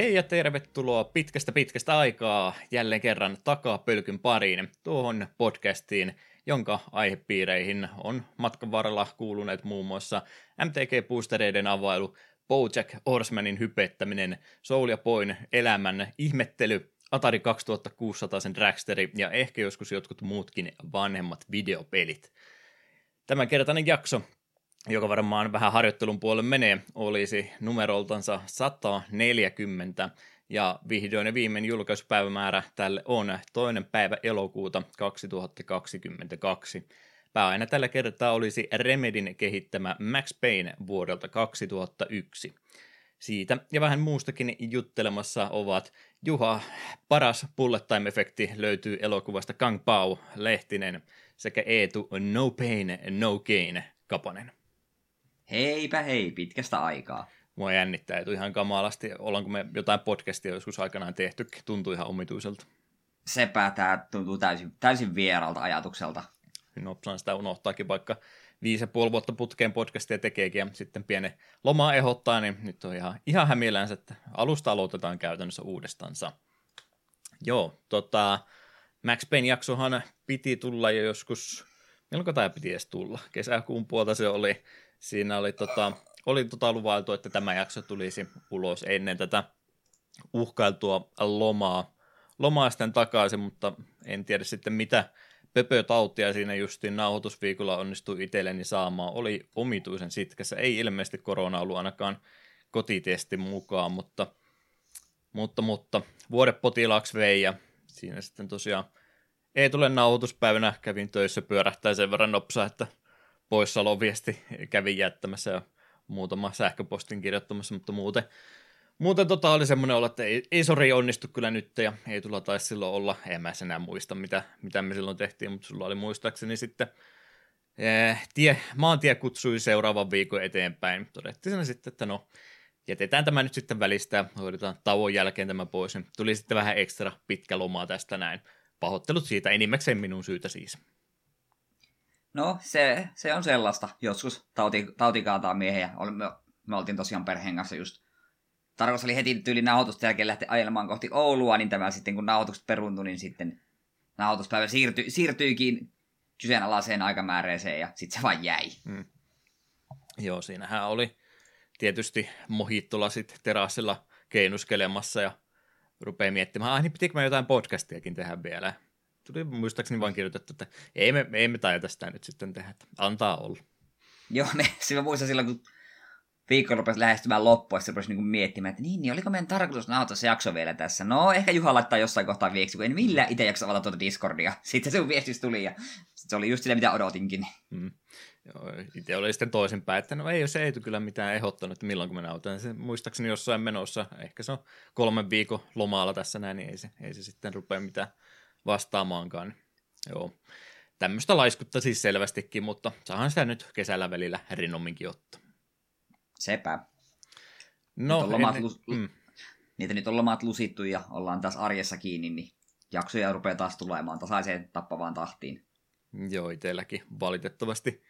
Hei ja tervetuloa pitkästä pitkästä aikaa jälleen kerran takapölkyn pariin tuohon podcastiin, jonka aihepiireihin on matkan varrella kuuluneet muun muassa MTG-boostereiden availu, Bojack Horsemanin hypettäminen, Soul ja Poin elämän ihmettely, Atari 2600 sen Dragsteri ja ehkä joskus jotkut muutkin vanhemmat videopelit. Tämänkertainen jakso joka varmaan vähän harjoittelun puolelle menee, olisi numeroltansa 140, ja vihdoin ja viimein julkaisupäivämäärä tälle on toinen päivä elokuuta 2022. Pääaina tällä kertaa olisi Remedin kehittämä Max Payne vuodelta 2001. Siitä ja vähän muustakin juttelemassa ovat Juha, paras bullet time-efekti löytyy elokuvasta Kang Pao, Lehtinen sekä Eetu No Pain, No Gain, Kapanen. Heipä hei, pitkästä aikaa. Mua jännittää, että ihan kamalasti. Ollaanko me jotain podcastia joskus aikanaan tehtykin? Tuntuu ihan omituiselta. Sepä tämä tuntuu täysin, täysin vieralta ajatukselta. Nopsaan sitä unohtaakin, vaikka viisi ja puoli vuotta putkeen podcastia tekeekin ja sitten pieni loma ehdottaa, niin nyt on ihan, ihan hämillänsä, että alusta aloitetaan käytännössä uudestansa. Joo, tota, Max Payne jaksohan piti tulla jo joskus, milloin tämä piti edes tulla? Kesäkuun puolta se oli, Siinä oli, tota, oli tota luvailtu, että tämä jakso tulisi ulos ennen tätä uhkailtua lomaa, lomaa sitten takaisin, mutta en tiedä sitten mitä pöpötautia siinä justiin nauhoitusviikolla onnistui itselleni saamaan. Oli omituisen sitkässä, ei ilmeisesti korona ollut ainakaan kotitestin mukaan, mutta, mutta, mutta. Vuodepotilaaksi vei ja siinä sitten tosiaan ei tule nauhoituspäivänä, kävin töissä pyörähtää sen verran nopsa, että poissaoloviesti kävin jättämässä ja muutama sähköpostin kirjoittamassa, mutta muuten, muuten tota oli semmoinen olla, että ei, ei sori onnistu kyllä nyt ja ei tulla taisi silloin olla, en mä enää muista mitä, mitä me silloin tehtiin, mutta sulla oli muistaakseni sitten eh, tie, maantie kutsui seuraavan viikon eteenpäin. Todettiin sen sitten, että no jätetään tämä nyt sitten välistä ja hoidetaan tauon jälkeen tämä pois. Tuli sitten vähän ekstra pitkä lomaa tästä näin. Pahoittelut siitä, enimmäkseen minun syytä siis. No, se, se on sellaista. Joskus tauti, tauti kaataa miehen me, me oltiin tosiaan perheen kanssa just Tarkoitus oli heti tyyli nauhoitusten jälkeen lähteä ajelemaan kohti Oulua, niin tämä sitten kun nauhoitukset peruntui, niin sitten nauhoituspäivä siirtyi, siirtyikin kyseenalaiseen aikamääreeseen ja sitten se vain jäi. Hmm. Joo, siinähän oli tietysti sitten terassilla keinuskelemassa ja rupeaa miettimään, ai niin pitikö mä jotain podcastiakin tehdä vielä tuli muistaakseni vain kirjoitettu, että ei me, ei me tajata sitä nyt sitten tehdä, että antaa olla. Joo, me, mä muistan silloin, kun viikko rupesi lähestymään loppua, ja se rupesi niinku miettimään, että niin, niin oliko meidän tarkoitus nauhoittaa se jakso vielä tässä? No, ehkä Juha laittaa jossain kohtaa viiksi, kun en millään itse jaksa avata tuota Discordia. Sitten se viestis tuli, ja se oli just sitä, mitä odotinkin. Hmm. Joo, itse oli sitten toisinpäin, että no ei, se ei kyllä mitään ehdottanut, että milloin kun me nautan. Se, muistaakseni jossain menossa, ehkä se on kolmen viikon lomalla tässä näin, niin ei se, ei se sitten rupea mitään vastaamaankaan. Joo. Tämmöistä laiskutta siis selvästikin, mutta saahan sitä nyt kesällä välillä rinomminkin ottaa. Sepä. No, nyt lomat, en... lus... mm. Niitä nyt on lomat lusittu ja ollaan taas arjessa kiinni, niin jaksoja rupeaa taas tulemaan tasaiseen tappavaan tahtiin. Joo, itselläkin valitettavasti.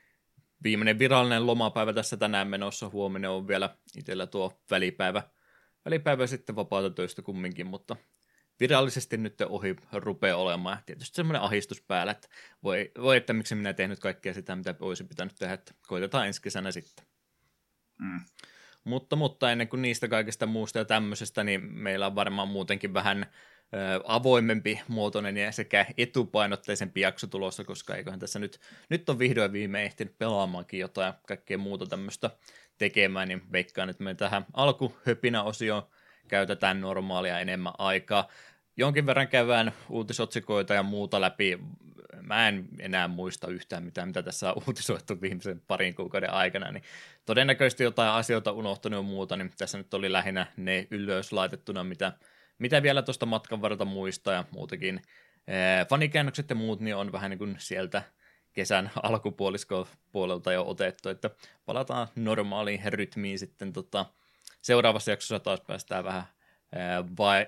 Viimeinen virallinen lomapäivä tässä tänään menossa. Huomenna on vielä itsellä tuo välipäivä. Välipäivä sitten vapaata töistä kumminkin, mutta virallisesti nyt ohi rupeaa olemaan. Tietysti semmoinen ahistus päällä, että voi, voi että miksi minä tehnyt kaikkea sitä, mitä olisi pitänyt tehdä, että koitetaan ensi kesänä sitten. Mm. Mutta, mutta ennen kuin niistä kaikista muusta ja tämmöisestä, niin meillä on varmaan muutenkin vähän ö, avoimempi muotoinen ja sekä etupainotteisempi jakso tulossa, koska eiköhän tässä nyt, nyt on vihdoin viimein ehtinyt pelaamaankin jotain kaikkea muuta tämmöistä tekemään, niin veikkaan, että me tähän alkuhöpinä-osioon käytetään normaalia enemmän aikaa jonkin verran kävään uutisotsikoita ja muuta läpi. Mä en enää muista yhtään mitään, mitä tässä on uutisoitu viimeisen parin kuukauden aikana, niin todennäköisesti jotain asioita unohtunut ja muuta, niin tässä nyt oli lähinnä ne ylös laitettuna, mitä, mitä vielä tuosta matkan varrelta muistaa ja muutakin. fanikäännökset ja muut niin on vähän niin kuin sieltä kesän alkupuolisko puolelta jo otettu, että palataan normaaliin rytmiin sitten tota, seuraavassa jaksossa taas päästään vähän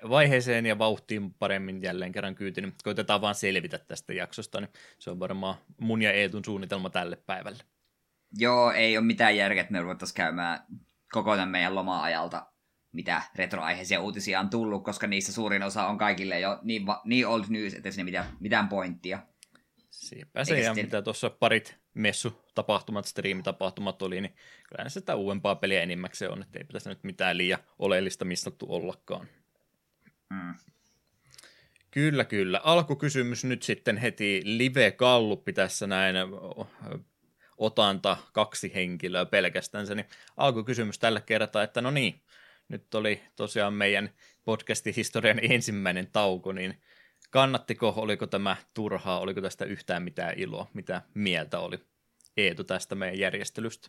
vaiheeseen ja vauhtiin paremmin jälleen kerran kyytin. Koitetaan vaan selvitä tästä jaksosta, niin se on varmaan mun ja Eetun suunnitelma tälle päivälle. Joo, ei ole mitään järkeä, että me ruvettaisiin käymään koko tämän meidän loma-ajalta mitä retroaiheisia uutisia on tullut, koska niissä suurin osa on kaikille jo niin, va- niin old news, että sinne mitään, mitään pointtia. Siepä se, ja mitä tuossa parit messutapahtumat, striimitapahtumat oli, niin kyllä se sitä uudempaa peliä enimmäkseen on, että ei pitäisi nyt mitään liian oleellista mistattu ollakaan. Mm. Kyllä, kyllä. Alkukysymys nyt sitten heti live-kalluppi tässä näin otanta kaksi henkilöä pelkästään. Niin alkukysymys tällä kertaa, että no niin, nyt oli tosiaan meidän podcastin historian ensimmäinen tauko, niin kannattiko, oliko tämä turhaa, oliko tästä yhtään mitään iloa, mitä mieltä oli Eetu tästä meidän järjestelystä?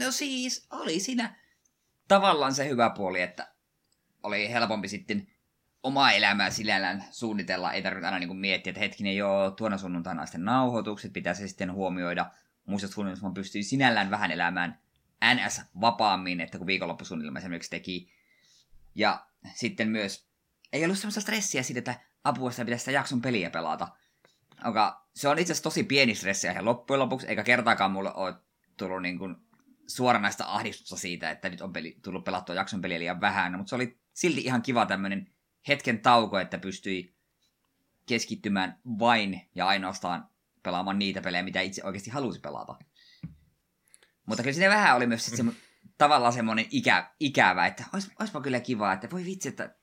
No siis, oli siinä tavallaan se hyvä puoli, että oli helpompi sitten omaa elämää sinällään suunnitella, ei tarvitse aina niin miettiä, että hetkinen joo, tuona sunnuntaina sitten nauhoitukset, pitää se sitten huomioida. Muista suunnitelmassa pystyy sinällään vähän elämään NS vapaammin, että kun viikonloppusuunnitelma esimerkiksi teki. Ja sitten myös ei ollut semmoista stressiä siitä, että apua sitä pitäisi sitä jakson peliä pelata. Joka, se on itse asiassa tosi pieni stressi ihan loppujen lopuksi, eikä kertaakaan mulle ole tullut niin kuin suoranaista ahdistusta siitä, että nyt on peli, tullut pelattua jakson peliä liian vähän, mutta se oli silti ihan kiva tämmöinen hetken tauko, että pystyi keskittymään vain ja ainoastaan pelaamaan niitä pelejä, mitä itse oikeasti halusi pelata. Mutta kyllä siinä vähän oli myös sit semmo, tavallaan semmoinen ikä, ikävä, että ois, oispa kyllä kiva, että voi vitsi, että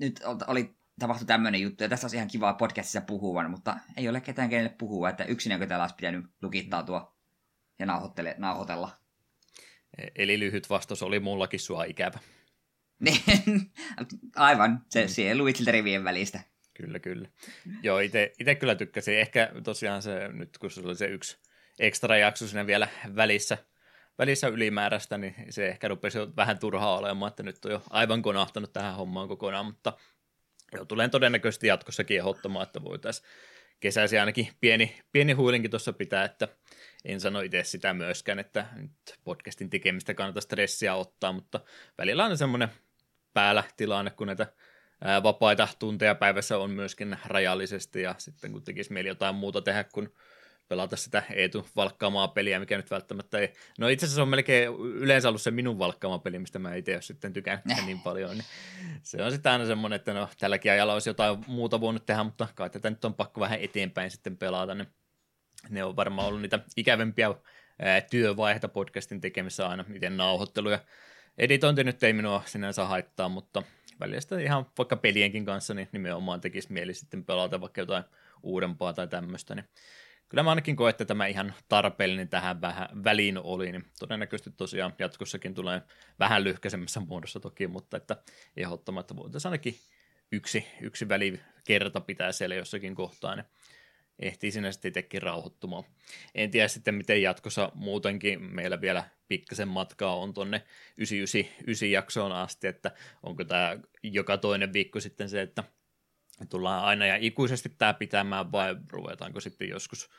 nyt oli tapahtui tämmöinen juttu, ja tässä olisi ihan kivaa podcastissa puhua, mutta ei ole ketään kenelle puhua, että yksinäkö täällä olisi pitänyt tuo ja nauhoitella. E, eli lyhyt vastaus oli mullakin sua ikävä. Aivan, se mm. siihen luit rivien välistä. Kyllä, kyllä. Joo, itse kyllä tykkäsin. Ehkä tosiaan se, nyt kun se oli se yksi ekstra jakso sinne vielä välissä, välissä ylimääräistä, niin se ehkä rupesi jo vähän turhaa olemaan, että nyt on jo aivan konahtanut tähän hommaan kokonaan, mutta joo, tulen todennäköisesti jatkossakin ehdottamaan, että voitaisiin kesäsi ainakin pieni, pieni huilinkin tuossa pitää, että en sano itse sitä myöskään, että nyt podcastin tekemistä kannattaa stressiä ottaa, mutta välillä on semmoinen päällä tilanne, kun näitä vapaita tunteja päivässä on myöskin rajallisesti ja sitten kun tekisi mieli jotain muuta tehdä kuin pelata sitä Eetu valkkaamaa peliä, mikä nyt välttämättä ei... No itse asiassa se on melkein yleensä ollut se minun valkkaama peli, mistä mä itse sitten tykännyt niin paljon. Niin se on sitten aina semmoinen, että no tälläkin ajalla olisi jotain muuta voinut tehdä, mutta kai tätä nyt on pakko vähän eteenpäin sitten pelata. Niin ne on varmaan ollut niitä ikävempiä työvaiheita podcastin tekemisessä aina, miten nauhoittelu ja editointi nyt ei minua sinänsä haittaa, mutta välillä sitä ihan vaikka pelienkin kanssa niin nimenomaan tekisi mieli sitten pelata vaikka jotain uudempaa tai tämmöistä, niin kyllä mä ainakin koen, että tämä ihan tarpeellinen tähän vähän väliin oli, niin todennäköisesti tosiaan jatkossakin tulee vähän lyhkäisemmässä muodossa toki, mutta että ehdottomatta voitaisiin ainakin yksi, yksi välikerta pitää siellä jossakin kohtaa, niin ehtii sinne sitten itsekin rauhoittumaan. En tiedä sitten, miten jatkossa muutenkin meillä vielä pikkasen matkaa on tuonne 99 jaksoon asti, että onko tämä joka toinen viikko sitten se, että tullaan aina ja ikuisesti tämä pitämään vai ruvetaanko sitten joskus,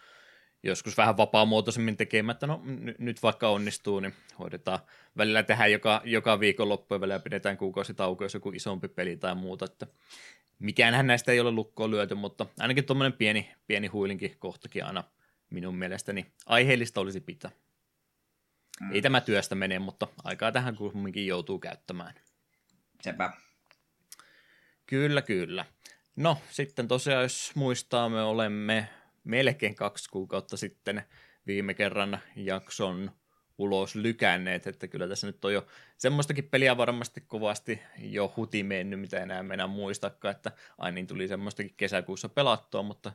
joskus vähän vapaamuotoisemmin tekemään, että no n- nyt vaikka onnistuu, niin hoidetaan, välillä tehdään joka, joka viikon loppu ja välillä pidetään kuukausitauko, jos joku isompi peli tai muuta, että mikäänhän näistä ei ole lukkoon lyöty, mutta ainakin tuommoinen pieni, pieni huilinkin kohtakin aina minun mielestäni aiheellista olisi pitää. Mm. Ei tämä työstä mene, mutta aikaa tähän kumminkin joutuu käyttämään. Sepä. Kyllä, kyllä. No, sitten tosiaan, jos muistaa, me olemme melkein kaksi kuukautta sitten viime kerran jakson ulos lykänneet, että kyllä tässä nyt on jo semmoistakin peliä varmasti kovasti jo huti mennyt, mitä enää mennä muistakaan, että aina niin tuli semmoistakin kesäkuussa pelattua, mutta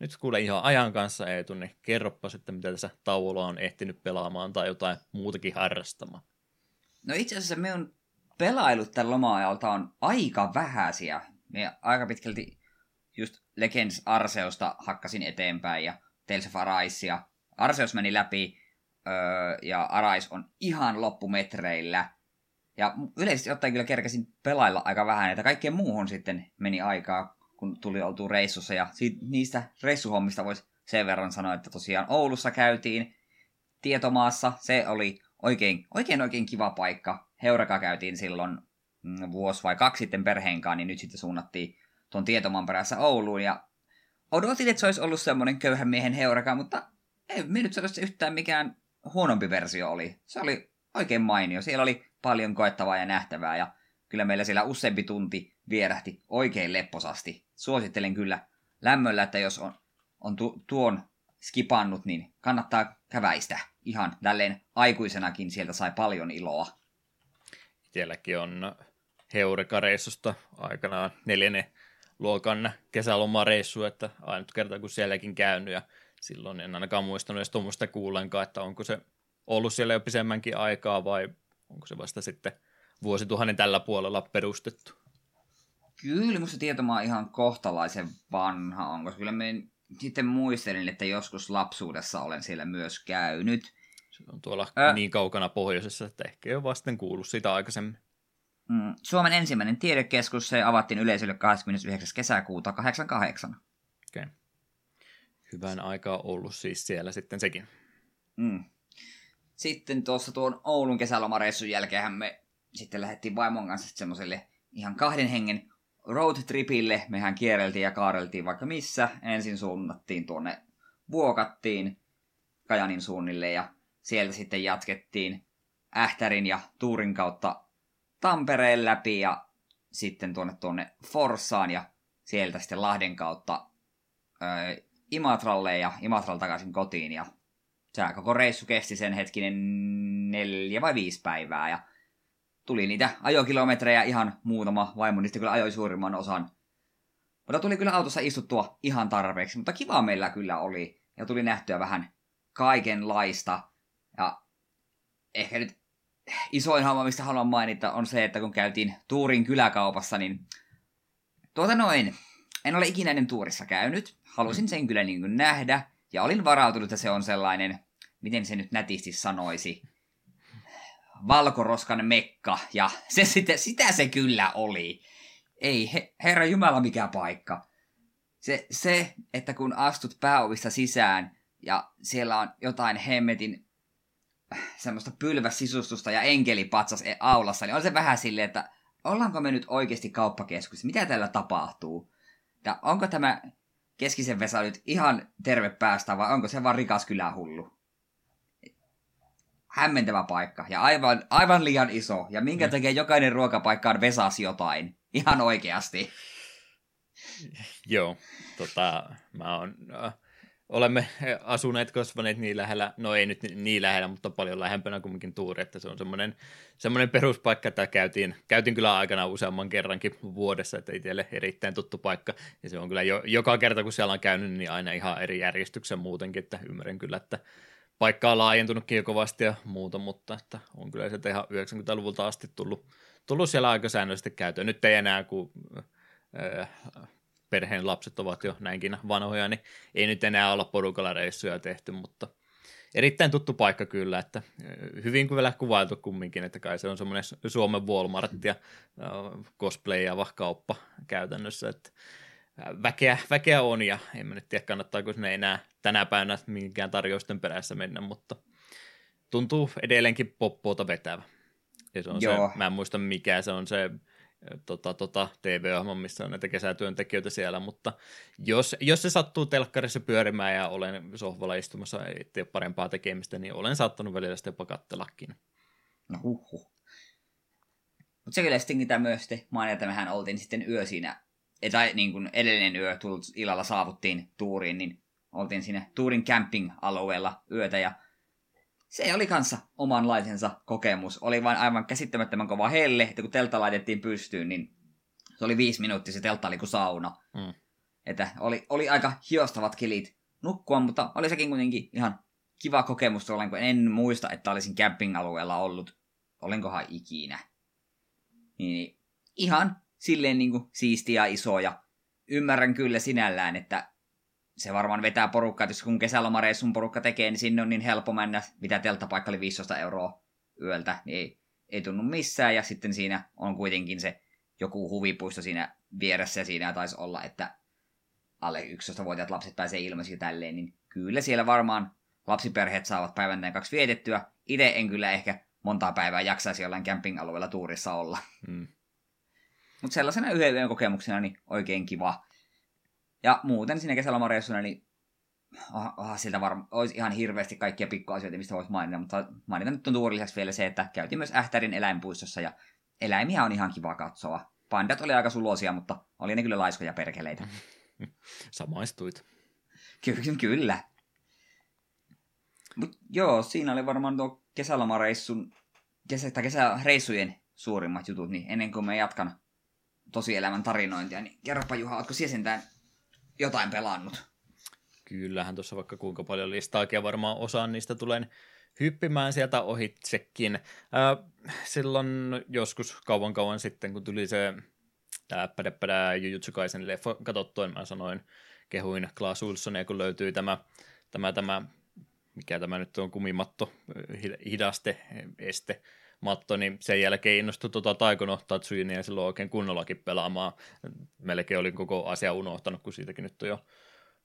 nyt kuule ihan ajan kanssa ei tunne, kerropa sitten, mitä tässä tauolla on ehtinyt pelaamaan tai jotain muutakin harrastamaan. No itse asiassa on pelailut tällä loma-ajalta on aika vähäisiä. Me aika pitkälti just Legends Arseosta hakkasin eteenpäin ja Tales of Arise ja Arseus meni läpi öö, ja Arais on ihan loppumetreillä. Ja yleisesti ottaen kyllä kerkäsin pelailla aika vähän, että kaikkeen muuhun sitten meni aikaa, kun tuli oltu reissussa. Ja siitä, niistä reissuhommista voisi sen verran sanoa, että tosiaan Oulussa käytiin Tietomaassa. Se oli oikein, oikein, oikein kiva paikka. Heureka käytiin silloin vuosi vai kaksi sitten perheenkaan, niin nyt sitten suunnattiin tuon Tietomaan perässä Ouluun. Ja odotin, että se olisi ollut semmoinen köyhän miehen heureka, mutta ei mennyt sellaista yhtään mikään huonompi versio oli. Se oli oikein mainio. Siellä oli paljon koettavaa ja nähtävää ja kyllä meillä siellä useampi tunti vierähti oikein lepposasti. Suosittelen kyllä lämmöllä, että jos on, on tu, tuon skipannut, niin kannattaa käväistä. Ihan tälleen aikuisenakin sieltä sai paljon iloa. Itselläkin on Heureka-reissusta aikanaan neljännen luokan kesälomareissu, että ainut kerta kun sielläkin käynyt ja silloin en ainakaan muistanut edes tuommoista kuulenkaan, että onko se ollut siellä jo pisemmänkin aikaa vai onko se vasta sitten vuosituhannen tällä puolella perustettu? Kyllä, musta tietomaa ihan kohtalaisen vanha on, koska kyllä me sitten muistelin, että joskus lapsuudessa olen siellä myös käynyt. Se on tuolla Ä... niin kaukana pohjoisessa, että ehkä jo vasten kuullut sitä aikaisemmin. Mm, Suomen ensimmäinen tiedekeskus se avattiin yleisölle 29. kesäkuuta 88. Okei. Okay. Hyvän aikaa ollut siis siellä sitten sekin. Mm. Sitten tuossa tuon Oulun kesälomareissun jälkeen me sitten lähdettiin vaimon kanssa semmoiselle ihan kahden hengen road tripille. Mehän kierreltiin ja kaareltiin vaikka missä. Ensin suunnattiin tuonne Vuokattiin Kajanin suunnille ja sieltä sitten jatkettiin Ähtärin ja Tuurin kautta Tampereen läpi ja sitten tuonne tuonne Forssaan ja sieltä sitten Lahden kautta ö, Imatralle ja Imatral takaisin kotiin ja se koko reissu kesti sen hetkinen neljä vai viisi päivää ja tuli niitä ajokilometrejä ihan muutama, vaimo niistä kyllä ajoi suurimman osan. Mutta tuli kyllä autossa istuttua ihan tarpeeksi, mutta kiva meillä kyllä oli. Ja tuli nähtyä vähän kaikenlaista. Ja ehkä nyt isoin homma, mistä haluan mainita, on se, että kun käytiin Tuurin kyläkaupassa, niin tuota noin, en ole ikinä ennen Tuurissa käynyt. Halusin sen kyllä niin kuin nähdä. Ja olin varautunut, että se on sellainen, miten se nyt nätisti sanoisi, valkoroskan mekka, ja se sitä, sitä se kyllä oli. Ei, he, herra Jumala, mikä paikka. Se, se, että kun astut pääovista sisään, ja siellä on jotain hemmetin semmoista pylväsisustusta ja enkelipatsas e- aulassa, niin on se vähän silleen, että ollaanko me nyt oikeasti kauppakeskus? Mitä täällä tapahtuu? Ja onko tämä keskisen Vesa nyt ihan terve päästä vai onko se vaan rikas kylähullu? hämmentävä paikka ja aivan, aivan liian iso. Ja minkä mm. takia jokainen ruokapaikka on Vesas jotain. Ihan oikeasti. Joo, tota, mä oon, äh, olemme asuneet, kasvaneet niin lähellä, no ei nyt niin lähellä, mutta paljon lähempänä kumminkin Tuuri, että se on semmoinen, semmoinen peruspaikka, että käytiin, käytiin kyllä aikana useamman kerrankin vuodessa, että itselle erittäin tuttu paikka, ja se on kyllä jo, joka kerta, kun siellä on käynyt, niin aina ihan eri järjestyksen muutenkin, että ymmärrän kyllä, että paikka on laajentunutkin jo kovasti ja muuta, mutta että on kyllä se ihan 90-luvulta asti tullut, tullut siellä aika säännöllisesti käytöön. Nyt ei enää, kun äh, perheen lapset ovat jo näinkin vanhoja, niin ei nyt enää olla porukalla reissuja tehty, mutta erittäin tuttu paikka kyllä, että hyvin vielä kuvailtu kumminkin, että kai se on semmoinen Suomen Walmart ja cosplayaava kauppa käytännössä, että väkeä, väkeä on ja en mä nyt tiedä kannattaako sinne enää tänä päivänä minkään tarjousten perässä mennä, mutta tuntuu edelleenkin poppoota vetävä. Ja se on Joo. se, mä en muista mikä se on se tota, tota, TV-ohjelma, missä on näitä kesätyöntekijöitä siellä, mutta jos, jos se sattuu telkkarissa pyörimään ja olen sohvalla istumassa, ei ole parempaa tekemistä, niin olen saattanut välillä sitä jopa kattelakin. No huhhuh. Mutta se kyllä mitä myös mainita, että mehän oltiin sitten yö siinä tai niin kuin edellinen yö tullut illalla saavuttiin tuuriin, niin oltiin siinä Tuurin camping-alueella yötä ja se oli kanssa omanlaisensa kokemus. Oli vain aivan käsittämättömän kova helle, että kun teltta laitettiin pystyyn, niin se oli viisi minuuttia, se teltta oli kuin sauna. Mm. Että oli, oli aika hiostavat kilit nukkua, mutta oli sekin kuitenkin ihan kiva kokemus tuolla, kun en muista, että olisin camping-alueella ollut. Olenkohan ikinä. Niin, ihan silleen niin kuin siistiä ja iso ja ymmärrän kyllä sinällään, että se varmaan vetää porukkaa, että jos kun kesälomareissun porukka tekee, niin sinne on niin helppo mennä, mitä telttapaikka oli 15 euroa yöltä, niin ei, ei tunnu missään, ja sitten siinä on kuitenkin se joku huvipuisto siinä vieressä, ja siinä taisi olla, että alle 11-vuotiaat lapset pääsee ilmaisiin tälleen, niin kyllä siellä varmaan lapsiperheet saavat päivän tai kaksi vietettyä. Itse en kyllä ehkä montaa päivää jaksaisi jollain camping-alueella tuurissa olla. Mm. Mutta sellaisena yhden yön kokemuksena niin oikein kiva. Ja muuten siinä kesälomareissuna niin oh, sieltä varmaan olisi ihan hirveästi kaikkia pikkuasioita, mistä voisi mainita, mutta mainita nyt on tuon lisäksi vielä se, että käytiin myös Ähtärin eläinpuistossa ja eläimiä on ihan kiva katsoa. Pandat oli aika sulosia, mutta oli ne kyllä laiskoja perkeleitä. Samaistuit. Ky- kyllä. Mut joo, siinä oli varmaan tuo kesälomareissun, kesä, tai kesäreissujen suurimmat jutut, niin ennen kuin me jatkan tosielämän tarinointia, niin kerropa Juha, ootko siellä sentään jotain pelannut? Kyllähän tuossa vaikka kuinka paljon listaakin ja varmaan osaan niistä tulen hyppimään sieltä ohitsekin. Äh, silloin joskus kauan kauan sitten, kun tuli se tämä pädäpädä Jujutsu Kaisen leffa katsottua, mä sanoin, kehuin Klaas Ulssonia, kun löytyi tämä, tämä, tämä, mikä tämä nyt on, kumimatto, hidaste, este, matto, niin sen jälkeen innostui tuota Taikono Tatsuinia ja silloin oikein kunnollakin pelaamaan. Melkein olin koko asia unohtanut, kun siitäkin nyt on jo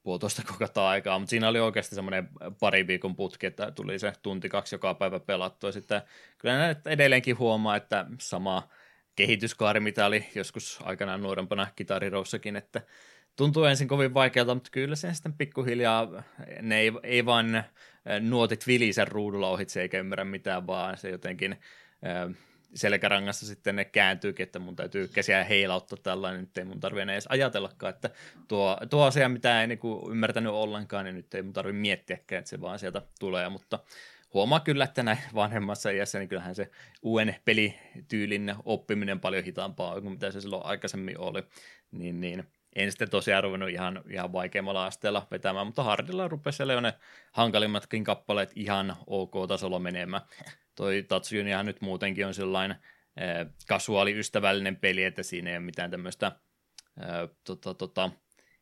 puolitoista kuukautta aikaa, mutta siinä oli oikeasti semmoinen pari viikon putki, että tuli se tunti kaksi joka päivä pelattua. Sitten kyllä näet edelleenkin huomaa, että sama kehityskaari, mitä oli joskus aikanaan nuorempana kitariroussakin, että tuntuu ensin kovin vaikealta, mutta kyllä sen sitten pikkuhiljaa, ne ei, ei vaan nuotit vilisen ruudulla ohitse eikä ymmärrä mitään, vaan se jotenkin selkärangassa sitten ne kääntyykin, että mun täytyy käsiä heilauttaa tällainen, nyt ei mun tarvi edes ajatellakaan, että tuo, tuo asia, mitä ei niin ymmärtänyt ollenkaan, niin nyt ei mun tarvi miettiäkään, että se vaan sieltä tulee, mutta huomaa kyllä, että näin vanhemmassa iässä, niin kyllähän se uuden pelityylin oppiminen paljon hitaampaa kuin mitä se silloin aikaisemmin oli, niin, niin. En sitten tosiaan ruvennut ihan, ihan vaikeammalla asteella vetämään, mutta hardilla rupesi siellä jo ne hankalimmatkin kappaleet ihan ok-tasolla menemään toi Tatsujunihan nyt muutenkin on sellainen äh, kasuaali-ystävällinen peli, että siinä ei ole mitään tämmöistä äh, tota, tota,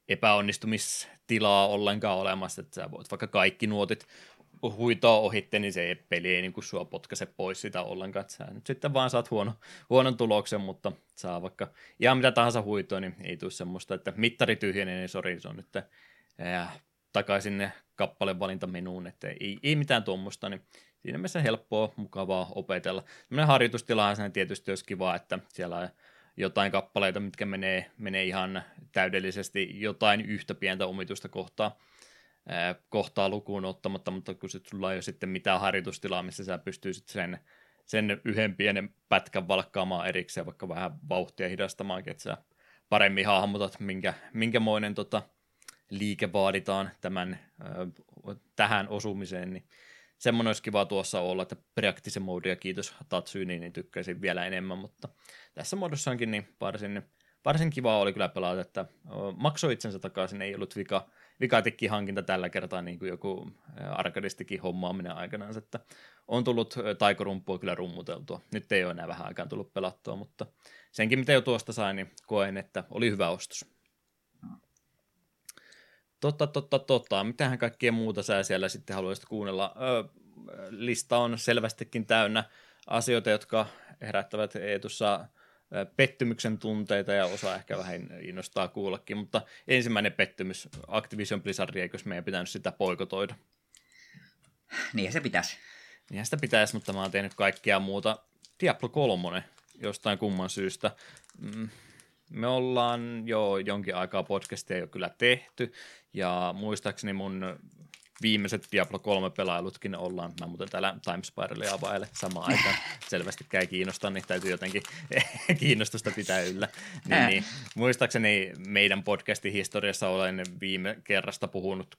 epäonnistumistilaa ollenkaan olemassa, että sä voit vaikka kaikki nuotit huitoa ohitte, niin se peli ei niin kuin sua potkaise pois sitä ollenkaan, että sä nyt sitten vaan saat huono, huonon tuloksen, mutta saa vaikka ihan mitä tahansa huitoa, niin ei tule semmoista, että mittari tyhjenee, niin sori, se on nyt äh, takaisin kappale valintamenuun, että ei, ei mitään tuommoista, niin siinä mielessä helppoa, mukavaa opetella. Tämmöinen harjoitustilahan sen tietysti olisi kiva, että siellä on jotain kappaleita, mitkä menee, menee ihan täydellisesti jotain yhtä pientä omitusta kohtaa, ää, kohtaa lukuun ottamatta, mutta kun se sulla ei ole sitten mitään harjoitustilaa, missä sä pystyisit sen, sen yhden pienen pätkän valkkaamaan erikseen, vaikka vähän vauhtia hidastamaan, että sä paremmin hahmotat, minkä, minkämoinen tota, liike vaaditaan tämän, tähän osumiseen, niin semmoinen olisi kiva tuossa olla, että practice modea, kiitos Tatsyni, niin tykkäisin vielä enemmän, mutta tässä muodossaankin niin varsin, varsin kiva oli kyllä pelata, että maksoi itsensä takaisin, ei ollut vika, vikatikki hankinta tällä kertaa niin kuin joku arkadistikin hommaaminen aikanaan, että on tullut taikorumpua kyllä rummuteltua. Nyt ei ole enää vähän aikaa tullut pelattua, mutta senkin mitä jo tuosta sain, niin koen, että oli hyvä ostos. Totta, totta, totta. Mitähän kaikkea muuta sä siellä sitten haluaisit kuunnella? Ö, lista on selvästikin täynnä asioita, jotka herättävät Eetussa pettymyksen tunteita ja osa ehkä vähän innostaa kuullakin, mutta ensimmäinen pettymys, Activision Blizzard, eikö meidän pitänyt sitä poikotoida? Niin se pitäisi. Niin sitä pitäisi, mutta mä oon tehnyt kaikkea muuta. Diablo 3 jostain kumman syystä. Mm, me ollaan jo jonkin aikaa podcastia jo kyllä tehty, ja muistaakseni mun viimeiset Diablo 3 pelailutkin ollaan, mä muuten täällä Timespiralia availe samaan aikaan, selvästikään ei kiinnosta, niin täytyy jotenkin kiinnostusta pitää yllä. Niin, niin, muistaakseni meidän podcastin historiassa olen viime kerrasta puhunut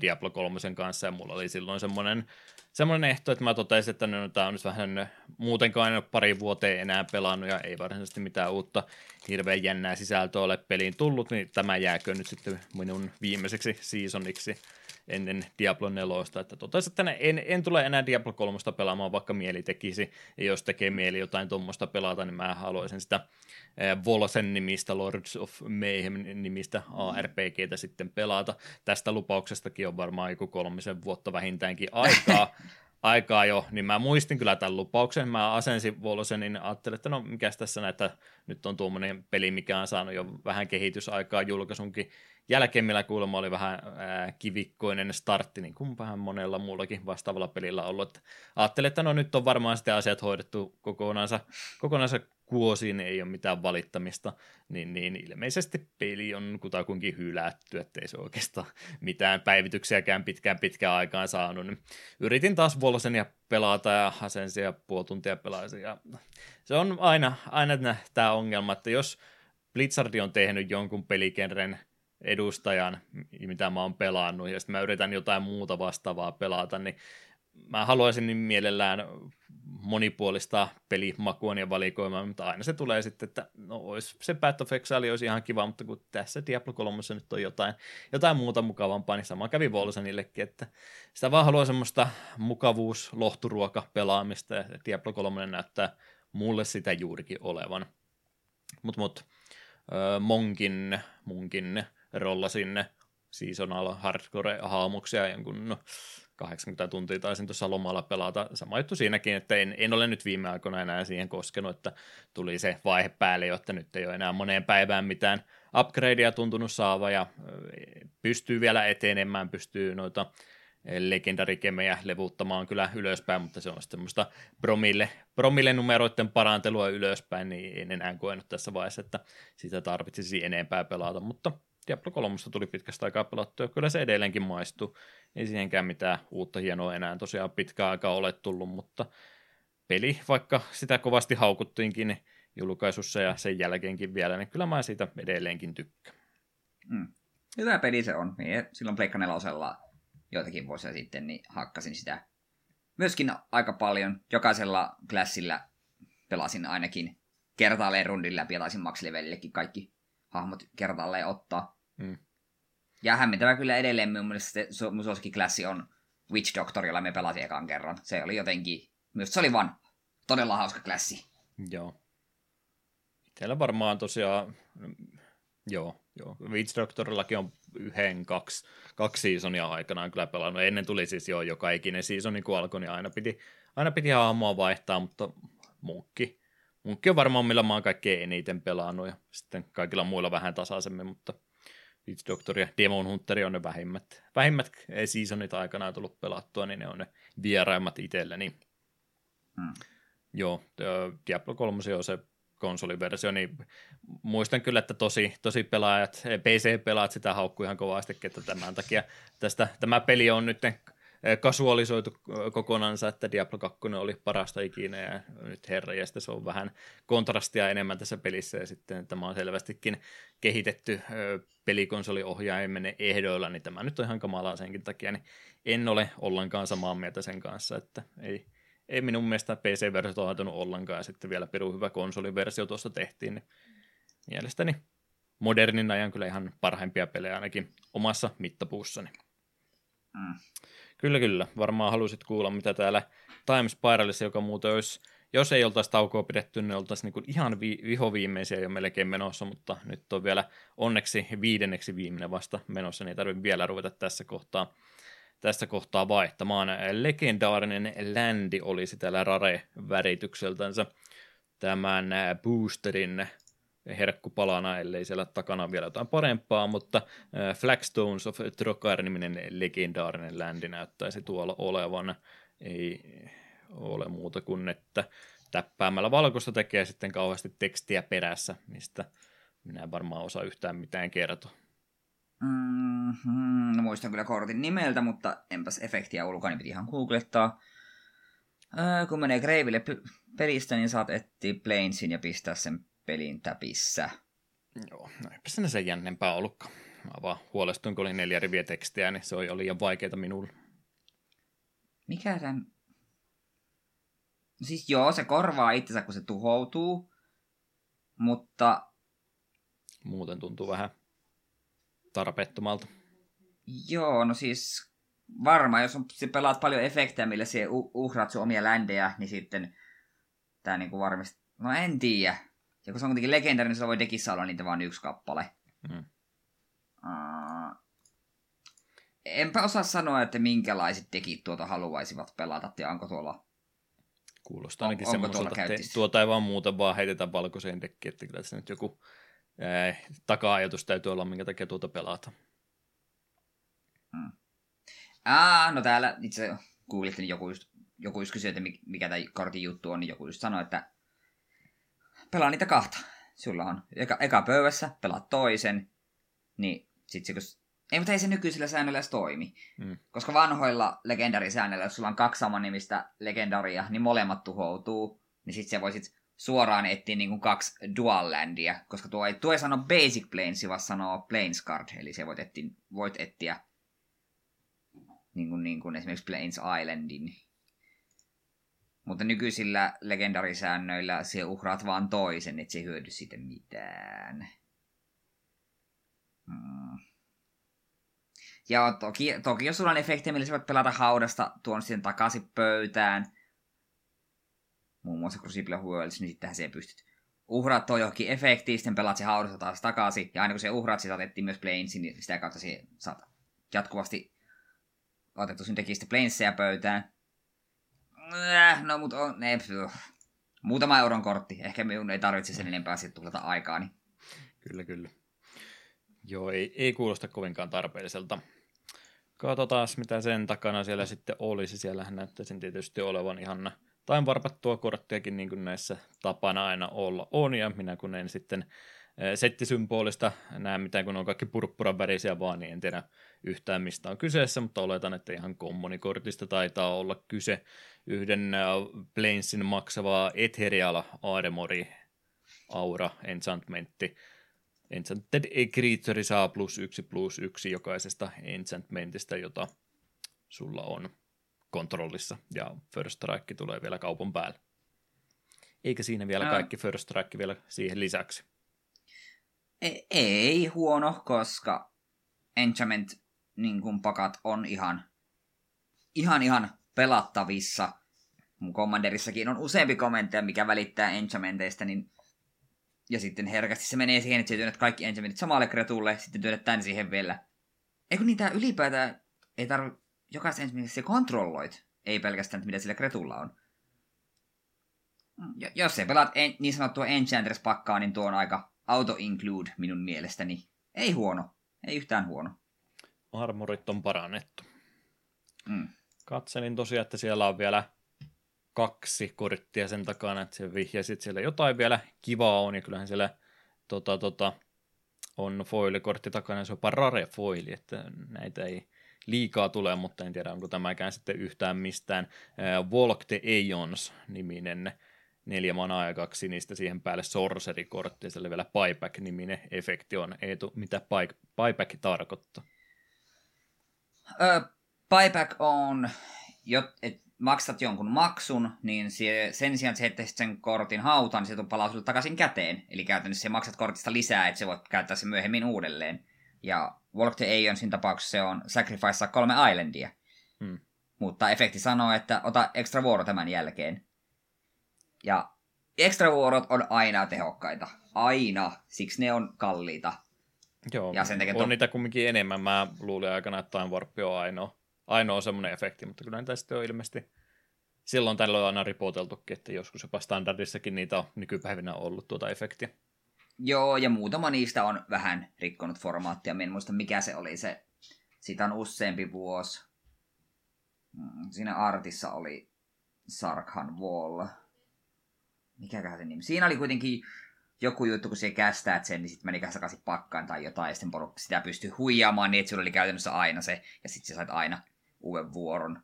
Diablo 3 kanssa, ja mulla oli silloin semmoinen semmoinen ehto, että mä totesin, että no, tämä on nyt vähän muutenkaan en ole pari vuoteen enää pelannut ja ei varsinaisesti mitään uutta hirveän jännää sisältöä ole peliin tullut, niin tämä jääkö nyt sitten minun viimeiseksi seasoniksi ennen Diablo 4, että totesin, että en, en tule enää Diablo 3 pelaamaan, vaikka mieli tekisi, ja jos tekee mieli jotain tuommoista pelata, niin mä haluaisin sitä eh, Volsen nimistä, Lords of Mayhem nimistä ARPGtä sitten pelata. Tästä lupauksestakin on varmaan joku kolmisen vuotta vähintäänkin aikaa, aikaa jo, niin mä muistin kyllä tämän lupauksen. Mä asensin Volsen, niin ajattelin, että no mikäs tässä näitä, nyt on tuommoinen peli, mikä on saanut jo vähän kehitysaikaa julkaisunkin jälkeen, millä kuulemma oli vähän ää, kivikkoinen startti, niin kuin vähän monella muullakin vastaavalla pelillä ollut. Että ajattelin, että no nyt on varmaan sitten asiat hoidettu kokonaansa, kokonaansa kuosiin ei ole mitään valittamista, niin, niin ilmeisesti peli on kutakuinkin hylätty, ettei se oikeastaan mitään päivityksiäkään pitkään pitkään aikaan saanut. Niin yritin taas Volsenia pelata ja Hasensia puoli tuntia pelaisin ja se on aina, aina tämä ongelma, että jos Blizzard on tehnyt jonkun pelikenren edustajan, mitä mä oon pelannut, ja sitten mä yritän jotain muuta vastaavaa pelata, niin mä haluaisin niin mielellään monipuolista pelimakua ja valikoimaa, mutta aina se tulee sitten, että no olisi se Path of Exile olisi ihan kiva, mutta kun tässä Diablo 3 nyt on jotain, jotain muuta mukavampaa, niin sama kävi Volsenillekin, että sitä vaan haluaa semmoista mukavuus, lohturuoka pelaamista, ja Diablo 3 näyttää mulle sitä juurikin olevan. Mutta mut, monkin, munkin rolla sinne seasonal hardcore-haamuksia jonkun no, 80 tuntia taisin tuossa lomalla pelata. Sama juttu siinäkin, että en, en ole nyt viime aikoina enää siihen koskenut, että tuli se vaihe päälle, jotta nyt ei ole enää moneen päivään mitään upgradea tuntunut saava ja pystyy vielä etenemään, pystyy noita legendarikemejä levuttamaan kyllä ylöspäin, mutta se on semmoista promille, promille numeroiden parantelua ylöspäin, niin en enää koenut tässä vaiheessa, että sitä tarvitsisi enempää pelata, mutta Diablo 3 tuli pitkästä aikaa pelattua, kyllä se edelleenkin maistuu. Ei siihenkään mitään uutta hienoa enää tosiaan pitkään aikaa ole tullut, mutta peli, vaikka sitä kovasti haukuttiinkin julkaisussa ja sen jälkeenkin vielä, niin kyllä mä siitä edelleenkin tykkään. Mm. Hyvä peli se on. Mie silloin Pleikka nelosella joitakin vuosia sitten niin hakkasin sitä myöskin aika paljon. Jokaisella klassilla pelasin ainakin kertaalleen rundin läpi ja taisin kaikki hahmot kertaalleen ottaa. Mm. Ja hämmentävä kyllä edelleen mun mielestä se, klassi on Witch Doctor, jolla me pelasin ekan kerran. Se oli jotenkin, myös se oli vaan todella hauska klassi. Joo. Itsellä varmaan tosiaan, joo, joo. Witch Doctorillakin on yhden, kaksi, kaksi seasonia aikanaan kyllä pelannut. Ennen tuli siis jo joka ikinen seasoni, kun alkoi, niin aina piti, aina piti hahmoa vaihtaa, mutta munkki, munkki on varmaan millä mä oon kaikkein eniten pelannut ja sitten kaikilla muilla vähän tasaisemmin, mutta Witch Doctor ja Demon Hunter on ne vähimmät, vähimmät seasonit aikanaan tullut pelattua, niin ne on ne vieraimmat itselleni. Hmm. Joo, Diablo 3 on se konsoliversio, niin muistan kyllä, että tosi, tosi pelaajat, PC-pelaajat sitä haukkuu ihan kovasti, että tämän takia tästä, tämä peli on nyt kasualisoitu kokonansa, että Diablo 2 oli parasta ikinä ja nyt herra, ja se on vähän kontrastia enemmän tässä pelissä ja sitten tämä on selvästikin kehitetty pelikonsoliohjaimen ehdoilla, niin tämä nyt on ihan kamalaa senkin takia, niin en ole ollenkaan samaa mieltä sen kanssa, että ei, ei minun mielestä PC-versio haitunut ollenkaan ja sitten vielä peru hyvä konsoliversio tuossa tehtiin, niin mielestäni modernin ajan kyllä ihan parhaimpia pelejä ainakin omassa mittapuussani. Mm. Kyllä, kyllä. Varmaan halusit kuulla, mitä täällä Time Spiralissa, joka muuten olisi, jos ei oltaisi taukoa pidetty, niin oltaisiin niin ihan vi- vihoviimeisiä jo melkein menossa, mutta nyt on vielä onneksi viidenneksi viimeinen vasta menossa, niin ei tarvitse vielä ruveta tässä kohtaa, tässä kohtaa vaihtamaan. Legendaarinen Landi olisi täällä Rare-väritykseltänsä tämän boosterin herkkupalana, ellei siellä takana vielä jotain parempaa, mutta Flagstones of Trokar-niminen legendaarinen ländi näyttäisi tuolla olevan. Ei ole muuta kuin, että täppäämällä valkoista tekee sitten kauheasti tekstiä perässä, mistä minä en varmaan osaa yhtään mitään kertoa. Mm-hmm, no muistan kyllä kortin nimeltä, mutta enpäs efektiä ulkoa, niin piti ihan googlettaa. Äh, kun menee Greiville pelistä, niin saat etsiä Plainsin ja pistää sen pelin täpissä. Joo, no eipä sinne sen jännempää ollutkaan. Mä vaan huolestuin, kun oli neljä riviä tekstiä, niin se oli liian vaikeaa minulle. Mikä tämän... Siis joo, se korvaa itsensä, kun se tuhoutuu, mutta... Muuten tuntuu vähän tarpeettomalta. Joo, no siis varmaan, jos on, se pelaat paljon efektejä, millä se uhraat sun omia ländejä, niin sitten tämä niinku varmasti... No en tiedä. Ja kun se on kuitenkin legendaarinen, niin se voi dekissä olla niitä vain yksi kappale. Mm. Uh, enpä osaa sanoa, että minkälaiset dekit tuota haluaisivat pelata, ja onko tuolla... Kuulostaa ainakin on, semmoiselta, että tuota ei vaan muuta, vaan heitetä valkoiseen dekkiin, että kyllä tässä nyt joku ää, taka-ajatus täytyy olla, minkä takia tuota pelata. Hmm. Ah, no täällä itse googlettiin, niin joku just, joku just kysyi, että mikä tämä kortin juttu on, niin joku just sanoi, että pelaa niitä kahta. Sulla on eka, eka pöydässä, pelaat toisen, niin sit se, kun... Ei, mutta ei se nykyisillä säännöillä edes toimi. Mm. Koska vanhoilla legendarisäännöillä, jos sulla on kaksi samannimistä legendaria, niin molemmat tuhoutuu. Niin sit sä voisit suoraan etsiä niin kuin kaksi dual landia, koska tuo ei, tuo ei sano basic planes, vaan sanoo planes card, eli se voit etsiä, voit etsiä niin kuin, niin kuin esimerkiksi Plains Islandin. Mutta nykyisillä legendarisäännöillä se uhraat vaan toisen, et se hyödy siitä mitään. Hmm. Ja toki, toki jos sulla on efekti, millä sä voit pelata haudasta tuon sitten takaisin pöytään, muun muassa Crucible Worlds, niin sittenhän se pystyt uhraat toi johonkin efektiin, sitten pelaat se haudasta taas takaisin, ja aina kun se uhraat, sä saatettiin myös Planesin, niin sitä kautta se saat jatkuvasti otettu sinne tekistä Planesia pöytään. Äh, no, mutta on, ne, muutama euron kortti. Ehkä minun ei tarvitse sen enempää sitten tuhlata aikaa. Niin. Kyllä, kyllä. Joo, ei, ei kuulosta kovinkaan tarpeelliselta. Katsotaan, mitä sen takana siellä sitten olisi. Siellähän näyttäisi tietysti olevan ihan tain varpattua korttiakin, niin kuin näissä tapana aina olla on, ja minä kun en sitten settisymbolista näe mitään, kun on kaikki purppuran värisiä vaan, niin en tiedä yhtään mistä on kyseessä, mutta oletan, että ihan kommunikortista taitaa olla kyse yhden Planesin maksavaa Ethereal Armori Aura Enchantmentti. Enchanted Creature saa plus yksi plus yksi jokaisesta enchantmentista, jota sulla on kontrollissa, ja First Strike tulee vielä kaupan päälle. Eikä siinä vielä kaikki First Strike vielä siihen lisäksi. Ei, ei huono, koska Enchantment niin pakat on ihan, ihan, ihan pelattavissa. Mun Commanderissakin on useampi kommentteja, mikä välittää Enchantmenteista, niin ja sitten herkästi se menee siihen, että sä työnnät kaikki enchantmentit samalle kretulle, sitten työnnät tän siihen vielä. Eikö niitä ylipäätään ei tarvi jokaista enchantmentista kontrolloit, ei pelkästään, mitä sillä kretulla on. Jos se pelaat en, niin sanottua Enchantress-pakkaa, niin tuo on aika auto-include minun mielestäni. Ei huono. Ei yhtään huono. Armorit on parannettu. Mm. Katselin tosiaan, että siellä on vielä kaksi korttia sen takana, että se vihjasit siellä jotain vielä kivaa on, ja kyllähän siellä tota, tota, on foilikortti takana, se on jopa rare foili, että näitä ei liikaa tule, mutta en tiedä, onko tämäkään sitten yhtään mistään. Volk the Aeons-niminen neljä manaa ja kaksi sinistä siihen päälle sorcery-kortti, ja siellä vielä buyback-niminen efekti on. Eetu, mitä buyback tarkoittaa? Buyback on, et maksat jonkun maksun, niin sie, sen sijaan, että sä sen kortin hautaan, niin se palaa sulle takaisin käteen. Eli käytännössä se maksat kortista lisää, että se voit käyttää sen myöhemmin uudelleen. Ja Walk the Aeonsin tapauksessa se on sacrifice kolme islandia. Hmm. Mutta efekti sanoo, että ota extra vuoro tämän jälkeen. Ja extra vuorot on aina tehokkaita. Aina. Siksi ne on kalliita. Joo, ja sen on to... niitä kumminkin enemmän. Mä luulin aikana, että Time Warp on ainoa, ainoa semmoinen efekti, mutta kyllä niitä sitten on ilmeisesti silloin tällöin aina ripoteltukin, että joskus jopa standardissakin niitä on nykypäivinä ollut tuota efektiä. Joo, ja muutama niistä on vähän rikkonut formaattia. Mä en muista, mikä se oli se. Siitä on useampi vuosi. Mm, siinä artissa oli Sarkhan Wall mikäköhän se nimi. Siinä oli kuitenkin joku juttu, kun se kästää sen, niin sitten meni takaisin pakkaan tai jotain, ja sitten porukka sitä pystyi huijaamaan niin, että sulla oli käytännössä aina se, ja sitten sä sait aina uuden vuoron.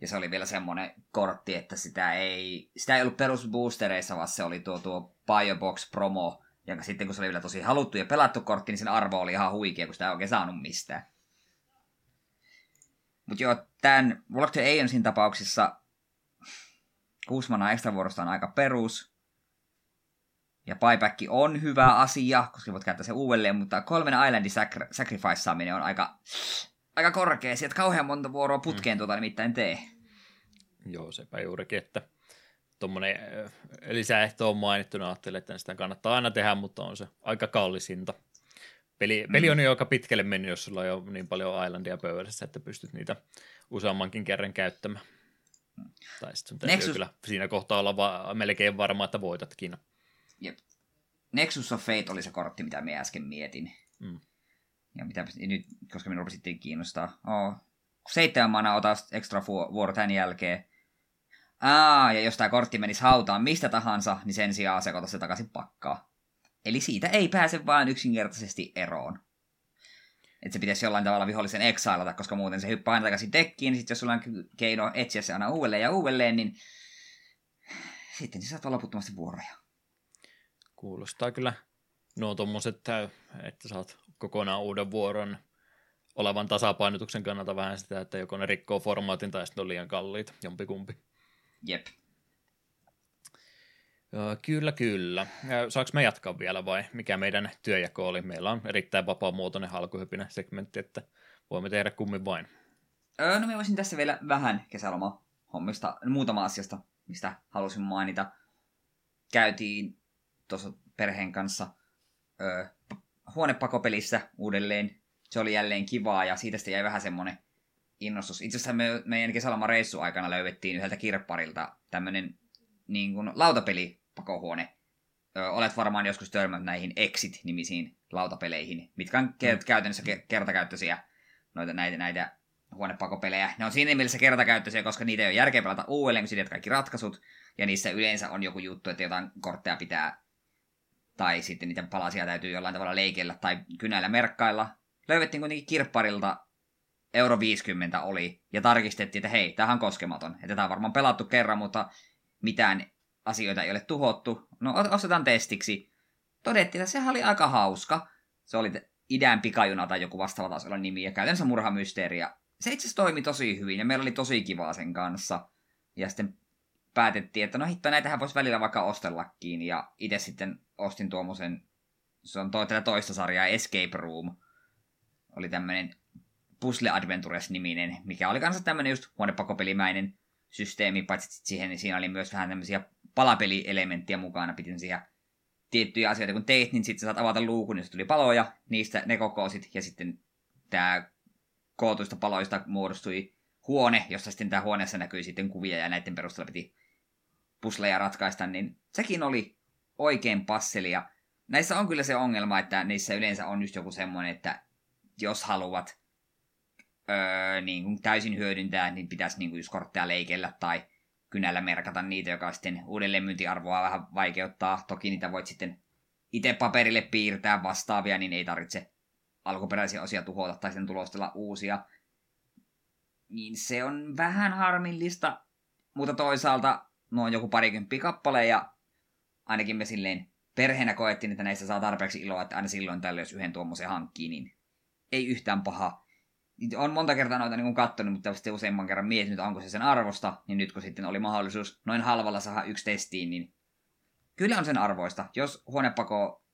Ja se oli vielä semmoinen kortti, että sitä ei, sitä ei ollut perusboostereissa, vaan se oli tuo, tuo Biobox promo, jonka sitten kun se oli vielä tosi haluttu ja pelattu kortti, niin sen arvo oli ihan huikea, kun sitä ei oikein saanut mistään. Mutta joo, tämän Walk the Aeonsin tapauksessa Kuusi mana extra vuorosta on aika perus. Ja buyback on hyvä asia, koska voit käyttää se uudelleen, mutta kolmen islandin sacri- sacrificeaaminen on aika, aika korkea. Sieltä kauhean monta vuoroa putkeen mm. tuota nimittäin tee. Joo, sepä juurikin, että tuommoinen lisäehto on mainittu, niin ajattelin, että sitä kannattaa aina tehdä, mutta on se aika kallisinta. Peli, peli on jo aika pitkälle mennyt, jos sulla on jo niin paljon islandia pöydässä, että pystyt niitä useammankin kerran käyttämään. Tai sitten sun Nexus... kyllä siinä kohtaa olla va- melkein varma, että voitatkin. Jep. Nexus of Fate oli se kortti, mitä me äsken mietin. Mm. Ja mitä nyt, koska minun rupesittiin kiinnostaa. Oh, seitsemän mana ota extra vuoro tämän jälkeen. Aa, ja jos tämä kortti menisi hautaan mistä tahansa, niin sen sijaan sekoita se takaisin pakkaa. Eli siitä ei pääse vain yksinkertaisesti eroon. Että se pitäisi jollain tavalla vihollisen exailata, koska muuten se hyppää aina takaisin dekkiin, niin sitten jos sulla on keino etsiä se aina uudelleen ja uudelleen, niin sitten se saattaa loputtomasti vuoroja. Kuulostaa kyllä nuo tommoset, että saat kokonaan uuden vuoron olevan tasapainotuksen kannalta vähän sitä, että joko ne rikkoo formaatin tai sitten on liian kalliita, jompikumpi. Jep. Kyllä, kyllä. Saanko me jatkaa vielä vai mikä meidän työjako oli? Meillä on erittäin vapaamuotoinen halkuhypinen segmentti, että voimme tehdä kummin vain. Öö, no mä voisin tässä vielä vähän kesäloma hommista, muutama asiasta, mistä halusin mainita. Käytiin tuossa perheen kanssa öö, huonepakopelissä uudelleen. Se oli jälleen kivaa ja siitä sitten jäi vähän semmonen innostus. Itse asiassa me, meidän kesäloman reissu aikana löydettiin yhdeltä kirpparilta tämmönen niin kuin lautapeli pakohuone. Ö, olet varmaan joskus törmännyt näihin Exit-nimisiin lautapeleihin, mitkä on ke- käytännössä ke- kertakäyttöisiä noita, näitä, näitä huonepakopelejä. Ne on siinä mielessä kertakäyttöisiä, koska niitä ei ole järkeä pelata uudelleen, kun kaikki ratkaisut, ja niissä yleensä on joku juttu, että jotain kortteja pitää, tai sitten niitä palasia täytyy jollain tavalla leikellä tai kynäillä merkkailla. Löydettiin kuitenkin kirpparilta euro 50 oli, ja tarkistettiin, että hei, tämähän on koskematon. Että tämä on varmaan pelattu kerran, mutta mitään asioita ei ole tuhottu. No ostetaan testiksi. Todettiin, että se oli aika hauska. Se oli idän pikajuna tai joku vastaava taas olla nimi, ja käytännössä murhamysteeri. Ja se itse asiassa toimi tosi hyvin, ja meillä oli tosi kivaa sen kanssa. Ja sitten päätettiin, että no hitto, näitähän voisi välillä vaikka ostellakin, ja itse sitten ostin tuommoisen, se on to, tätä toista sarjaa, Escape Room. Oli tämmöinen Puzzle Adventures-niminen, mikä oli kanssa tämmöinen just huonepakopelimäinen systeemi, paitsi siihen, niin siinä oli myös vähän tämmöisiä palapelielementtiä mukana, piti siihen tiettyjä asioita, kun teit, niin sitten saat avata luukun, niin tuli paloja, niistä ne kokosit, ja sitten tämä kootuista paloista muodostui huone, jossa sitten tämä huoneessa näkyi sitten kuvia, ja näiden perusteella piti pusleja ratkaista, niin sekin oli oikein passeli, ja näissä on kyllä se ongelma, että niissä yleensä on just joku semmoinen, että jos haluat öö, niin kuin täysin hyödyntää, niin pitäisi niin kuin just kortteja leikellä tai kynällä merkata niitä, joka sitten uudelleenmyyntiarvoa vähän vaikeuttaa. Toki niitä voit sitten itse paperille piirtää vastaavia, niin ei tarvitse alkuperäisiä osia tuhota tai sitten tulostella uusia. Niin se on vähän harmillista, mutta toisaalta noin joku parikymppi kappale ja ainakin me silleen perheenä koettiin, että näistä saa tarpeeksi iloa, että aina silloin tällöin jos yhden tuommoisen hankkii, niin ei yhtään paha on monta kertaa noita niin katsonut, mutta sitten useamman kerran miettinyt, onko se sen arvosta, niin nyt kun sitten oli mahdollisuus noin halvalla saada yksi testiin, niin kyllä on sen arvoista. Jos huonepako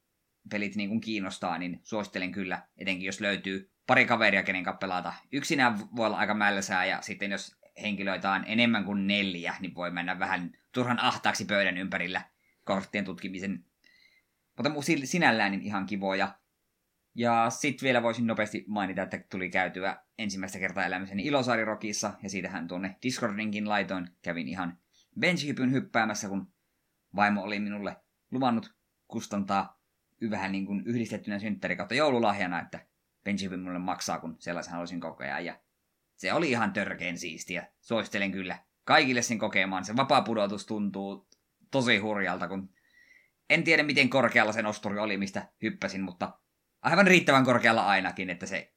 pelit niin kuin kiinnostaa, niin suosittelen kyllä, etenkin jos löytyy pari kaveria, kenen kanssa pelata. Yksinään voi olla aika mällösää, ja sitten jos henkilöitä on enemmän kuin neljä, niin voi mennä vähän turhan ahtaaksi pöydän ympärillä korttien tutkimisen. Mutta sinällään niin ihan kivoja. Ja sitten vielä voisin nopeasti mainita, että tuli käytyä ensimmäistä kertaa elämässäni Ilosaari-rokissa, ja siitähän tuonne Discordinkin laitoin. Kävin ihan benchhypyn hyppäämässä, kun vaimo oli minulle luvannut kustantaa vähän niin kuin yhdistettynä synttäri kautta joululahjana, että benchhypyn mulle maksaa, kun sellaisen haluaisin kokea. Ja se oli ihan törkeen siistiä. Suosittelen kyllä kaikille sen kokemaan. Se vapaa pudotus tuntuu tosi hurjalta, kun en tiedä miten korkealla se nosturi oli, mistä hyppäsin, mutta aivan riittävän korkealla ainakin, että se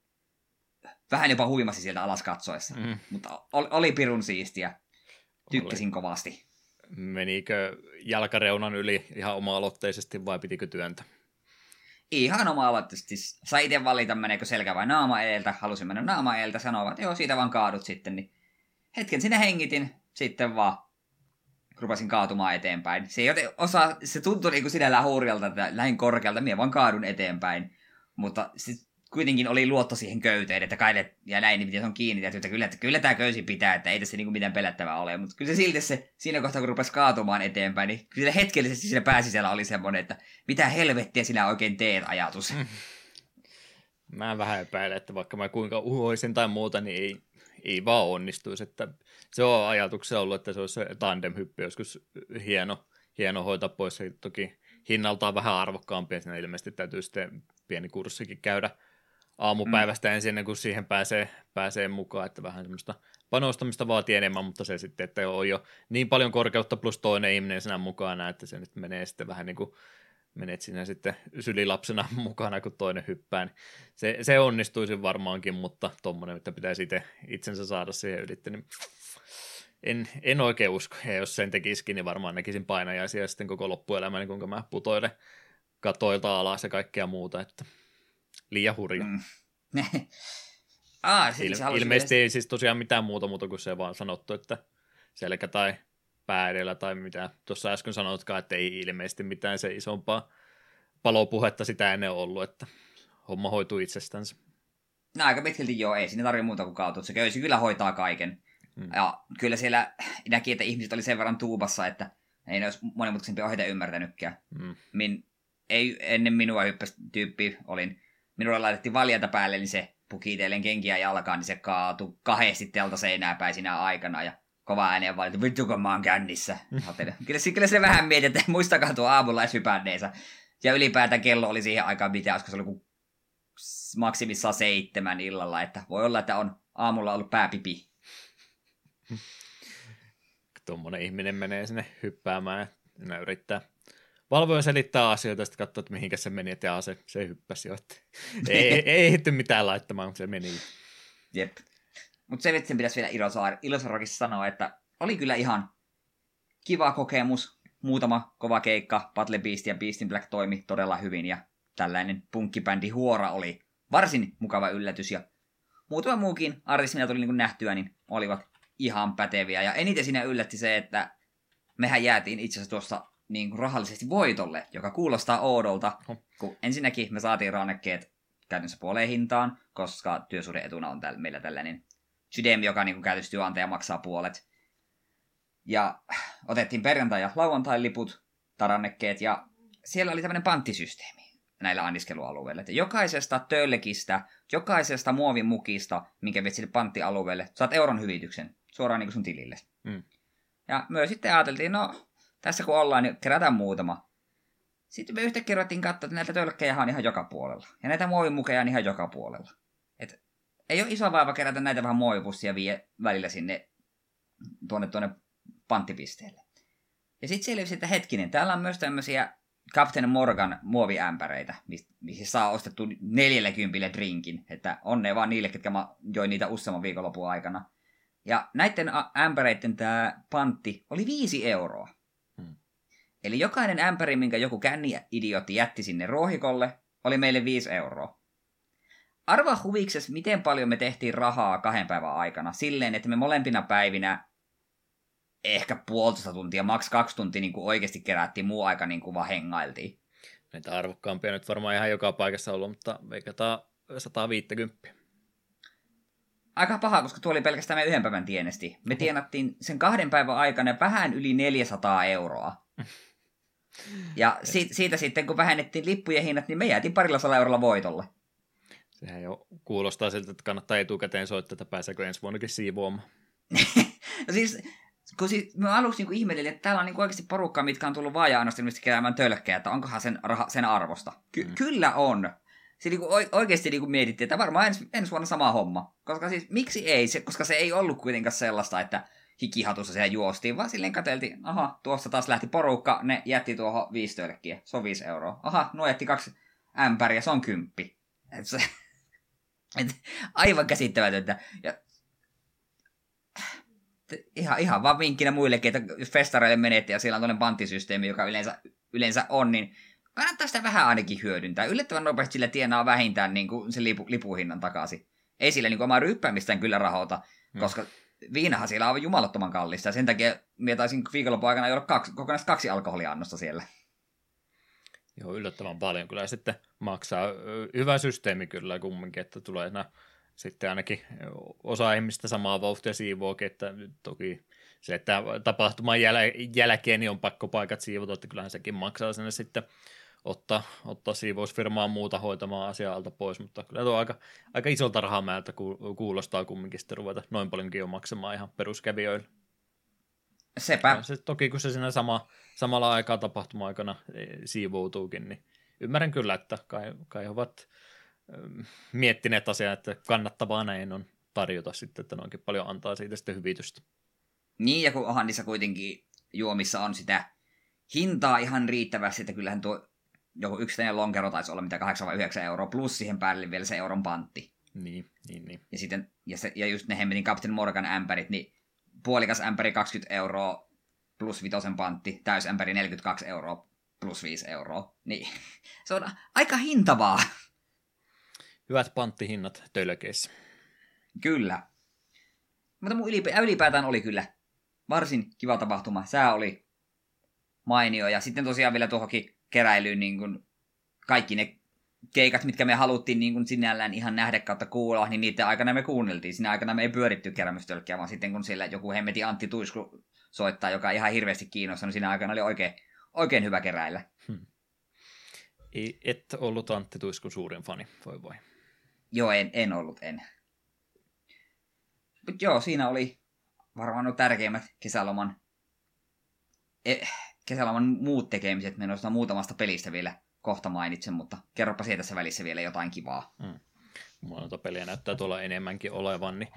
vähän jopa huimasi sieltä alas katsoessa. Mm. Mutta oli, oli pirun siistiä. Tykkäsin oli. kovasti. Menikö jalkareunan yli ihan oma-aloitteisesti vai pitikö työntä? Ihan oma-aloitteisesti. Sai itse valita, meneekö selkä vai naama edeltä. Halusin mennä naama edeltä, sanoivat, että joo, siitä vaan kaadut sitten. Niin hetken sinä hengitin, sitten vaan rupesin kaatumaan eteenpäin. Se, ei osa, se tuntui niin kuin sinällään hurjalta, että lähin korkealta, minä vaan kaadun eteenpäin. Mutta sit kuitenkin oli luotto siihen köyteen, että kai ja näin, niin miten se on kiinni, että kyllä, että kyllä tämä köysi pitää, että ei tässä niinku mitään pelättävää ole. Mutta kyllä se silti se, siinä kohtaa, kun rupesi kaatumaan eteenpäin, niin kyllä hetkellisesti siinä pääsisällä oli semmoinen, että mitä helvettiä sinä oikein teet ajatus. Mm. Mä vähän epäilen, että vaikka mä kuinka uhoisin tai muuta, niin ei, ei vaan onnistuisi. Että se on ajatuksia ollut, että se olisi se tandem-hyppy joskus hieno, hieno hoitaa pois. Se toki hinnaltaan vähän arvokkaampi, ja siinä ilmeisesti täytyy sitten pieni kurssikin käydä aamupäivästä mm. ensin, kuin siihen pääsee, pääsee mukaan, että vähän semmoista panostamista vaatii enemmän, mutta se sitten, että on jo niin paljon korkeutta plus toinen ihminen siinä mukana, että se nyt menee sitten vähän niin kuin menet sinä sitten sylilapsena mukana, kun toinen hyppää. Niin se, se onnistuisi varmaankin, mutta tuommoinen, että pitäisi itse itsensä saada siihen ylitte, niin en, en oikein usko. Ja jos sen tekisikin, niin varmaan näkisin painajaisia sitten koko loppuelämäni, kuinka mä putoilen katoilta alas ja kaikkea muuta, että liian hurja. Mm. ah, Il- ilmeisesti ei siis tosiaan mitään muuta muuta kuin se vaan sanottu, että selkä tai pää edellä tai mitä tuossa äsken sanotkaan, että ei ilmeisesti mitään se isompaa palopuhetta sitä ennen ollut, että homma hoituu itsestänsä. No aika pitkälti joo, ei siinä tarvitse muuta kuin kautta. Se köysi kyllä hoitaa kaiken. Hmm. Ja kyllä siellä näki, että ihmiset oli sen verran tuubassa, että ei ne olisi monimutkaisempia ohjeita ymmärtänytkään. Hmm. Min, ei ennen minua hyppäsi tyyppi olin. Minulle laitettiin valjata päälle, niin se puki kenkiä jalkaan, niin se kaatui kahdesti telta seinää päin siinä aikana. Ja kova ääneen vaan, että vittu kun mä oon kännissä. kyllä, kyllä se vähän mietit, että muistakaa tuo aamulla edes hypänneensä. Ja ylipäätään kello oli siihen aikaan mitä, koska se oli maksimissaan seitsemän illalla, että voi olla, että on aamulla ollut pääpipi. Tuommoinen ihminen menee sinne hyppäämään ja yrittää valvoja selittää asioita, sitten katsoo, että mihinkä se meni, että jaa, se, se hyppäsi jo. ei, ei, ehty mitään laittamaan, kun se meni. Jep. Mutta se vitsin pitäisi vielä Ilosaar, Ilosarokissa sanoa, että oli kyllä ihan kiva kokemus. Muutama kova keikka, Battle Beast ja Beastin Black toimi todella hyvin ja tällainen punkkibändi Huora oli varsin mukava yllätys ja muutama muukin artisti, mitä tuli niin nähtyä, niin olivat ihan päteviä. Ja eniten siinä yllätti se, että mehän jäätiin itse asiassa tuossa niin kuin rahallisesti voitolle, joka kuulostaa oudolta, kun ensinnäkin me saatiin rannekkeet käytännössä puoleen hintaan, koska työsuhdeetuna on täällä, meillä tällainen Sydem, joka niin käytössä työnantaja maksaa puolet. Ja otettiin perjantai- ja lauantai-liput, tarannekkeet, ja siellä oli tämmöinen panttisysteemi näillä anniskelualueilla. Että jokaisesta töllekistä, jokaisesta muovimukista, minkä vet sille panttialueelle, saat euron hyvityksen suoraan niin kuin sun tilille. Mm. Ja myös sitten ajateltiin, no tässä kun ollaan, niin kerätään muutama. Sitten me yhtäkkiä ruvettiin katsoa, että näitä tölkkejä on ihan joka puolella. Ja näitä muovimukeja on ihan joka puolella ei ole iso vaiva kerätä näitä vähän muovipussia vie välillä sinne tuonne, tuonne panttipisteelle. Ja sitten selvisi, että hetkinen, täällä on myös tämmöisiä Captain Morgan muoviämpäreitä, missä saa ostettu 40 drinkin. Että onne vaan niille, ketkä mä join niitä useamman viikonlopun aikana. Ja näiden ämpäreiden tämä pantti oli 5 euroa. Eli jokainen ämpäri, minkä joku känni idiootti jätti sinne ruohikolle, oli meille 5 euroa. Arvaa huvikses, miten paljon me tehtiin rahaa kahden päivän aikana. Silleen, että me molempina päivinä ehkä puolitoista tuntia, maks kaksi tuntia niin kuin oikeasti kerättiin, muu aika niin kuin vaan hengailtiin. Näitä arvokkaampia nyt varmaan ihan joka paikassa ollut, mutta veikataan 150. Aika paha, koska tuo oli pelkästään me yhden päivän tienesti. Me tienattiin sen kahden päivän aikana vähän yli 400 euroa. Ja siitä, siitä sitten, kun vähennettiin lippujen hinnat, niin me jäätiin parilla sala eurolla voitolle. Sehän jo kuulostaa siltä, että kannattaa etukäteen soittaa, että pääseekö ensi vuonnakin siivoamaan. no siis, kun siis, mä aluksi niin ihmettelin, että täällä on niin oikeasti porukka, mitkä on tullut vaaja ainoastaan keräämään tölkkejä, että onkohan sen, raha, sen arvosta. Ky- mm. Kyllä on. Se niin kuin oikeasti niin kuin mietittiin, että varmaan ens, ensi vuonna sama homma. Koska siis, miksi ei? Se, koska se ei ollut kuitenkaan sellaista, että hikihatussa siellä juostiin, vaan silleen katseltiin, aha, tuossa taas lähti porukka, ne jätti tuohon viisi tölkkiä, se on viisi euroa. Aha, nuo jätti kaksi ämpäriä, se on kymppi. Et se, et, aivan käsittämätöntä. Ja, ihan, ihan vaan vinkkinä muillekin, että jos festareille menette ja siellä on tuonne panttisysteemi, joka yleensä, yleensä on, niin kannattaa sitä vähän ainakin hyödyntää. Yllättävän nopeasti sillä tienaa vähintään niin kuin sen lipu, lipuhinnan takaisin. Ei sillä niin kuin omaa ryppäämistään kyllä rahoita, hmm. koska viinahan siellä on jumalattoman kallista, ja sen takia mietaisin viikonlopun aikana ole kaksi, kokonaan kaksi alkoholiannosta siellä. Joo, yllättävän paljon kyllä sitten maksaa. Hyvä systeemi kyllä kumminkin, että tulee nämä sitten ainakin osa ihmistä samaa vauhtia siivoakin, että toki se, että tapahtuman jäl- jälkeen niin on pakko paikat siivota, että kyllähän sekin maksaa sinne sitten ottaa, ottaa siivousfirmaa muuta hoitamaan asiaa alta pois, mutta kyllä tuo aika, aika isolta rahamäältä kuulostaa kumminkin sitten ruveta noin paljonkin jo maksamaan ihan peruskävijöille. Sepä. Ja se, toki kun se siinä sama, samalla aikaa tapahtuma-aikana e, siivoutuukin, niin ymmärrän kyllä, että kai, kai ovat miettineet asiaa, että kannattavaa näin on tarjota sitten, että noinkin paljon antaa siitä sitten hyvitystä. Niin, ja kun onhan niissä kuitenkin juomissa on sitä hintaa ihan riittävästi, että kyllähän tuo joku yksittäinen lonkero taisi olla mitä 8 vai 9 euroa, plus siihen päälle vielä se euron pantti. Niin, niin, niin. Ja, sitten, ja, se, ja just ne hemmetin Captain Morgan ämpärit, niin puolikas ämpäri 20 euroa plus vitosen pantti, täys ämpäri 42 euroa plus 5 euroa. Niin se on aika hintavaa. Hyvät panttihinnat tölkeissä. Kyllä. Mutta mun ylipäätään oli kyllä varsin kiva tapahtuma. Sää oli mainio ja sitten tosiaan vielä tuohonkin keräilyyn niin kuin kaikki ne keikat, mitkä me haluttiin niin kuin sinällään ihan nähdä kautta kuulla, niin niiden aikana me kuunneltiin. Siinä aikana me ei pyöritty kerämystölkkiä, vaan sitten kun siellä joku hemmeti Antti Tuisku soittaa, joka ihan hirveästi kiinnostaa, niin siinä aikana oli oikein, oikein hyvä keräillä. Hmm. Ei, et ollut Antti Tuiskun suurin fani, voi voi. Joo, en, en ollut, en. Mutta joo, siinä oli varmaan no tärkeimmät kesäloman, eh, kesäloman muut tekemiset. Menossa muutamasta pelistä vielä kohta mainitsen, mutta kerropa siitä tässä välissä vielä jotain kivaa. Mm. Mulla noita peliä näyttää tuolla enemmänkin olevan, niin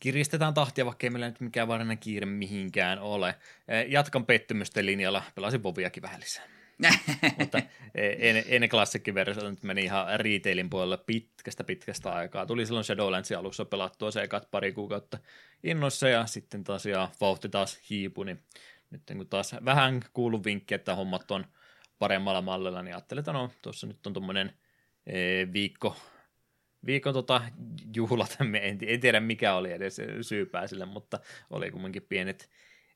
kiristetään tahtia, vaikka ei meillä nyt mikään varsinainen kiire mihinkään ole. Eh, jatkan pettymysten linjalla, pelasin Voviakin vähän lisää. Mutta ennen en klassikkiversio nyt meni ihan retailin puolelle pitkästä pitkästä aikaa. Tuli silloin Shadowlandsin alussa pelattua se ekat pari kuukautta innoissa ja sitten taas ja vauhti taas hiipui, niin nyt kun taas vähän kuulu vinkki, että hommat on paremmalla mallilla, niin ajattelin, että no tuossa nyt on tuommoinen e, viikko, viikon tota, juhlat, en, en tiedä mikä oli edes syypää sille, mutta oli kumminkin pienet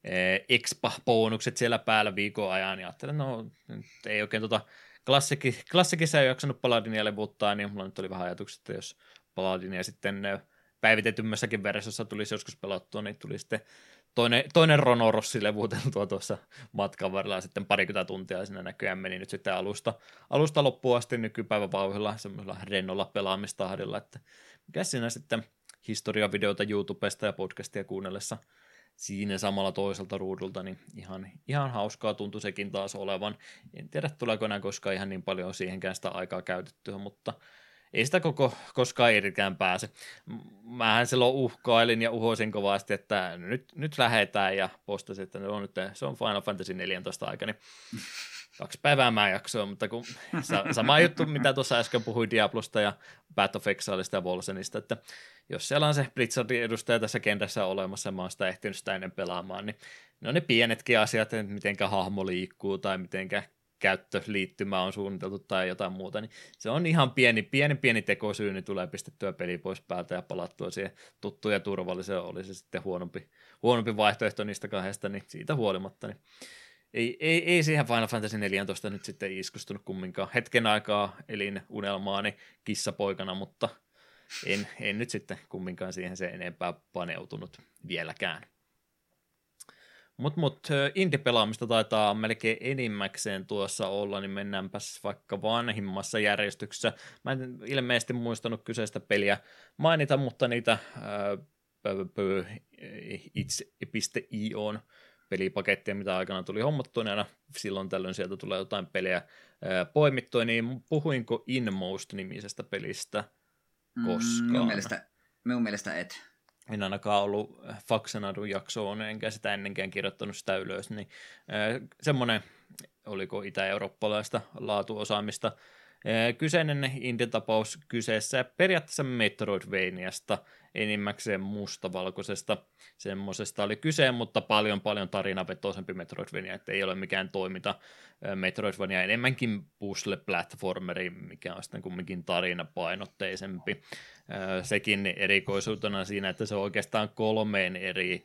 Eh, expa-bonukset siellä päällä viikon ajan, ja ajattelin, no ei oikein tota klassikki, klassikissa ei jaksanut Paladinia levuttaa, niin mulla nyt oli vähän ajatukset, että jos Paladinia sitten eh, päivitetymmässäkin versiossa tulisi joskus pelattua, niin tuli sitten toinen, toinen Ronorossi levuteltua tuossa matkan varrella sitten parikymmentä tuntia siinä näköjään meni nyt sitten alusta, alusta loppuun asti nykypäivän vauhilla semmoisella rennolla pelaamistahdilla, että mikä siinä sitten historiavideoita YouTubesta ja podcastia kuunnellessa – siinä samalla toiselta ruudulta, niin ihan, ihan hauskaa tuntui sekin taas olevan. En tiedä, tuleeko enää koskaan ihan niin paljon siihenkään sitä aikaa käytettyä, mutta ei sitä koko, koskaan irikään pääse. Mähän silloin uhkailin ja uhoisin kovasti, että nyt, nyt lähetään ja postasin, että no nyt se on Final Fantasy 14 aika, niin kaksi päivää mä jaksoin, mutta kun sama juttu, mitä tuossa äsken puhuin Diablosta ja Path of Exileista ja Volsenista, että jos siellä on se Blizzardin edustaja tässä kentässä olemassa, mä oon sitä ehtinyt sitä ennen pelaamaan, niin ne on ne pienetkin asiat, että mitenkä hahmo liikkuu tai mitenkä käyttöliittymä on suunniteltu tai jotain muuta, niin se on ihan pieni, pieni, pieni tekosyy, niin tulee pistettyä peli pois päältä ja palattua siihen tuttuun ja turvalliseen, oli se sitten huonompi, huonompi vaihtoehto niistä kahdesta, niin siitä huolimatta, niin ei, ei, ei siihen Final Fantasy 14 nyt sitten iskustunut kumminkaan. Hetken aikaa elin unelmaani kissapoikana, mutta en, en nyt sitten kumminkaan siihen se enempää paneutunut vieläkään. Mutta mut, indie-pelaamista taitaa melkein enimmäkseen tuossa olla, niin mennäänpäs vaikka vanhimmassa järjestyksessä. Mä en ilmeisesti muistanut kyseistä peliä mainita, mutta niitä itse.ioon pelipakettia, mitä aikana tuli hommattua, niin aina silloin tällöin sieltä tulee jotain pelejä poimittua, niin puhuinko Inmost-nimisestä pelistä koskaan? Mm, minun, mielestä, minun mielestä et. En ainakaan ollut Faxenadun jaksoon, enkä sitä ennenkään kirjoittanut sitä ylös, niin semmoinen, oliko itä-eurooppalaista laatuosaamista, Kyseinen indie-tapaus kyseessä periaatteessa Metroidvaniasta, enimmäkseen mustavalkoisesta semmoisesta oli kyse, mutta paljon paljon tarinavetoisempi Metroidvania, että ei ole mikään toiminta Metroidvania, enemmänkin puzzle-platformeri, mikä on sitten kumminkin tarinapainotteisempi. Sekin erikoisuutena siinä, että se on oikeastaan kolmeen eri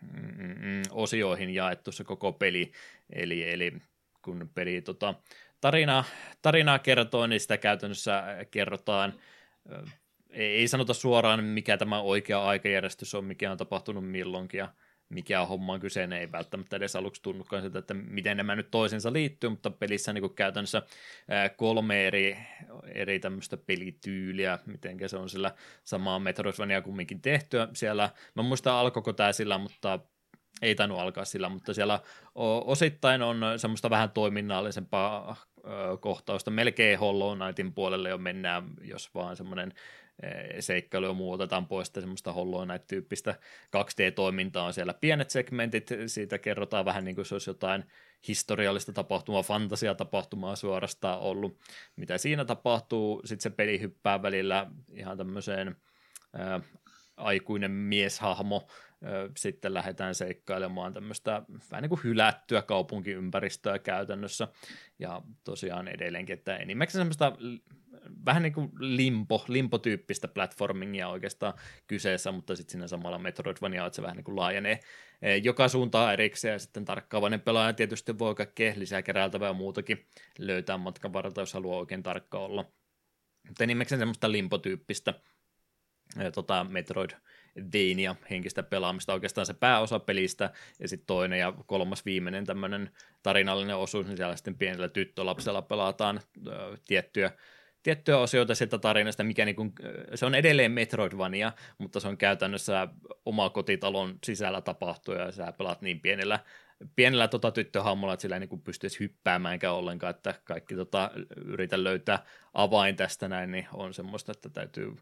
mm, mm, osioihin jaettu se koko peli, eli, eli kun peli tota, tarina, tarinaa kertoo, niin sitä käytännössä kerrotaan ei sanota suoraan, mikä tämä oikea aikajärjestys on, mikä on tapahtunut milloinkin ja mikä on kyseinen, ei välttämättä edes aluksi tunnukaan sitä, että miten nämä nyt toisensa liittyy, mutta pelissä niin käytännössä kolme eri, eri tämmöistä pelityyliä, miten se on sillä samaa Metroidvania kumminkin tehtyä siellä. Mä muistan alkoiko tämä sillä, mutta ei tainnut alkaa sillä, mutta siellä osittain on semmoista vähän toiminnallisempaa kohtausta. Melkein Hollow Knightin puolelle jo mennään, jos vaan semmoinen seikkailuja muu otetaan pois semmoista Hollow Knight-tyyppistä 2D-toimintaa on siellä. Pienet segmentit, siitä kerrotaan vähän niin kuin se olisi jotain historiallista tapahtumaa, fantasiatapahtumaa suorastaan ollut, mitä siinä tapahtuu, sitten se peli hyppää välillä ihan tämmöiseen ää, aikuinen mieshahmo, sitten lähdetään seikkailemaan tämmöistä vähän niin kuin hylättyä kaupunkiympäristöä käytännössä, ja tosiaan edelleenkin, että enimmäkseen semmoista vähän niin kuin limpo, limpo-tyyppistä platformingia oikeastaan kyseessä, mutta sitten siinä samalla Metroidvania, että se vähän niin kuin laajenee joka suuntaan erikseen, ja sitten tarkkaavainen pelaaja tietysti voi kaikkea lisää keräiltävää ja muutakin löytää matkan varrelta, jos haluaa oikein tarkka olla. Mutta enimmäkseen semmoista limpo-tyyppistä tota, Metroid Vania henkistä pelaamista, oikeastaan se pääosa pelistä, ja sitten toinen ja kolmas viimeinen tämmöinen tarinallinen osuus, niin siellä sitten pienellä tyttölapsella pelataan ö, tiettyjä tiettyjä osioita sieltä tarinasta, mikä niin kuin, se on edelleen Metroidvania, mutta se on käytännössä oma kotitalon sisällä tapahtuu ja sä pelaat niin pienellä, pienellä tota tyttöhammolla, että sillä ei niin pystyisi hyppäämäänkään ollenkaan, että kaikki tota, yritä löytää avain tästä näin, niin on semmoista, että täytyy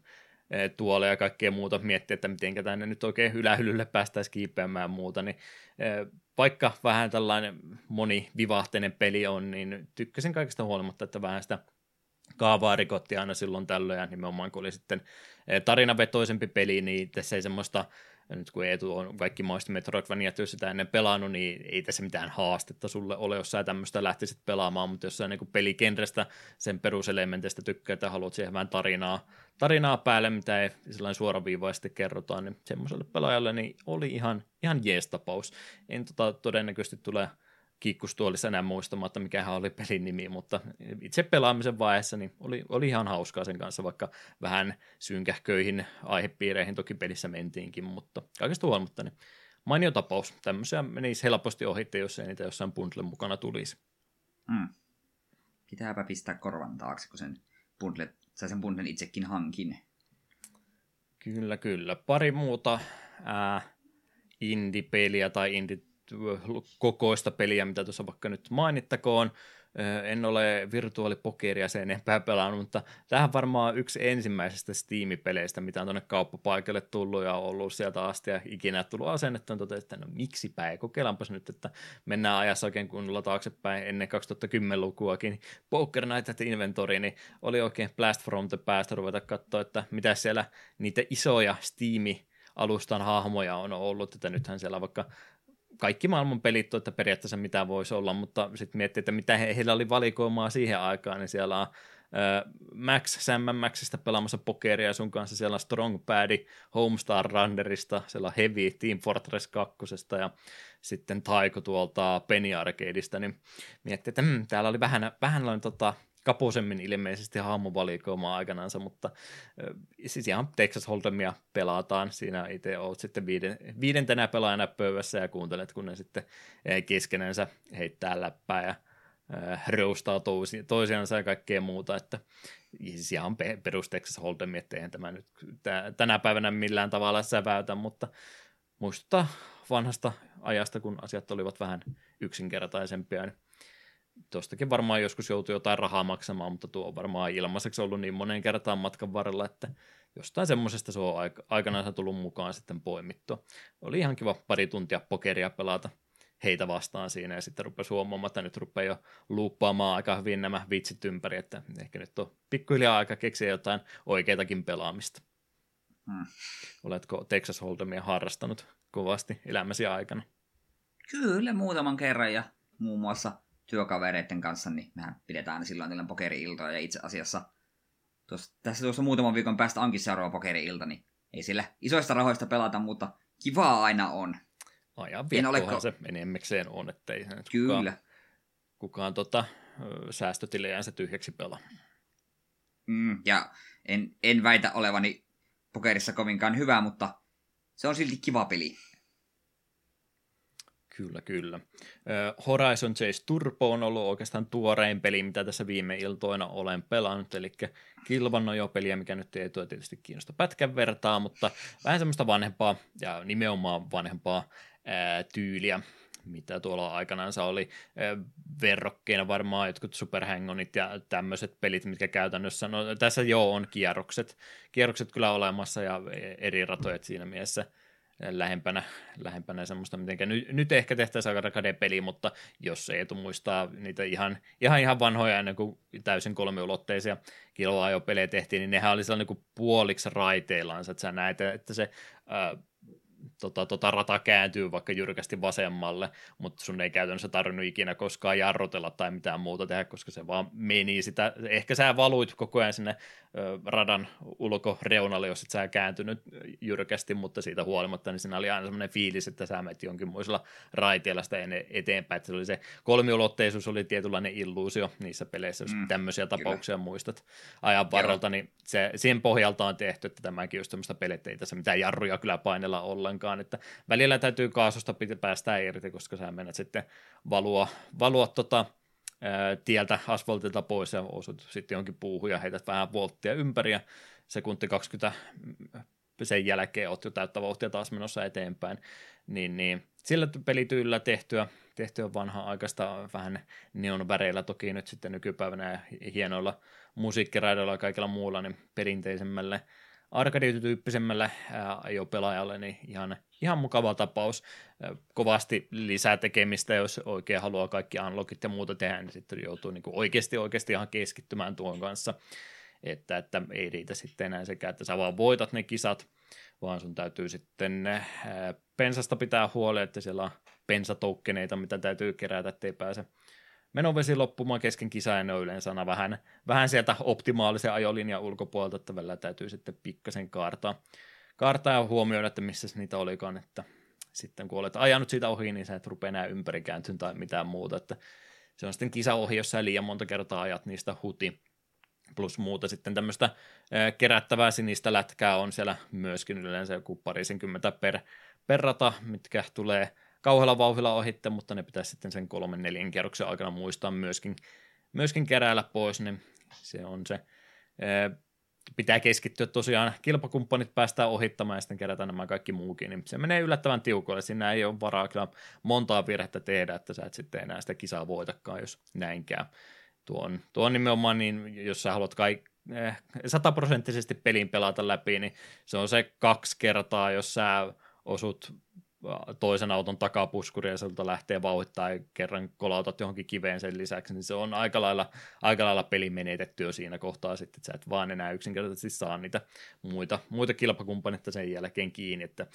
tuolle ja kaikkea muuta miettiä, että miten tänne nyt oikein ylähyllylle päästäisiin kiipeämään ja muuta, niin vaikka vähän tällainen monivivahteinen peli on, niin tykkäsin kaikesta huolimatta, että vähän sitä kaavaa rikottiin aina silloin tällöin, ja nimenomaan kun oli sitten eh, tarinavetoisempi peli, niin tässä ei semmoista, nyt kun Eetu on kaikki maista Metroidvania, jos sitä ennen pelannut, niin ei tässä mitään haastetta sulle ole, jos sä tämmöistä lähtisit pelaamaan, mutta jos sä niin pelikenrestä sen peruselementeistä tykkää, että haluat siihen vähän tarinaa, tarinaa päälle, mitä ei sellainen suoraviivaisesti kerrotaan, niin semmoiselle pelaajalle niin oli ihan, ihan jees tapaus. En tota, todennäköisesti tule kiikkustuolissa enää muistamatta, mikä oli pelin nimi, mutta itse pelaamisen vaiheessa niin oli, oli ihan hauskaa sen kanssa, vaikka vähän synkähköihin aihepiireihin toki pelissä mentiinkin, mutta kaikesta huolimatta niin mainio tapaus. Tämmöisiä menisi helposti ohitte, jos ei niitä jossain bundlen mukana tulisi. Mm. Pitääpä pistää korvan taakse, kun sen bundle, sen bundlen itsekin hankin. Kyllä, kyllä. Pari muuta ää, indie-peliä tai indie kokoista peliä, mitä tuossa vaikka nyt mainittakoon. En ole virtuaalipokeria sen enempää pelannut, mutta tähän varmaan yksi ensimmäisestä Steam-peleistä, mitä on tuonne kauppapaikalle tullut ja ollut sieltä asti ja ikinä tullut asennettu, on että no miksipä ei, kokeillaanpas nyt, että mennään ajassa oikein kunnolla taaksepäin ennen 2010-lukuakin. Poker Night at Inventory, niin oli oikein blast from the past ruveta katsoa, että mitä siellä niitä isoja Steam alustan hahmoja on ollut, että nythän siellä vaikka kaikki maailman pelit, että periaatteessa mitä voisi olla, mutta sitten miettii, että mitä he, heillä oli valikoimaa siihen aikaan, niin siellä on Max, Sam Maxista pelaamassa pokeria sun kanssa, siellä on Strong Pad, Homestar Runnerista, siellä on Heavy Team Fortress 2 ja sitten Taiko tuolta Penny Arcadeista, niin miettii, että hmm, täällä oli vähän, vähän tota, kaposemmin ilmeisesti hahmovalikoimaa aikanansa, mutta siis ihan Texas Hold'emia pelataan. Siinä itse olet sitten viiden, viidentenä pelaajana pöydässä ja kuuntelet, kun ne sitten keskenensä heittää läppää ja reustaa toisiansa ja kaikkea muuta, että siis ihan perus Texas Hold'em, että eihän tämä nyt tänä päivänä millään tavalla säväytä, mutta muistuttaa vanhasta ajasta, kun asiat olivat vähän yksinkertaisempia, niin tuostakin varmaan joskus joutuu jotain rahaa maksamaan, mutta tuo on varmaan ilmaiseksi ollut niin monen kertaan matkan varrella, että jostain semmoisesta se on aikanaan tullut mukaan sitten poimittua. Oli ihan kiva pari tuntia pokeria pelata heitä vastaan siinä ja sitten rupesi huomaamaan, että nyt rupeaa jo luuppaamaan aika hyvin nämä vitsit ympäri, että ehkä nyt on pikkuhiljaa aika keksiä jotain oikeitakin pelaamista. Hmm. Oletko Texas Hold'emia harrastanut kovasti elämäsi aikana? Kyllä, muutaman kerran ja muun muassa työkavereiden kanssa, niin mehän pidetään silloin tällä pokeri-iltoja, ja itse asiassa tuossa, tässä tuossa muutaman viikon päästä onkin seuraava pokeri-ilta, niin ei sillä isoista rahoista pelata, mutta kivaa aina on. Ajan viettohan se enemmikseen on, ettei Kyllä. kukaan, kukaan tota, säästötilejänsä tyhjäksi pelaa. Mm, ja en, en väitä olevani pokerissa kovinkaan hyvä, mutta se on silti kiva peli. Kyllä, kyllä. Horizon Chase Turbo on ollut oikeastaan tuorein peli, mitä tässä viime iltoina olen pelannut, eli kilvannut jo peliä, mikä nyt ei tietysti kiinnosta pätkän vertaa, mutta vähän semmoista vanhempaa ja nimenomaan vanhempaa ää, tyyliä. mitä tuolla aikanaan oli verrokkeina varmaan jotkut superhangonit ja tämmöiset pelit, mitkä käytännössä, no tässä joo on kierrokset, kierrokset kyllä olemassa ja eri ratoja siinä mielessä lähempänä, lähempänä semmoista, miten nyt, nyt ehkä tehtäisiin aika rakade-peli, mutta jos ei etu muistaa niitä ihan, ihan, ihan vanhoja ennen kuin täysin kolmiulotteisia kiloajopelejä tehtiin, niin nehän oli sellainen kuin puoliksi raiteillaan, että sä näet, että se ää, tota, tota rata kääntyy vaikka jyrkästi vasemmalle, mutta sun ei käytännössä tarvinnut ikinä koskaan jarrutella tai mitään muuta tehdä, koska se vaan meni sitä. Ehkä sä valuit koko ajan sinne ö, radan ulkoreunalle, jos et sä kääntynyt jyrkästi, mutta siitä huolimatta, niin siinä oli aina semmoinen fiilis, että sä menet jonkinmoisella raiteella sitä eteenpäin, että se oli se kolmiulotteisuus oli tietynlainen illuusio niissä peleissä, jos mm, tämmöisiä tapauksia kyllä. muistat ajan varrelta, niin se, siihen pohjalta on tehty, että tämäkin just semmoista pelit, ei tässä mitään jarruja kyllä painella ollenkaan, että välillä täytyy kaasusta päästä irti, koska sä menet sitten valua, valua tota, tieltä asfaltilta pois ja osut sitten jonkin puuhun ja heität vähän volttia ympäri ja sekunti 20 sen jälkeen oot jo täyttä vauhtia taas menossa eteenpäin, niin, niin. Sillä pelityylillä tehtyä, tehtyä vanha aikaista vähän neon väreillä toki nyt sitten nykypäivänä ja hienoilla musiikkiraidoilla ja kaikilla muulla niin perinteisemmälle arcade-tyyppisemmälle ajopelaajalle, niin ihan, ihan mukava tapaus. Kovasti lisää tekemistä, jos oikein haluaa kaikki unlockit ja muuta tehdä, niin sitten joutuu niin oikeasti, oikeasti ihan keskittymään tuon kanssa. Että, että ei riitä sitten enää sekä, että sä vaan voitat ne kisat, vaan sun täytyy sitten pensasta pitää huoli, että siellä on pensatoukkeneita, mitä täytyy kerätä, ettei pääse menovesi loppumaan kesken kisa ja ne on yleensä aina vähän, vähän sieltä optimaalisen ajolinjan ulkopuolelta, että välillä täytyy sitten pikkasen kaartaa, kaartaa ja huomioida, että missä niitä olikaan, että sitten kun olet ajanut siitä ohi, niin sä et rupea enää ympäri tai mitään muuta, että se on sitten kisa ohi, jos sä liian monta kertaa ajat niistä huti, plus muuta sitten tämmöistä kerättävää sinistä lätkää on siellä myöskin yleensä joku parisenkymmentä per, per rata, mitkä tulee kauhealla vauhilla ohitte, mutta ne pitäisi sitten sen kolmen neljän kierroksen aikana muistaa myöskin, myöskin keräällä pois, niin se on se. Pitää keskittyä tosiaan, kilpakumppanit päästään ohittamaan ja sitten kerätä nämä kaikki muukin, niin se menee yllättävän tiukoille. Siinä ei ole varaa kyllä montaa virhettä tehdä, että sä et sitten enää sitä kisaa voitakaan, jos näin käy. Tuo on, tuo on nimenomaan niin, jos sä haluat kaikki sataprosenttisesti pelin pelata läpi, niin se on se kaksi kertaa, jos sä osut toisen auton takapuskuri ja sieltä lähtee vauhittaa ja kerran kolautat johonkin kiveen sen lisäksi, niin se on aika lailla, aika lailla peli menetetty jo siinä kohtaa sitten, että sä et vaan enää yksinkertaisesti saa niitä muita, muita kilpakumppaneita sen jälkeen kiinni, että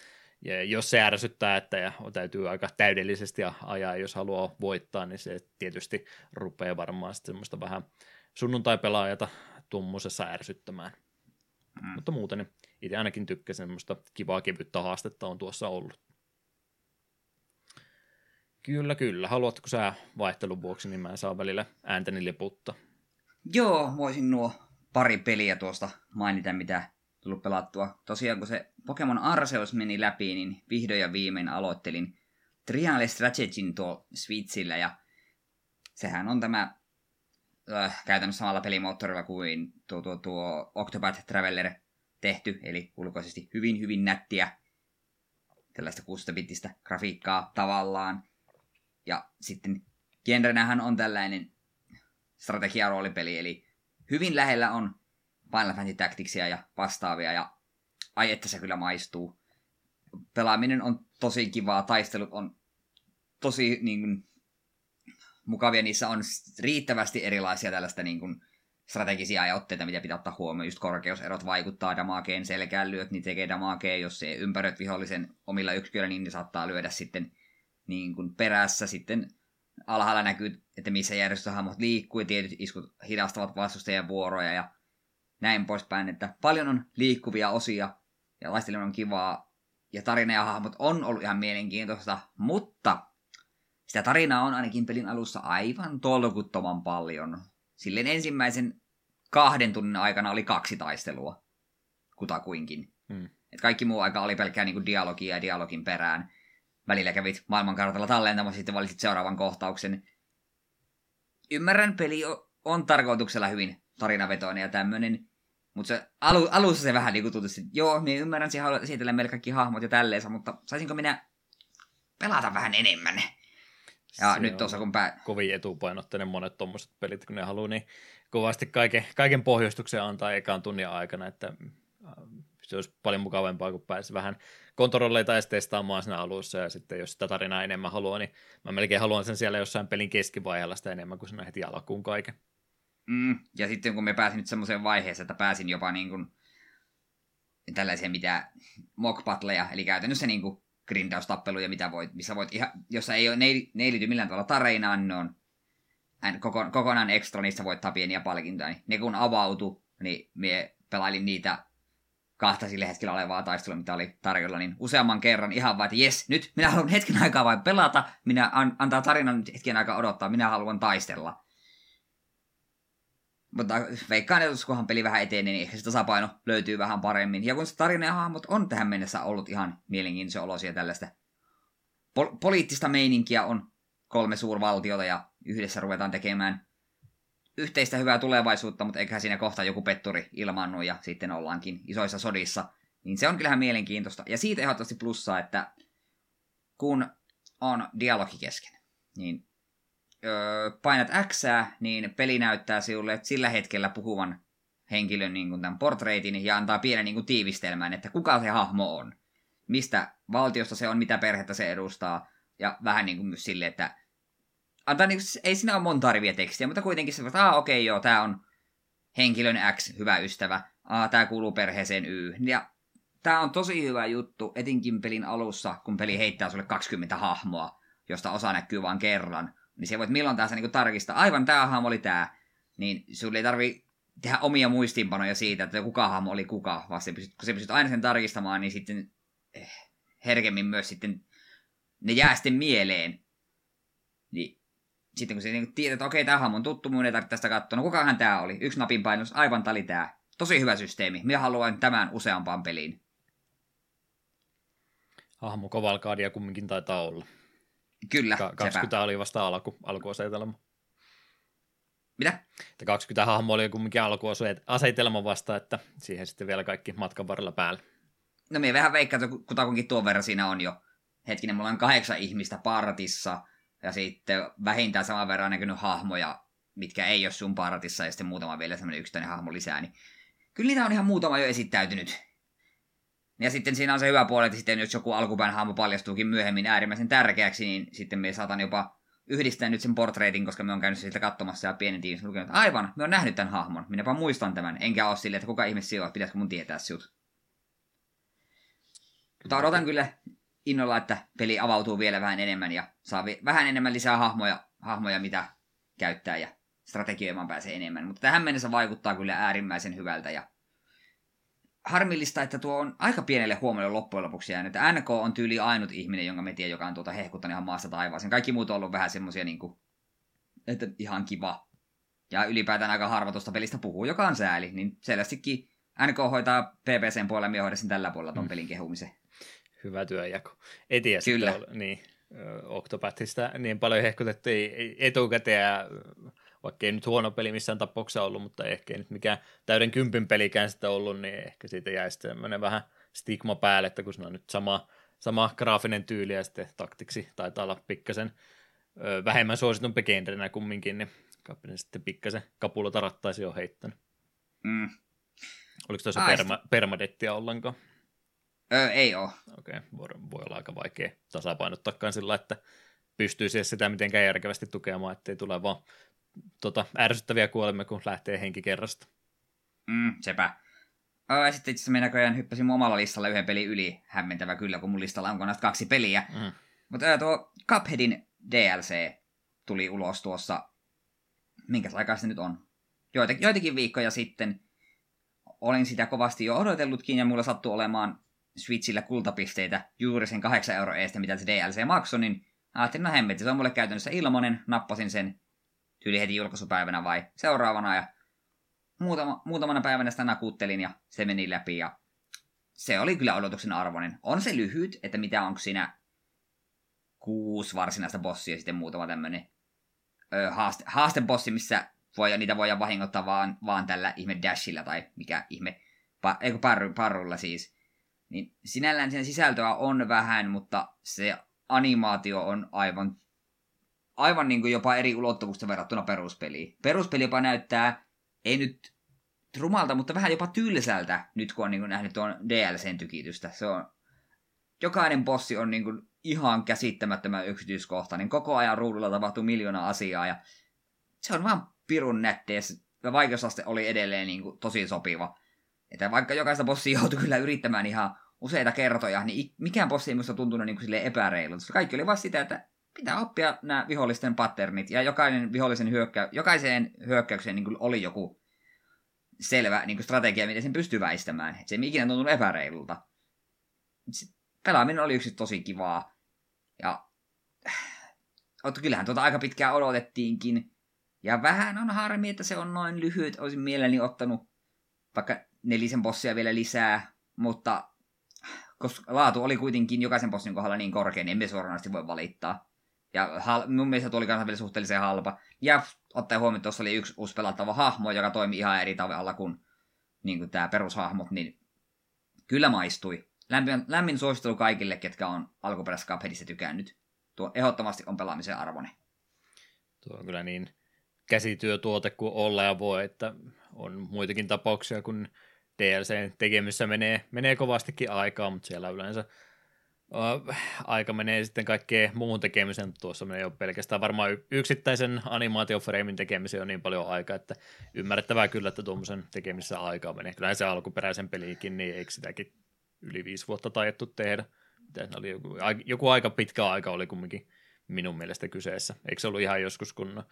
ja jos se ärsyttää, että ja täytyy aika täydellisesti ajaa, jos haluaa voittaa, niin se tietysti rupeaa varmaan sitten semmoista vähän sunnuntai-pelaajata tuommoisessa ärsyttämään. Mm. Mutta muuten niin itse ainakin tykkäsin semmoista kivaa kevyttä haastetta on tuossa ollut. Kyllä, kyllä. Haluatko sä vaihtelun vuoksi, niin mä en saa välillä ääntäni liputta. Joo, voisin nuo pari peliä tuosta mainita, mitä tullut pelattua. Tosiaan kun se Pokemon Arceus meni läpi, niin vihdoin ja viimein aloittelin Trial Strategyn tuo Switchillä, ja sehän on tämä äh, käytännössä samalla pelimoottorilla kuin tuo, tuo, tuo Octopath Traveler tehty, eli ulkoisesti hyvin, hyvin nättiä tällaista 6-bittistä grafiikkaa tavallaan. Ja sitten genrenähän on tällainen strategia-roolipeli, eli hyvin lähellä on Final Fantasy Tacticsia ja vastaavia, ja ai että se kyllä maistuu. Pelaaminen on tosi kivaa, taistelut on tosi niin kuin, mukavia, niissä on riittävästi erilaisia tällaista niin kuin, strategisia ajatteita, mitä pitää ottaa huomioon. Just korkeuserot vaikuttaa damakeen, selkään lyöt, niin tekee damakeen, jos se ympäröit vihollisen omilla yksiköillä, niin ne saattaa lyödä sitten niin kuin perässä sitten alhaalla näkyy, että missä järjestössä hahmot liikkuu ja tietyt iskut hidastavat vastustajien vuoroja ja näin poispäin, että paljon on liikkuvia osia ja taistelun on kivaa ja tarina ja hahmot on ollut ihan mielenkiintoista, mutta sitä tarinaa on ainakin pelin alussa aivan tolkuttoman paljon. Silleen ensimmäisen kahden tunnin aikana oli kaksi taistelua, kutakuinkin. Hmm. Et kaikki muu aika oli pelkkää niinku dialogia ja dialogin perään välillä kävit maailmankartalla tallentamassa, sitten valitsit seuraavan kohtauksen. Ymmärrän, peli on tarkoituksella hyvin tarinavetoinen ja tämmöinen, mutta se alu, alussa se vähän niin tuntui, että joo, niin ymmärrän, että haluat esitellä meille kaikki hahmot ja tälleensä, mutta saisinko minä pelata vähän enemmän? Ja Se nyt tuossa kun pää... kovin etupainotteinen monet tuommoiset pelit, kun ne haluaa niin kovasti kaiken, kaiken pohjustuksen antaa ekaan tunnin aikana, että se olisi paljon mukavampaa, kun pääsi vähän kontrolleita edes testaamaan siinä alussa, ja sitten jos sitä tarinaa enemmän haluaa, niin mä melkein haluan sen siellä jossain pelin keskivaiheella sitä enemmän kuin siinä heti alkuun kaiken. Mm, ja sitten kun me pääsin nyt semmoiseen vaiheeseen, että pääsin jopa niin kuin tällaisia mitä mock battleja, eli käytännössä niin kuin grindaustappeluja, mitä voit, missä voit ihan, jossa ei ole, ne, ei, ne ei liity millään tavalla tarinaan, ne on koko, kokonaan ekstra, niissä voittaa pieniä palkintoja. Niin ne kun avautu, niin me pelailin niitä kahta sille hetkellä olevaa taistelua, mitä oli tarjolla, niin useamman kerran ihan vaan, että jes, nyt minä haluan hetken aikaa vain pelata, minä an, antaa tarinan nyt hetken aikaa odottaa, minä haluan taistella. Mutta veikkaan, että kunhan peli vähän etenee, niin ehkä se tasapaino löytyy vähän paremmin. Ja kun se tarina ja hahmot on tähän mennessä ollut ihan mielenkiintoisia olosia tällaista pol- poliittista meininkiä on kolme suurvaltiota ja yhdessä ruvetaan tekemään yhteistä hyvää tulevaisuutta, mutta eiköhän siinä kohta joku petturi ilmaannut ja sitten ollaankin isoissa sodissa. Niin se on kyllähän mielenkiintoista. Ja siitä ehdottomasti plussaa, että kun on dialogi kesken, niin öö, painat X, niin peli näyttää sinulle sillä hetkellä puhuvan henkilön niin kuin tämän portreitin ja antaa pienen niin kuin tiivistelmän, että kuka se hahmo on. Mistä valtiosta se on, mitä perhettä se edustaa. Ja vähän niin kuin myös sille, että antaa niin kuin, ei siinä ole monta riviä tekstiä, mutta kuitenkin se, että okei okay, joo, tämä on henkilön X, hyvä ystävä. Aa, tämä kuuluu perheeseen Y. Ja tämä on tosi hyvä juttu, etinkin pelin alussa, kun peli heittää sulle 20 hahmoa, josta osa näkyy vain kerran niin se voit milloin tahansa niin tarkistaa, aivan tämä hahmo oli tämä, niin sulle ei tarvi tehdä omia muistiinpanoja siitä, että kuka hahmo oli kuka, vaan se pystyt, kun se pystyt aina sen tarkistamaan, niin sitten eh, herkemmin myös sitten ne jää sitten mieleen. Niin sitten kun se niin tiedät, että okei, tämä hahmo on tuttu, mun ei tarvitse tästä katsoa, no kukahan tämä oli? Yksi napin painus, aivan tali tämä. Tosi hyvä systeemi. Minä haluan tämän useampaan peliin. Hahmo Kovalkaadia kumminkin taitaa olla. Kyllä, Ka- 20 sepä. oli vasta alku, alkuasetelma. Mitä? Että 20 hahmoa oli kumminkin alkuasetelma vasta, että siihen sitten vielä kaikki matkan varrella päällä. No minä vähän veikkaan, että kutakuinkin tuon verran siinä on jo. Hetkinen, mulla on kahdeksan ihmistä partissa, ja sitten vähintään saman verran näkynyt hahmoja, mitkä ei ole sun partissa, ja sitten muutama vielä semmoinen yksittäinen hahmo lisää, niin kyllä niitä on ihan muutama jo esittäytynyt. Ja sitten siinä on se hyvä puoli, että sitten jos joku alkupään hahmo paljastuukin myöhemmin äärimmäisen tärkeäksi, niin sitten me saatan jopa yhdistää nyt sen portreitin, koska me on käynyt siitä katsomassa ja pienen tiimin lukenut, että aivan, me on nähnyt tämän hahmon, minäpä muistan tämän, enkä ole silleen, että kuka ihmisiä on, pitäisikö mun tietää sinut. Mutta odotan kyllä innolla, että peli avautuu vielä vähän enemmän ja saa vähän enemmän lisää hahmoja, hahmoja mitä käyttää ja strategioimaan pääsee enemmän. Mutta tähän mennessä vaikuttaa kyllä äärimmäisen hyvältä ja harmillista, että tuo on aika pienelle huomiolle loppujen lopuksi jäänyt. NK on tyyli ainut ihminen, jonka me tiedän, joka on tuota hehkuttanut ihan maasta taivaaseen. Kaikki muut on ollut vähän semmosia niinku, että ihan kiva. Ja ylipäätään aika harva tuosta pelistä puhuu, joka on sääli. Niin selvästikin NK hoitaa PPCn puolella, minä hoidan sen tällä puolella ton mm. pelin kehumisen. Hyvä työjako. Ei tiedä Kyllä. Sitten, niin, Octopathista niin paljon hehkutettu etukäteen vaikka ei nyt huono peli missään tapauksessa ollut, mutta ehkä ei nyt mikään täyden kympin pelikään sitä ollut, niin ehkä siitä jäi sitten vähän stigma päälle, että kun se on nyt sama, sama graafinen tyyli ja sitten taktiksi taitaa olla pikkasen ö, vähemmän suositun genrenä kumminkin, niin kappinen sitten pikkasen kapulota rattaisi jo heittänyt. Mm. Oliko tuossa perma, permadettia ollenkaan? Öö, ei ole. Okei, okay. voi, voi olla aika vaikea tasapainottaakaan sillä, että pystyisi sitä mitenkään järkevästi tukemaan, ettei tule vaan tota, ärsyttäviä kuolemia, kun lähtee henki kerrasta. Mm, sepä. Ja sitten itse asiassa näköjään hyppäsin mun omalla listalla yhden pelin yli. Hämmentävä kyllä, kun mun listalla on näistä kaksi peliä. Mm. Mutta tuo Cupheadin DLC tuli ulos tuossa, minkä aikaa se nyt on? Joitakin, joitakin viikkoja sitten. Olin sitä kovasti jo odotellutkin ja mulla sattui olemaan Switchillä kultapisteitä juuri sen 8 euro eestä, mitä se DLC maksoi, niin ajattelin, no hemmetti, se on mulle käytännössä ilmanen, nappasin sen tyyli heti julkaisupäivänä vai seuraavana ja muutama, muutamana päivänä sitä nakuttelin ja se meni läpi ja se oli kyllä odotuksen arvoinen. On se lyhyt, että mitä onko siinä kuusi varsinaista bossia sitten muutama tämmönen öö, haaste, haastebossi, missä voi, niitä voidaan vahingoittaa vaan, vaan tällä ihme dashilla tai mikä ihme, pa, eikö parru, parrulla siis. Niin sinällään sen sisältöä on vähän, mutta se animaatio on aivan aivan niin kuin jopa eri ulottuvuutta verrattuna peruspeliin. Peruspeli jopa näyttää, ei nyt rumalta, mutta vähän jopa tylsältä, nyt kun on niin kuin nähnyt tuon DLCn tykitystä. Se on, jokainen bossi on niin kuin ihan käsittämättömän yksityiskohtainen. Koko ajan ruudulla tapahtuu miljoona asiaa ja se on vaan pirun nättiä. Ja vaikeusaste oli edelleen niin kuin tosi sopiva. Että vaikka jokaista bossia joutui kyllä yrittämään ihan useita kertoja, niin mikään bossi ei minusta tuntunut niin kuin epäreilulta. Kaikki oli vaan sitä, että pitää oppia nämä vihollisten patternit, ja jokainen vihollisen hyökkä, jokaiseen hyökkäykseen niin oli joku selvä niin kuin strategia, miten sen pystyy väistämään. Se ei ikinä tuntunut epäreilulta. Pelaaminen oli yksi tosi kivaa. Ja kyllähän tuota aika pitkään odotettiinkin. Ja vähän on harmi, että se on noin lyhyt. Olisin mielelläni ottanut vaikka nelisen bossia vielä lisää, mutta koska laatu oli kuitenkin jokaisen bossin kohdalla niin korkea, niin emme suoranaisesti voi valittaa. Ja hal- mun mielestä tuli kanssa vielä suhteellisen halpa. Ja ottaen huomioon, että tuossa oli yksi uusi pelattava hahmo, joka toimi ihan eri tavalla kuin, niin kuin tämä perushahmot, niin kyllä maistui. Lämmin, lämmin suosittelu kaikille, ketkä on alkuperäisessä Cupheadissa tykännyt. Tuo ehdottomasti on pelaamisen arvone. Tuo on kyllä niin käsityötuote kuin olla ja voi, että on muitakin tapauksia, kun DLC tekemissä menee, menee kovastikin aikaa, mutta siellä yleensä aika menee sitten kaikkeen muun tekemiseen. Tuossa menee jo pelkästään varmaan yksittäisen animaatiofreimin tekemiseen on niin paljon aikaa, että ymmärrettävää kyllä, että tuommoisen tekemisessä aikaa menee. Kyllä se alkuperäisen peliikin, niin eikö sitäkin yli viisi vuotta tajettu tehdä. Oli joku, joku aika pitkä aika oli kumminkin minun mielestä kyseessä. Eikö se ollut ihan joskus, kun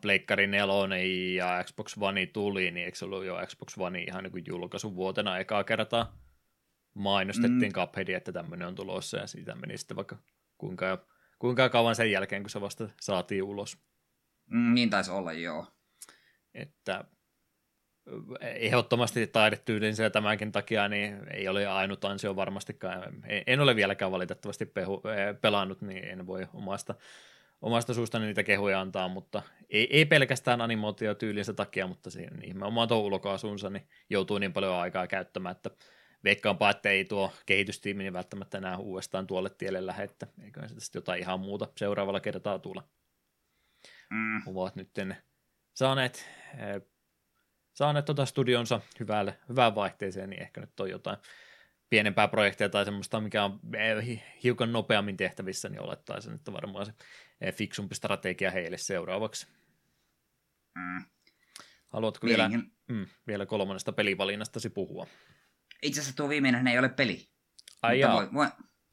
Pleikkari 4 ja Xbox One tuli, niin eikö se ollut jo Xbox One ihan niin julkaisun vuotena ekaa kertaa mainostettiin mm. Cupheadia, että tämmöinen on tulossa ja siitä meni sitten vaikka kuinka, kuinka kauan sen jälkeen, kun se vasta saatiin ulos. Mm, niin taisi olla, joo. Että ehdottomasti taidetyylin ja tämänkin takia niin ei ole ainut ansio varmastikaan. En ole vieläkään valitettavasti pehu, pelannut, niin en voi omasta omasta suustani niitä kehuja antaa, mutta ei, ei pelkästään animaatiotyylinsä takia, mutta siihen nimenomaan tuon ulkoasunsa niin joutuu niin paljon aikaa käyttämään, että veikkaanpa, että ei tuo kehitystiimi niin välttämättä enää uudestaan tuolle tielle lähde, että eiköhän se sitten jotain ihan muuta seuraavalla kertaa tulla. Mm. Ovat nyt saaneet, eh, saaneet tuota studionsa hyvälle, hyvään vaihteeseen, niin ehkä nyt on jotain pienempää projekteja tai semmoista, mikä on eh, hiukan nopeammin tehtävissä, niin olettaisin, että varmaan se fiksumpi strategia heille seuraavaksi. Mm. Haluatko vielä, mm, vielä kolmannesta pelivalinnastasi puhua? Itse asiassa tuo viimeinen ei ole peli. Ai joo. Voi, voi,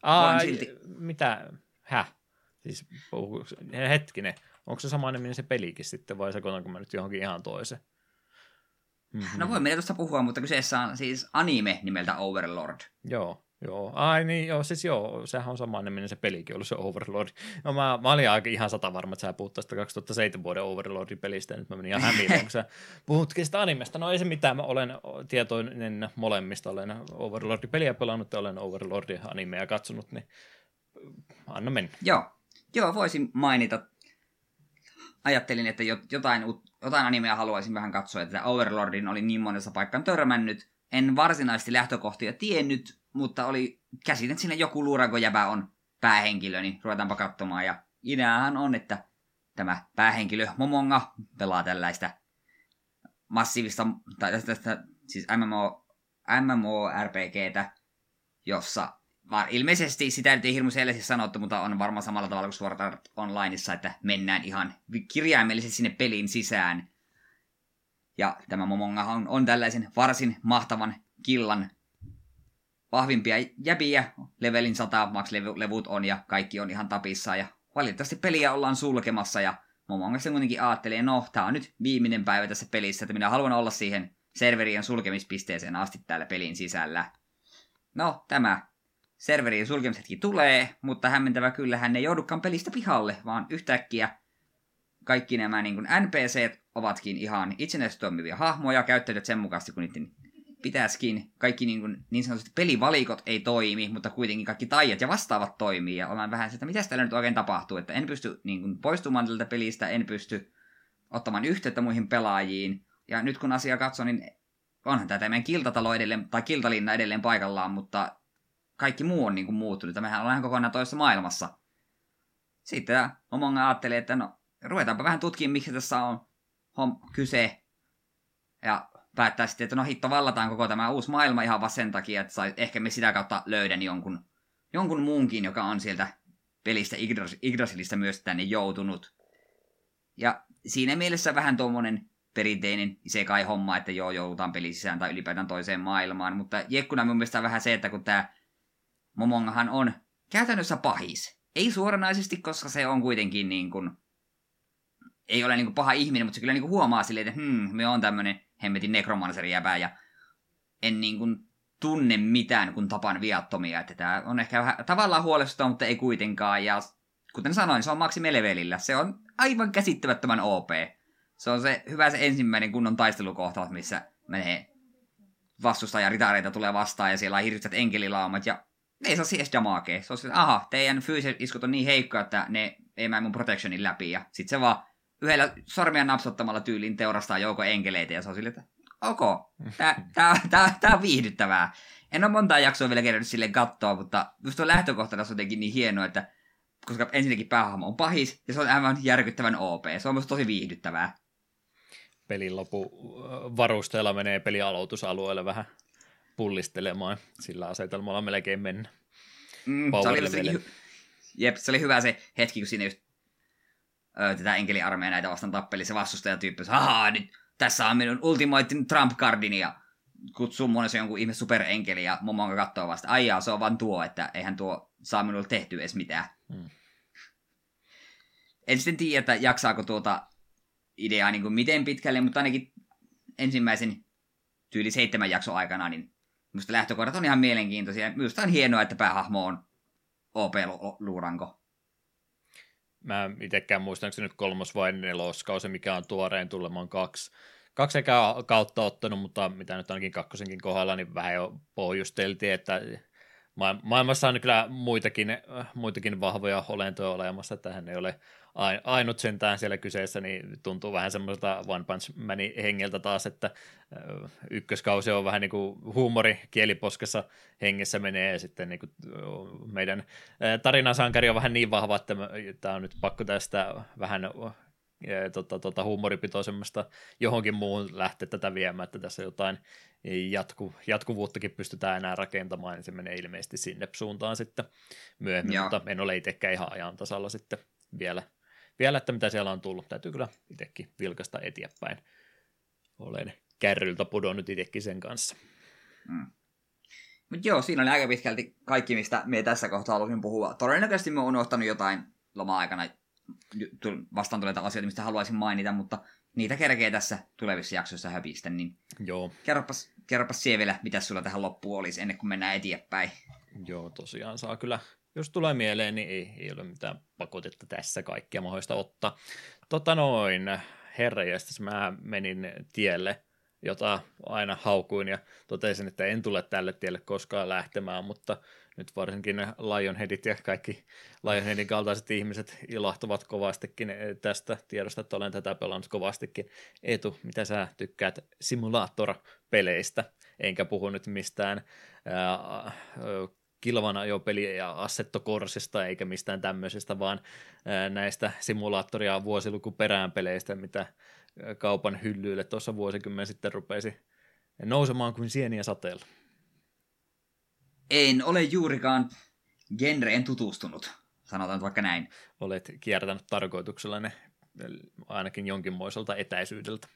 Ai, silti... mitä? Häh? Siis puhu, hetkinen, onko se samainen se pelikin sitten vai sekoitanko mä nyt johonkin ihan toiseen? Mm-hmm. No voimme tuosta puhua, mutta kyseessä on siis anime nimeltä Overlord. Joo, joo. Ai niin, joo, siis joo, sehän on sama niminen se pelikin ollut se Overlord. No mä, mä olin aika ihan sata varma, että sä puhut tästä 2007 vuoden Overlordin pelistä, ja nyt mä menin ihan hämille, kun sä puhutkin sitä animesta. No ei se mitään, mä olen tietoinen molemmista, olen Overlordin peliä pelannut ja olen Overlordin animea katsonut, niin anna mennä. Joo, joo voisin mainita ajattelin, että jotain, jotain animea haluaisin vähän katsoa, että Overlordin oli niin monessa paikkaan törmännyt. En varsinaisesti lähtökohtia tiennyt, mutta oli käsitän, että siinä joku luurakojäbä on päähenkilö, niin ruvetaanpa katsomaan. Ja ideahan on, että tämä päähenkilö Momonga pelaa tällaista massiivista, tai tästä, tästä siis MMO, MMORPGtä, jossa ilmeisesti sitä ei hirmu sanottu, mutta on varmaan samalla tavalla kuin Sword Art Onlineissa, että mennään ihan kirjaimellisesti sinne pelin sisään. Ja tämä Momonga on, on tällaisen varsin mahtavan killan vahvimpia jäbiä. Levelin 100 max-levut on ja kaikki on ihan tapissa. Ja valitettavasti peliä ollaan sulkemassa ja Momonga se kuitenkin ajattelee, no tää on nyt viimeinen päivä tässä pelissä, että minä haluan olla siihen serverien sulkemispisteeseen asti täällä pelin sisällä. No, tämä serverien sulkemisetkin tulee, mutta hämmentävä kyllä hän ei joudukaan pelistä pihalle, vaan yhtäkkiä kaikki nämä niin kuin NPC ovatkin ihan itsenäisesti toimivia hahmoja, käyttäytyvät sen mukaisesti, kun niiden pitäisikin. Kaikki niin, kuin, niin sanotusti pelivalikot ei toimi, mutta kuitenkin kaikki taijat ja vastaavat toimii. Ja ollaan vähän että mitä täällä nyt oikein tapahtuu, että en pysty niin kuin, poistumaan tältä pelistä, en pysty ottamaan yhteyttä muihin pelaajiin. Ja nyt kun asia katsoo, niin onhan tämä meidän kiltatalo edelleen, tai kiltalinna edelleen paikallaan, mutta kaikki muu on niin kuin muuttunut. Mehän ollaan kokonaan toisessa maailmassa. sitten Omonga ajattelee, että no ruvetaanpa vähän tutkimaan, miksi tässä on hom kyse. Ja päättää sitten, että no hitto, vallataan koko tämä uusi maailma ihan vaan sen takia, että sai, ehkä me sitä kautta löydän jonkun, jonkun muunkin, joka on sieltä pelistä Yggdrasilista myös tänne joutunut. Ja siinä mielessä vähän tuommoinen perinteinen kai homma, että joo, joudutaan pelin sisään tai ylipäätään toiseen maailmaan. Mutta jekkuna mun mielestä vähän se, että kun tämä Momongahan on käytännössä pahis. Ei suoranaisesti, koska se on kuitenkin niin kuin, ei ole niin kuin paha ihminen, mutta se kyllä niin kuin huomaa silleen, että hmm, me on tämmöinen hemmetin nekromanseri jäbä ja en niin kuin tunne mitään, kun tapan viattomia. Että tämä on ehkä vähän tavallaan huolestuttava, mutta ei kuitenkaan. Ja kuten sanoin, se on maksimelevelillä. Se on aivan käsittämättömän OP. Se on se hyvä se ensimmäinen kunnon taistelukohtaus, missä menee vastustaja ritareita tulee vastaan ja siellä on hirveät enkelilaumat ja ei saa edes damakea. Se on että aha, teidän fyysiset iskut on niin heikkoja, että ne ei mene mun protectionin läpi ja sit se vaan yhdellä sormia napsottamalla tyylin teurastaa joukko enkeleitä ja se on silleen, että ok, tää, tää, tää, tää on viihdyttävää. En ole montaa jaksoa vielä kerännyt sille kattoa, mutta just tuo lähtökohtana on jotenkin niin hienoa, että koska ensinnäkin päähahmo on pahis ja se on aivan järkyttävän OP. Se on myös tosi viihdyttävää. Pelin lopu varusteella menee pelialoitusalueelle vähän pullistelemaan. Sillä asetelmalla melkein mennä. Mm, se oli Jep, se oli hyvä se hetki, kun siinä just tätä enkeliarmeja näitä vastaan tappeli se vastustajatyyppi. Haha, nyt tässä on minun ultimate Trump-cardini ja kutsuu monessa jonkun ihme superenkeli ja Momonga katsoo vasta. Ai jaa, se on vaan tuo, että eihän tuo saa minulle tehtyä edes mitään. Hmm. En sitten tiedä, että jaksaako tuota ideaa niin kuin miten pitkälle, mutta ainakin ensimmäisen tyyli seitsemän jakson aikana, niin minusta lähtökohdat on ihan mielenkiintoisia. Minusta on hienoa, että päähahmo on OP-luuranko. Mä itsekään muistan, onko se nyt kolmos vai neloskausi, mikä on tuoreen tulemaan kaksi. Kaksi kautta ottanut, mutta mitä nyt ainakin kakkosenkin kohdalla, niin vähän jo pohjusteltiin, että maailmassa on kyllä muitakin, muitakin vahvoja olentoja olemassa, että hän ei ole ainut sentään siellä kyseessä, niin tuntuu vähän semmoiselta One Punch Manin hengeltä taas, että ykköskausi on vähän niin kuin huumori kieliposkessa hengessä menee ja sitten niin kuin meidän tarinasankari on vähän niin vahva, että tämä on nyt pakko tästä vähän tota, tota, huumoripitoisemmasta johonkin muuhun lähteä tätä viemään, että tässä jotain jatku, jatkuvuuttakin pystytään enää rakentamaan, niin se menee ilmeisesti sinne suuntaan sitten myöhemmin, Joo. mutta en ole itsekään ihan ajan tasalla sitten vielä vielä, että mitä siellä on tullut. Täytyy kyllä itsekin vilkasta eteenpäin. Olen kärryltä pudonnut itsekin sen kanssa. Mm. Mutta joo, siinä oli aika pitkälti kaikki, mistä me tässä kohtaa halusin puhua. Todennäköisesti mä oon unohtanut jotain loma-aikana vastaan tuleita asioita, mistä haluaisin mainita, mutta niitä kerkee tässä tulevissa jaksoissa häpistä, niin Joo. Kerropas, kerropas siellä vielä, mitä sulla tähän loppuun olisi ennen kuin mennään eteenpäin. Joo, tosiaan saa kyllä jos tulee mieleen, niin ei, ei ole mitään pakotetta tässä kaikkia mahdollista ottaa. Tota noin, herrejästäs mä menin tielle, jota aina haukuin ja totesin, että en tule tälle tielle koskaan lähtemään, mutta nyt varsinkin Lionheadit ja kaikki Lionheadin kaltaiset ihmiset ilahtuvat kovastikin tästä tiedosta, että olen tätä pelannut kovastikin. Etu, mitä sä tykkäät simulaattorpeleistä? Enkä puhu nyt mistään ää, kilvan ajopeli ja Assetto Corsesta eikä mistään tämmöisestä, vaan näistä simulaattoria vuosiluku perään peleistä, mitä kaupan hyllyille tuossa vuosikymmen sitten rupesi nousemaan kuin sieniä sateella. En ole juurikaan genreen tutustunut, sanotaan vaikka näin. Olet kiertänyt tarkoituksella ne ainakin jonkinmoiselta etäisyydeltä.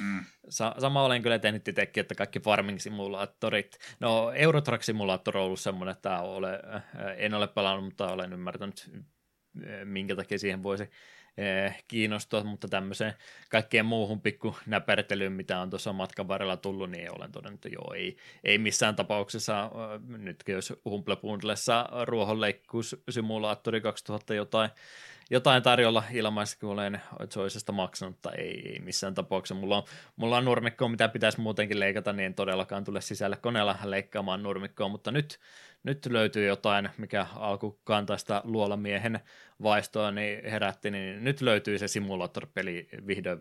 Mm. Sa- sama olen kyllä tehnyt itsekin, että kaikki farming-simulaattorit, no Eurotrack Simulaattor on ollut semmoinen, että ole, äh, en ole pelannut, mutta olen ymmärtänyt, äh, minkä takia siihen voisi äh, kiinnostua, mutta tämmöiseen kaikkeen muuhun pikku näpertelyyn, mitä on tuossa matkan varrella tullut, niin olen todennut, että joo, ei, ei missään tapauksessa, nytkin jos Humble Bundlessa ruohonleikkuussimulaattori 2000 jotain, jotain tarjolla ilmaisesti, kun olen Choicesta maksanut, tai ei, ei missään tapauksessa. Mulla on, mulla on nurmikko, mitä pitäisi muutenkin leikata, niin en todellakaan tule sisälle koneella leikkaamaan nurmikkoa, mutta nyt, nyt löytyy jotain, mikä alkukantaista luolamiehen vaistoa niin herätti, niin nyt löytyy se simulaattoripeli vihdoin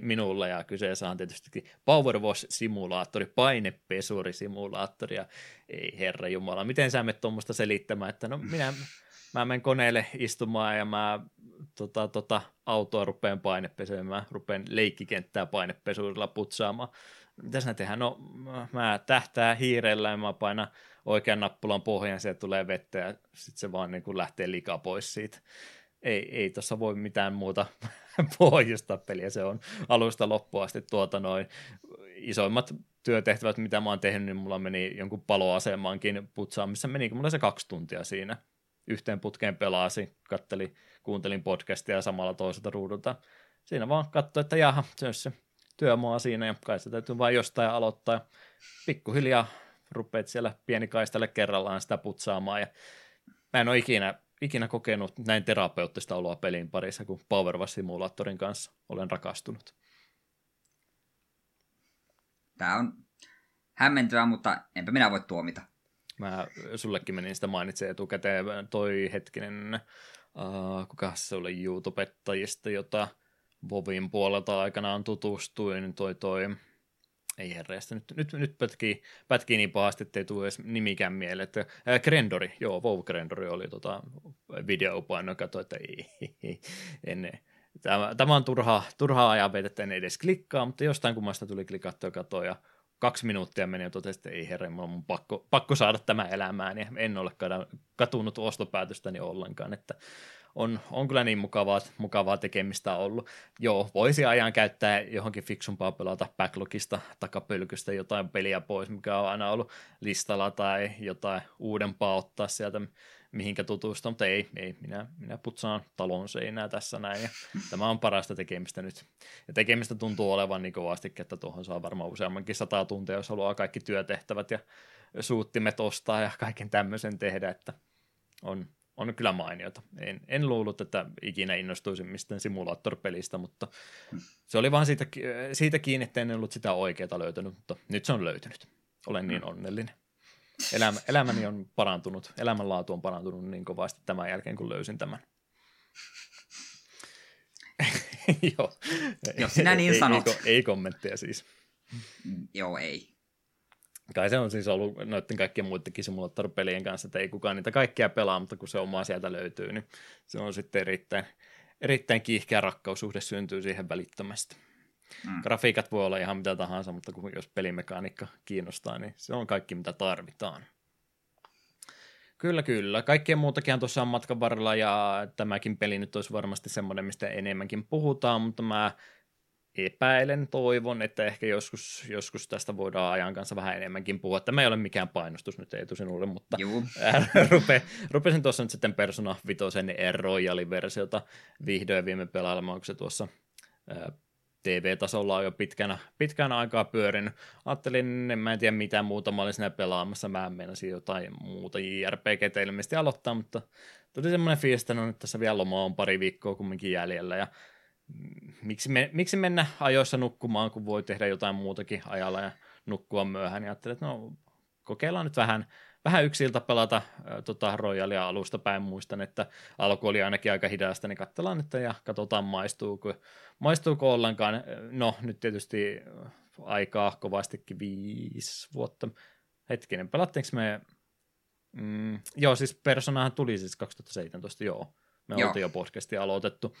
minulle, ja kyseessä on tietysti Power Wash-simulaattori, painepesuri-simulaattori, ja ei herra jumala, miten sä menet tuommoista selittämään, että no minä mä menen koneelle istumaan ja mä tota, tota, autoa rupean painepesemään, rupean leikkikenttää painepesuilla putsaamaan. Mitäs ne tehdään? No mä tähtää hiirellä ja mä painan oikean nappulan pohjan, sieltä tulee vettä ja sitten se vaan niin kuin lähtee liikaa pois siitä. Ei, ei tuossa voi mitään muuta pohjustaa peliä, se on alusta loppuun asti tuota noin. Isoimmat työtehtävät, mitä mä oon tehnyt, niin mulla meni jonkun paloasemaankin putsaamissa, meni mulla se kaksi tuntia siinä. Yhteen putkeen pelasi, katteli, kuuntelin podcastia ja samalla toiselta ruudulta. Siinä vaan katsoi, että jaha, se on se työmaa siinä ja kai se täytyy vain jostain aloittaa. Pikkuhiljaa rupeat siellä pieni kaistalle kerrallaan sitä putsaamaan ja mä en ole ikinä, ikinä kokenut näin terapeuttista oloa pelin parissa kuin Power Simulatorin kanssa olen rakastunut. Tämä on hämmentyä, mutta enpä minä voi tuomita. Mä sullekin menin sitä mainitsen etukäteen, toi hetkinen, uh, kuka se oli YouTubettajista, jota Vovin puolelta aikanaan tutustuin, toi toi, ei herreistä, nyt, nyt, nyt pätkii, pätkii niin pahasti, ettei tule edes nimikään mieleen, että ää, Grendori, joo, WoW Grendori oli tota videopaino, katso, että ei, ei, en, tämä, tämä on turhaa, ajan että en edes klikkaa, mutta jostain kummasta tuli klikattua katoa ja kaksi minuuttia meni ja totesin, että ei herre, mulla on pakko, pakko saada tämä elämään ja en ole katunut ostopäätöstäni ollenkaan, että on, on kyllä niin mukavaa, mukavaa tekemistä ollut. Joo, voisi ajan käyttää johonkin fiksumpaa pelata backlogista takapölkystä jotain peliä pois, mikä on aina ollut listalla tai jotain uudempaa ottaa sieltä mihinkä tutustua, mutta ei, ei minä, minä putsaan talon seinää tässä näin, ja tämä on parasta tekemistä nyt. Ja tekemistä tuntuu olevan niin kovasti, että tuohon saa varmaan useammankin sata tuntia, jos haluaa kaikki työtehtävät ja suuttimet ostaa ja kaiken tämmöisen tehdä, että on, on kyllä mainiota. En, en luullut, että ikinä innostuisin mistään simulaattoripelistä, mutta se oli vaan siitä, siitä kiinni, että en ollut sitä oikeaa löytänyt, mutta nyt se on löytynyt. Olen niin onnellinen. Elämä, elämäni on parantunut, elämänlaatu on parantunut niin kovasti tämän jälkeen, kun löysin tämän. Joo. Jos sinä niin ei, sanot. Ei, ei, ei kommentteja siis. Mm, joo, ei. Kai se on siis ollut noiden kaikkien muidenkin simulaattoripelien kanssa, että ei kukaan niitä kaikkia pelaa, mutta kun se oma sieltä löytyy, niin se on sitten erittäin, erittäin kiihkeä rakkaussuhde syntyy siihen välittömästi. Mm. Grafiikat voi olla ihan mitä tahansa, mutta kun jos pelimekaniikka kiinnostaa, niin se on kaikki mitä tarvitaan. Kyllä, kyllä. Kaikkea muutakin tuossa on matkan varrella ja tämäkin peli nyt olisi varmasti semmoinen, mistä enemmänkin puhutaan, mutta mä epäilen, toivon, että ehkä joskus, joskus tästä voidaan ajan kanssa vähän enemmänkin puhua. Tämä ei ole mikään painostus nyt ei sinulle, mutta rupe, rupesin tuossa nyt sitten Persona 5 Royale-versiota vihdoin viime pelailemaan, onko se tuossa TV-tasolla on jo pitkänä, pitkän aikaa pyörinyt. Ajattelin, en mä en tiedä mitä muuta mä olin siinä pelaamassa, mä menisin jotain muuta JRPG ilmeisesti aloittaa, mutta tuli semmoinen fiilis, että no nyt tässä vielä loma on pari viikkoa kumminkin jäljellä. Ja miksi, me, miksi mennä ajoissa nukkumaan, kun voi tehdä jotain muutakin ajalla ja nukkua myöhään, ja ajattelin, että no kokeillaan nyt vähän vähän yksi ilta pelata äh, tota, Royalia alusta päin. Muistan, että alku oli ainakin aika hidasta, niin katsellaan nyt ja katsotaan maistuuko, maistuuko ollenkaan. No nyt tietysti aikaa kovastikin viisi vuotta. Hetkinen, pelattiinko me... Mm, joo, siis Personahan tuli siis 2017, joo. Me joo. oltiin jo podcastia aloitettu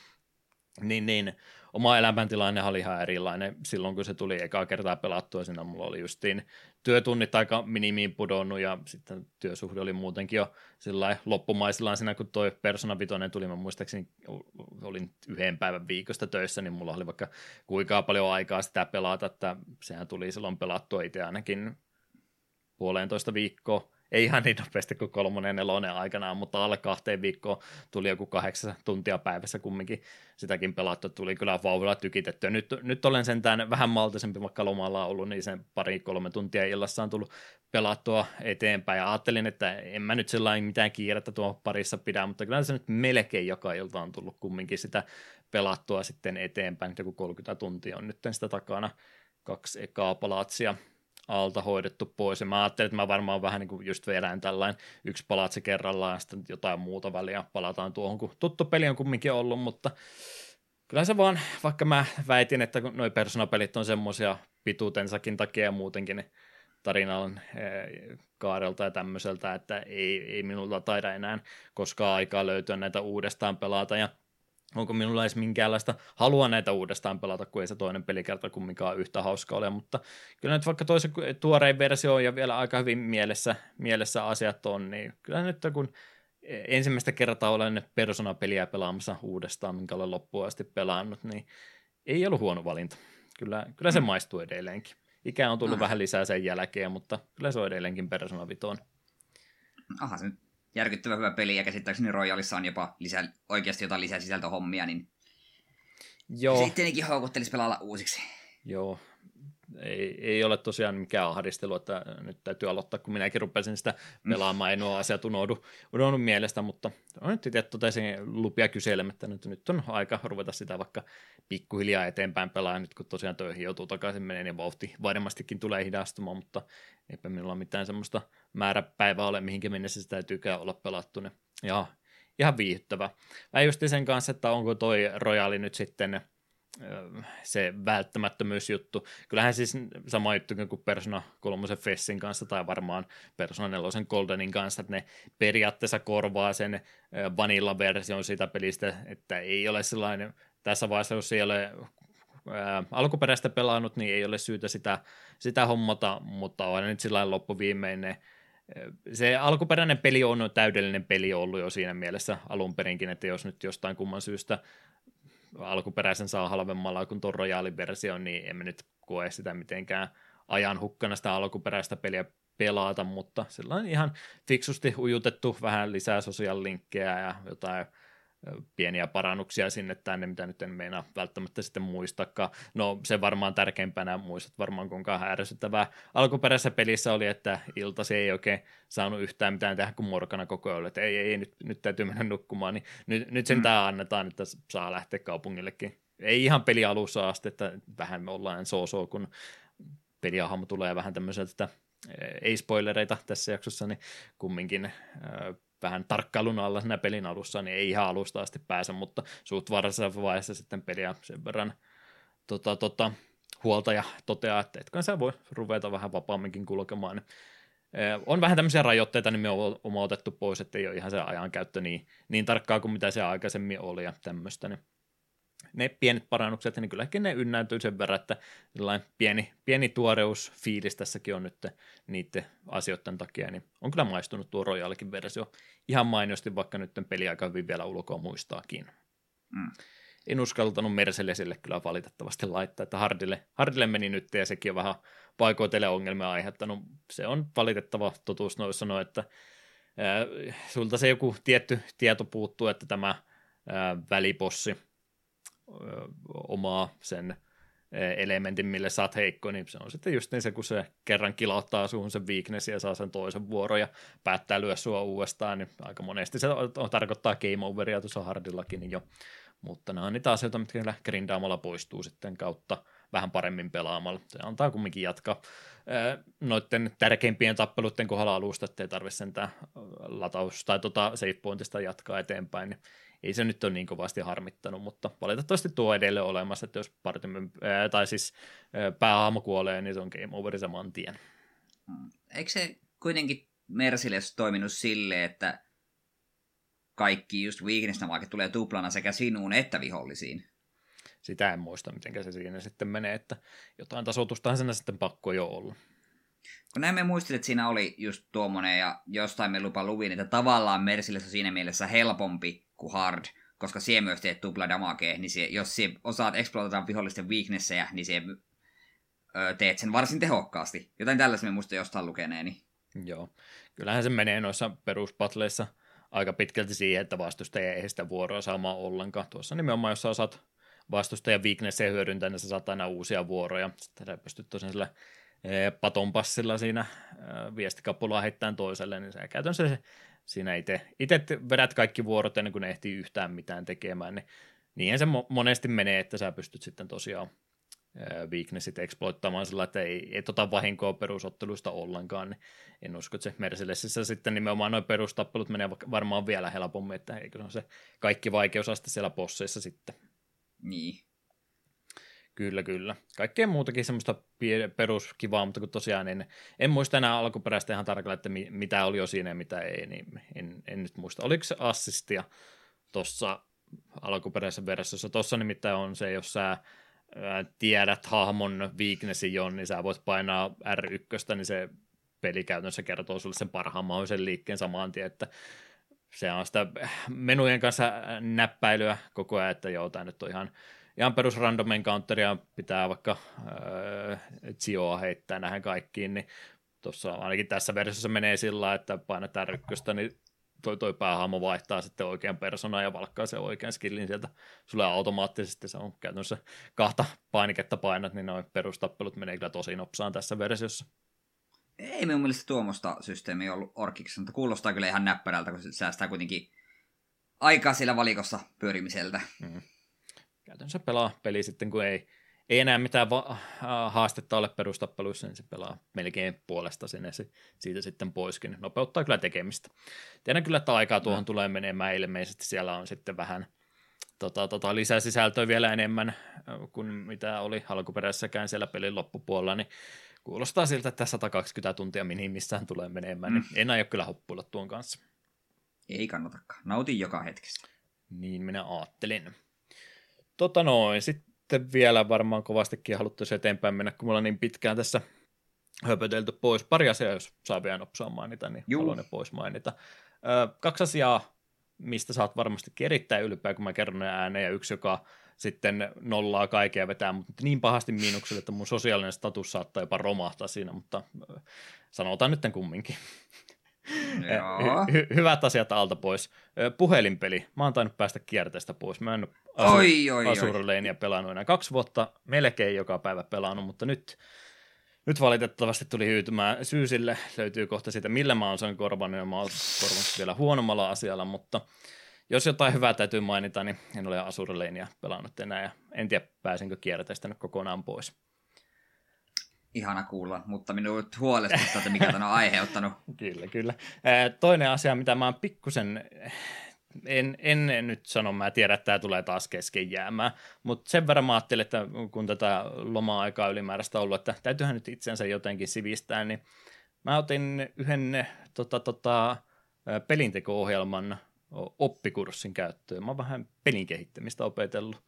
niin, niin oma elämäntilanne oli ihan erilainen silloin, kun se tuli ekaa kertaa pelattua. Siinä mulla oli justiin työtunnit aika minimiin pudonnut ja sitten työsuhde oli muutenkin jo sillä loppumaisillaan siinä, kun toi Persona 5 tuli. Mä muistaakseni olin yhden päivän viikosta töissä, niin mulla oli vaikka kuinka paljon aikaa sitä pelata, että sehän tuli silloin pelattua itse ainakin puolentoista viikkoa ei ihan niin nopeasti kuin kolmonen nelonen aikanaan, mutta alle kahteen viikkoon tuli joku kahdeksan tuntia päivässä kumminkin sitäkin pelattu, tuli kyllä vauhdilla tykitetty. Nyt, nyt olen sentään vähän maltisempi, vaikka lomalla ollut, niin sen pari-kolme tuntia illassa on tullut pelattua eteenpäin. Ja ajattelin, että en mä nyt sellainen mitään kiirettä tuo parissa pidä, mutta kyllä se nyt melkein joka ilta on tullut kumminkin sitä pelattua sitten eteenpäin. Joku 30 tuntia on nyt sitä takana kaksi ekaa palatsia alta hoidettu pois. Ja mä ajattelin, että mä varmaan vähän niin kuin just vedän tällainen yksi palatsi kerrallaan ja sitten jotain muuta väliä palataan tuohon, kun tuttu peli on kumminkin ollut, mutta kyllä se vaan, vaikka mä väitin, että noi persoonapelit on semmoisia pituutensakin takia ja muutenkin, niin tarinan kaarelta ja tämmöiseltä, että ei, ei minulla taida enää koskaan aikaa löytyä näitä uudestaan pelata, ja onko minulla edes minkäänlaista halua näitä uudestaan pelata, kun ei se toinen pelikerta kumminkaan yhtä hauska ole, mutta kyllä nyt vaikka toisen tuorein versio ja vielä aika hyvin mielessä, mielessä asiat on, niin kyllä nyt kun ensimmäistä kertaa olen Persona-peliä pelaamassa uudestaan, minkä olen loppuun asti pelannut, niin ei ollut huono valinta. Kyllä, kyllä se mm. maistuu edelleenkin. Ikä on tullut no. vähän lisää sen jälkeen, mutta kyllä se on edelleenkin Persona Vitoon. Aha, se nyt järkyttävä hyvä peli, ja käsittääkseni Royalissa on jopa lisää, oikeasti jotain lisää sisältöhommia, niin Joo. Sittenkin houkuttelisi pelailla uusiksi. Joo, ei, ei ole tosiaan mikään ahdistelu, että nyt täytyy aloittaa, kun minäkin rupesin sitä mm. pelaamaan, ei nuo asiat unohdu, unohdu mielestä, mutta on nyt itse totesin lupia kyselemättä, nyt, nyt on aika ruveta sitä vaikka pikkuhiljaa eteenpäin pelaa, nyt kun tosiaan töihin joutuu takaisin menee, niin vauhti varmastikin tulee hidastumaan, mutta eipä minulla mitään semmoista määräpäivää ole, mihinkä mennessä sitä täytyykään olla pelattu, ne. ja ihan viihdyttävä. Mä just sen kanssa, että onko toi rojaali nyt sitten se välttämättömyysjuttu. Kyllähän siis sama juttu kuin Persona 3 Fessin kanssa tai varmaan Persona 4 Goldenin kanssa, että ne periaatteessa korvaa sen vanilla-version siitä pelistä, että ei ole sellainen, tässä vaiheessa jos ei ole alkuperäistä pelannut, niin ei ole syytä sitä, sitä hommata, mutta on nyt sillä loppuviimeinen se alkuperäinen peli on täydellinen peli ollut jo siinä mielessä alun perinkin, että jos nyt jostain kumman syystä alkuperäisen saa halvemmalla kuin tuon versio, niin emme nyt koe sitä mitenkään ajan hukkana sitä alkuperäistä peliä pelata, mutta sellainen ihan fiksusti ujutettu vähän lisää sosiaalilinkkejä ja jotain pieniä parannuksia sinne tänne, mitä nyt en meinaa välttämättä sitten muistakaan. No se varmaan tärkeimpänä muistat varmaan kuinka ärsyttävää alkuperäisessä pelissä oli, että ilta se ei oikein saanut yhtään mitään tehdä kuin morkana koko ajan, että ei, ei, nyt, nyt täytyy mennä nukkumaan, niin nyt, nyt sen mm. tämä annetaan, että saa lähteä kaupungillekin. Ei ihan peli alussa asti, että vähän me ollaan so kun peliahamo tulee vähän tämmöiseltä, ei spoilereita tässä jaksossa, niin kumminkin vähän tarkkailun alla siinä pelin alussa, niin ei ihan alusta asti pääse, mutta suht varhaisessa vaiheessa sitten peliä sen verran tota, tota, huoltaja toteaa, että etkö sä voi ruveta vähän vapaamminkin kulkemaan. Niin, on vähän tämmöisiä rajoitteita nimenomaan otettu pois, että ei ole ihan se ajankäyttö niin, niin tarkkaa kuin mitä se aikaisemmin oli ja tämmöistä. Niin ne pienet parannukset, niin kylläkin ne ynnäytyy sen verran, että pieni, pieni tuoreus fiilis tässäkin on nyt niiden asioiden takia, niin on kyllä maistunut tuo Royalkin versio ihan mainiosti, vaikka nyt peli aika hyvin vielä ulkoa muistaakin. Mm. En uskaltanut Mercedesille kyllä valitettavasti laittaa, että Hardille, Hardille meni nyt ja sekin on vähän paikoitelle ongelmia aiheuttanut. Se on valitettava totuus noissa sanoa, että ää, sulta se joku tietty tieto puuttuu, että tämä ää, välipossi – omaa sen elementin, mille sä oot heikko, niin se on sitten just niin se, kun se kerran kilauttaa suhun sen weakness ja saa sen toisen vuoron ja päättää lyö sua uudestaan, niin aika monesti se tarkoittaa game overia tuossa hardillakin niin jo. Mutta nämä on niitä asioita, mitkä grindaamalla poistuu sitten kautta vähän paremmin pelaamalla. Se antaa kumminkin jatkaa noiden tärkeimpien tappeluiden kohdalla alusta, ettei tarvitse sentään lataus tai tota save pointista jatkaa eteenpäin, niin ei se nyt ole niin kovasti harmittanut, mutta valitettavasti tuo edelleen olemassa, että jos partimen, ää, tai siis päähahmo kuolee, niin se on game over saman tien. Mm. Eikö se kuitenkin Merciless toiminut silleen, että kaikki just weakness vaikka tulee tuplana sekä sinuun että vihollisiin? Sitä en muista, miten se siinä sitten menee, että jotain tasoitustahan sen sitten pakko jo olla. Kun näin me muistin, että siinä oli just tuommoinen, ja jostain me lupa luvin, että tavallaan Merciless on siinä mielessä helpompi kuin hard, koska siellä myös teet tupla damakea, niin sie, jos sie osaat exploitata vihollisten weaknessejä, niin sie ö, teet sen varsin tehokkaasti. Jotain tällaista me muista jostain lukeneeni. Joo, kyllähän se menee noissa peruspatleissa aika pitkälti siihen, että vastustaja ei sitä vuoroa saamaan ollenkaan. Tuossa nimenomaan, jos sä osaat vastustajan weaknessia hyödyntää, niin sä saat aina uusia vuoroja. Sitten sä pystyt tosiaan sillä paton passilla siinä viestikapulaa heittämään toiselle, niin sä käytännössä se siinä itse, itse vedät kaikki vuorot ennen kuin ne ehtii yhtään mitään tekemään, niin niinhän se monesti menee, että sä pystyt sitten tosiaan weaknessit exploittamaan sillä, että ei, ei tota vahinkoa perusotteluista ollenkaan, niin en usko, että se Mercedesissä sitten nimenomaan noin perustappelut menee varmaan vielä helpommin, että eikö se on se kaikki vaikeusaste siellä posseissa sitten. Niin. Kyllä, kyllä. Kaikkea muutakin semmoista peruskivaa, mutta kun tosiaan en, en muista enää alkuperäistä ihan tarkalleen, että mi, mitä oli jo siinä ja mitä ei, niin en, en nyt muista. Oliko se assistia tuossa alkuperäisessä versiossa? Tuossa nimittäin on se, jos sä tiedät hahmon weaknessin jo, niin sä voit painaa R1, niin se peli käytännössä kertoo sulle sen parhaan mahdollisen liikkeen samaan tien, että se on sitä menujen kanssa näppäilyä koko ajan, että joo, tämä nyt on ihan, ihan perus random encounteria, pitää vaikka äh, Zioa heittää näihin kaikkiin, niin tuossa ainakin tässä versiossa menee sillä että painataan rykköstä, niin toi, toi päähahmo vaihtaa sitten oikean persoonan ja valkkaa sen oikean skillin sieltä sulle automaattisesti, se on käytännössä kahta painiketta painat, niin noin perustappelut menee kyllä tosi nopsaan tässä versiossa. Ei minun mielestä tuommoista systeemiä ollut Orkiksi, mutta kuulostaa kyllä ihan näppärältä, kun se säästää kuitenkin aikaa siellä valikossa pyörimiseltä. Mm. Käytännössä pelaa peli sitten, kun ei, ei enää mitään va- haastetta ole perustappeluissa, niin se pelaa melkein puolesta sinne se, siitä sitten poiskin. Nopeuttaa kyllä tekemistä. Tiedän kyllä, että aikaa tuohon mm. tulee menemään ilmeisesti. Siellä on sitten vähän tota, tota, lisää sisältöä vielä enemmän kuin mitä oli alkuperäisessäkään siellä pelin loppupuolella, niin kuulostaa siltä, että 120 tuntia minimissään tulee menemään, niin mm. niin en aio kyllä hoppuilla tuon kanssa. Ei kannatakaan. Nautin joka hetkestä. Niin minä ajattelin. Tota noin, sitten vielä varmaan kovastikin haluttaisiin eteenpäin mennä, kun me ollaan niin pitkään tässä höpötelty pois. Pari asiaa, jos saa vielä nopsaa mainita, niin Juu. haluan ne pois mainita. Ö, kaksi asiaa, mistä saat varmasti erittäin ylpeä, kun mä kerron ne ääneen, ja yksi, joka sitten nollaa kaikkea vetää, mutta niin pahasti miinukselle, että mun sosiaalinen status saattaa jopa romahtaa siinä, mutta sanotaan nyt kumminkin. Hy- hy- hyvät asiat alta pois. Puhelinpeli. Mä oon tainnut päästä kierteestä pois. Mä en asu- oi, pelannut enää. Kaksi vuotta melkein joka päivä pelannut, mutta nyt, nyt valitettavasti tuli hyytymään syysille. Löytyy kohta siitä, millä mä oon sen korvannut, ja mä oon korvannut vielä huonommalla asialla, mutta jos jotain hyvää täytyy mainita, niin en ole Asuruleinia pelannut enää, ja en tiedä pääsenkö kierteestä nyt kokonaan pois ihana kuulla, mutta minut huolestuttaa, että mikä tämän on aiheuttanut. kyllä, kyllä. Toinen asia, mitä mä oon pikkusen, en, en nyt sano, mä tiedän, että tämä tulee taas kesken jäämään, mutta sen verran mä ajattelin, että kun tätä loma-aikaa ylimääräistä ollut, että täytyyhän nyt itsensä jotenkin sivistää, niin mä otin yhden tota, tota, pelinteko-ohjelman oppikurssin käyttöön. Mä oon vähän pelin kehittämistä opetellut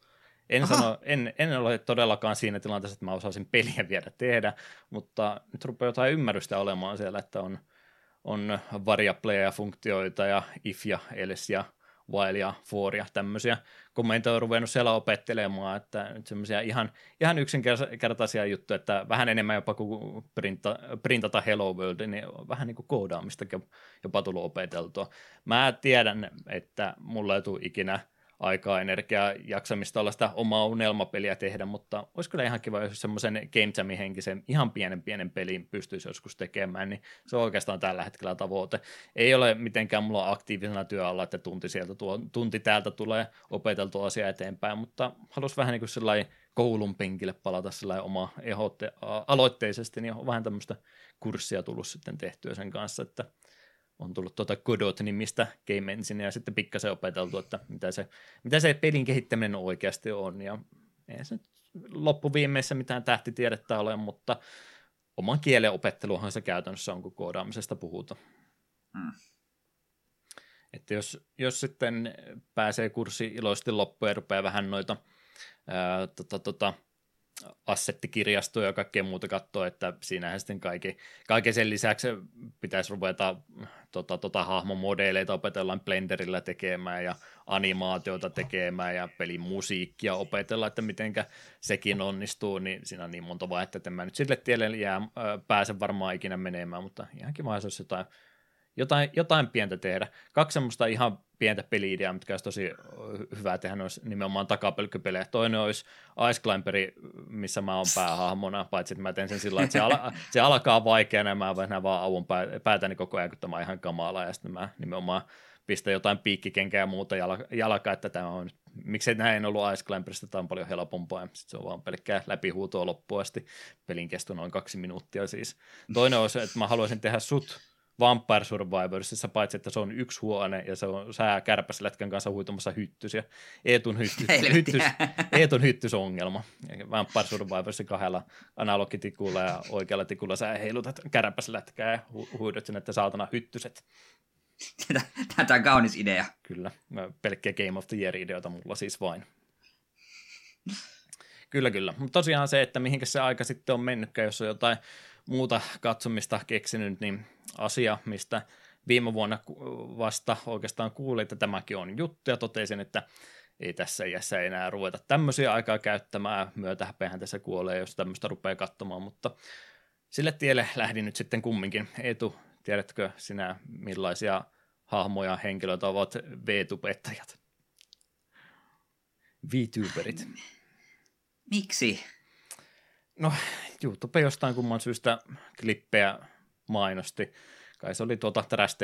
en, sano, en, en ole todellakaan siinä tilanteessa, että mä osaisin peliä vielä tehdä, mutta nyt rupeaa jotain ymmärrystä olemaan siellä, että on, on variableja, funktioita ja if ja else ja while ja for ja tämmöisiä kommentoja on ruvennut siellä opettelemaan, että nyt semmoisia ihan, ihan yksinkertaisia juttuja, että vähän enemmän jopa kuin printa, printata Hello World, niin vähän niin kuin koodaamista jopa tullut opeteltua. Mä tiedän, että mulla ei tule ikinä – aikaa, energiaa, jaksamista olla sitä omaa unelmapeliä tehdä, mutta olisi kyllä ihan kiva, jos semmoisen Game Jamin henkisen ihan pienen pienen pelin pystyisi joskus tekemään, niin se on oikeastaan tällä hetkellä tavoite. Ei ole mitenkään mulla aktiivisena työalla, että tunti sieltä tuo, tunti täältä tulee opeteltu asia eteenpäin, mutta haluaisin vähän niin kuin sellainen koulun penkille palata oma ehotte, aloitteisesti, niin on vähän tämmöistä kurssia tullut sitten tehtyä sen kanssa, että on tullut tuota Godot-nimistä Game Engine ja sitten pikkasen opeteltu, että mitä se, mitä se pelin kehittäminen oikeasti on. Ja ei se nyt loppuviimeessä mitään tähtitiedettä ole, mutta oman kielen opetteluhan se käytännössä on, kun koodaamisesta puhutaan. Hmm. Että jos, jos sitten pääsee kurssi iloisesti loppuun ja rupeaa vähän noita ää, tota, tota, assettikirjastoja ja kaikkea muuta katsoa, että siinähän sitten kaikki, kaiken sen lisäksi pitäisi ruveta tota, tota, hahmomodeleita opetellaan Blenderillä tekemään ja animaatioita tekemään ja pelin musiikkia opetella, että mitenkä sekin onnistuu, niin siinä on niin monta vaihetta, että mä nyt sille tielle jää, pääsen varmaan ikinä menemään, mutta ihan kiva, jos jotain jotain, jotain pientä tehdä. Kaksi semmoista ihan pientä peli mitkä olisi tosi hyvää tehdä, olisi nimenomaan takapelkkypelejä. Toinen olisi Ice Climberi, missä mä oon päähahmona, paitsi että mä teen sen sillä että se, ala, se alkaa vaikeana ja mä vähän vaan avun päätäni koko ajan, kun tämä on ihan kamala, ja sitten mä nimenomaan pistä jotain piikkikenkää ja muuta jalka, että tämä on miksei näin ollut Ice Climberista, tämä on paljon helpompaa, ja sit se on vaan pelkkää läpihuutoa loppuun asti, pelin kesto noin kaksi minuuttia siis. Toinen on se, että mä haluaisin tehdä sut Vampire Survivorsissa, paitsi että se on yksi huone ja se on sää kärpäslätkän kanssa huitumassa hyttysiä. Eetun, hyttys, hyttys, Eetun hyttysongelma. Vampire Survivorsin kahdella analogitikulla ja oikealla tikulla sä heilutat kärpäslätkää ja hu- huidot sinne, että saatana hyttyset. Tätä on kaunis idea. Kyllä, pelkkiä Game of the Year-ideoita mulla siis vain. Kyllä, kyllä. Mutta tosiaan se, että mihinkä se aika sitten on mennytkään, jos on jotain muuta katsomista keksinyt, niin asia, mistä viime vuonna vasta oikeastaan kuulin, että tämäkin on juttu, ja totesin, että ei tässä iässä enää ruveta tämmöisiä aikaa käyttämään, myötähäpeähän tässä kuolee, jos tämmöistä rupeaa katsomaan, mutta sille tielle lähdin nyt sitten kumminkin. Etu, tiedätkö sinä millaisia hahmoja henkilöitä ovat V-tubettajat? VTuberit. Miksi? No, YouTube jostain kumman syystä klippejä mainosti. Kai se oli tuota Trash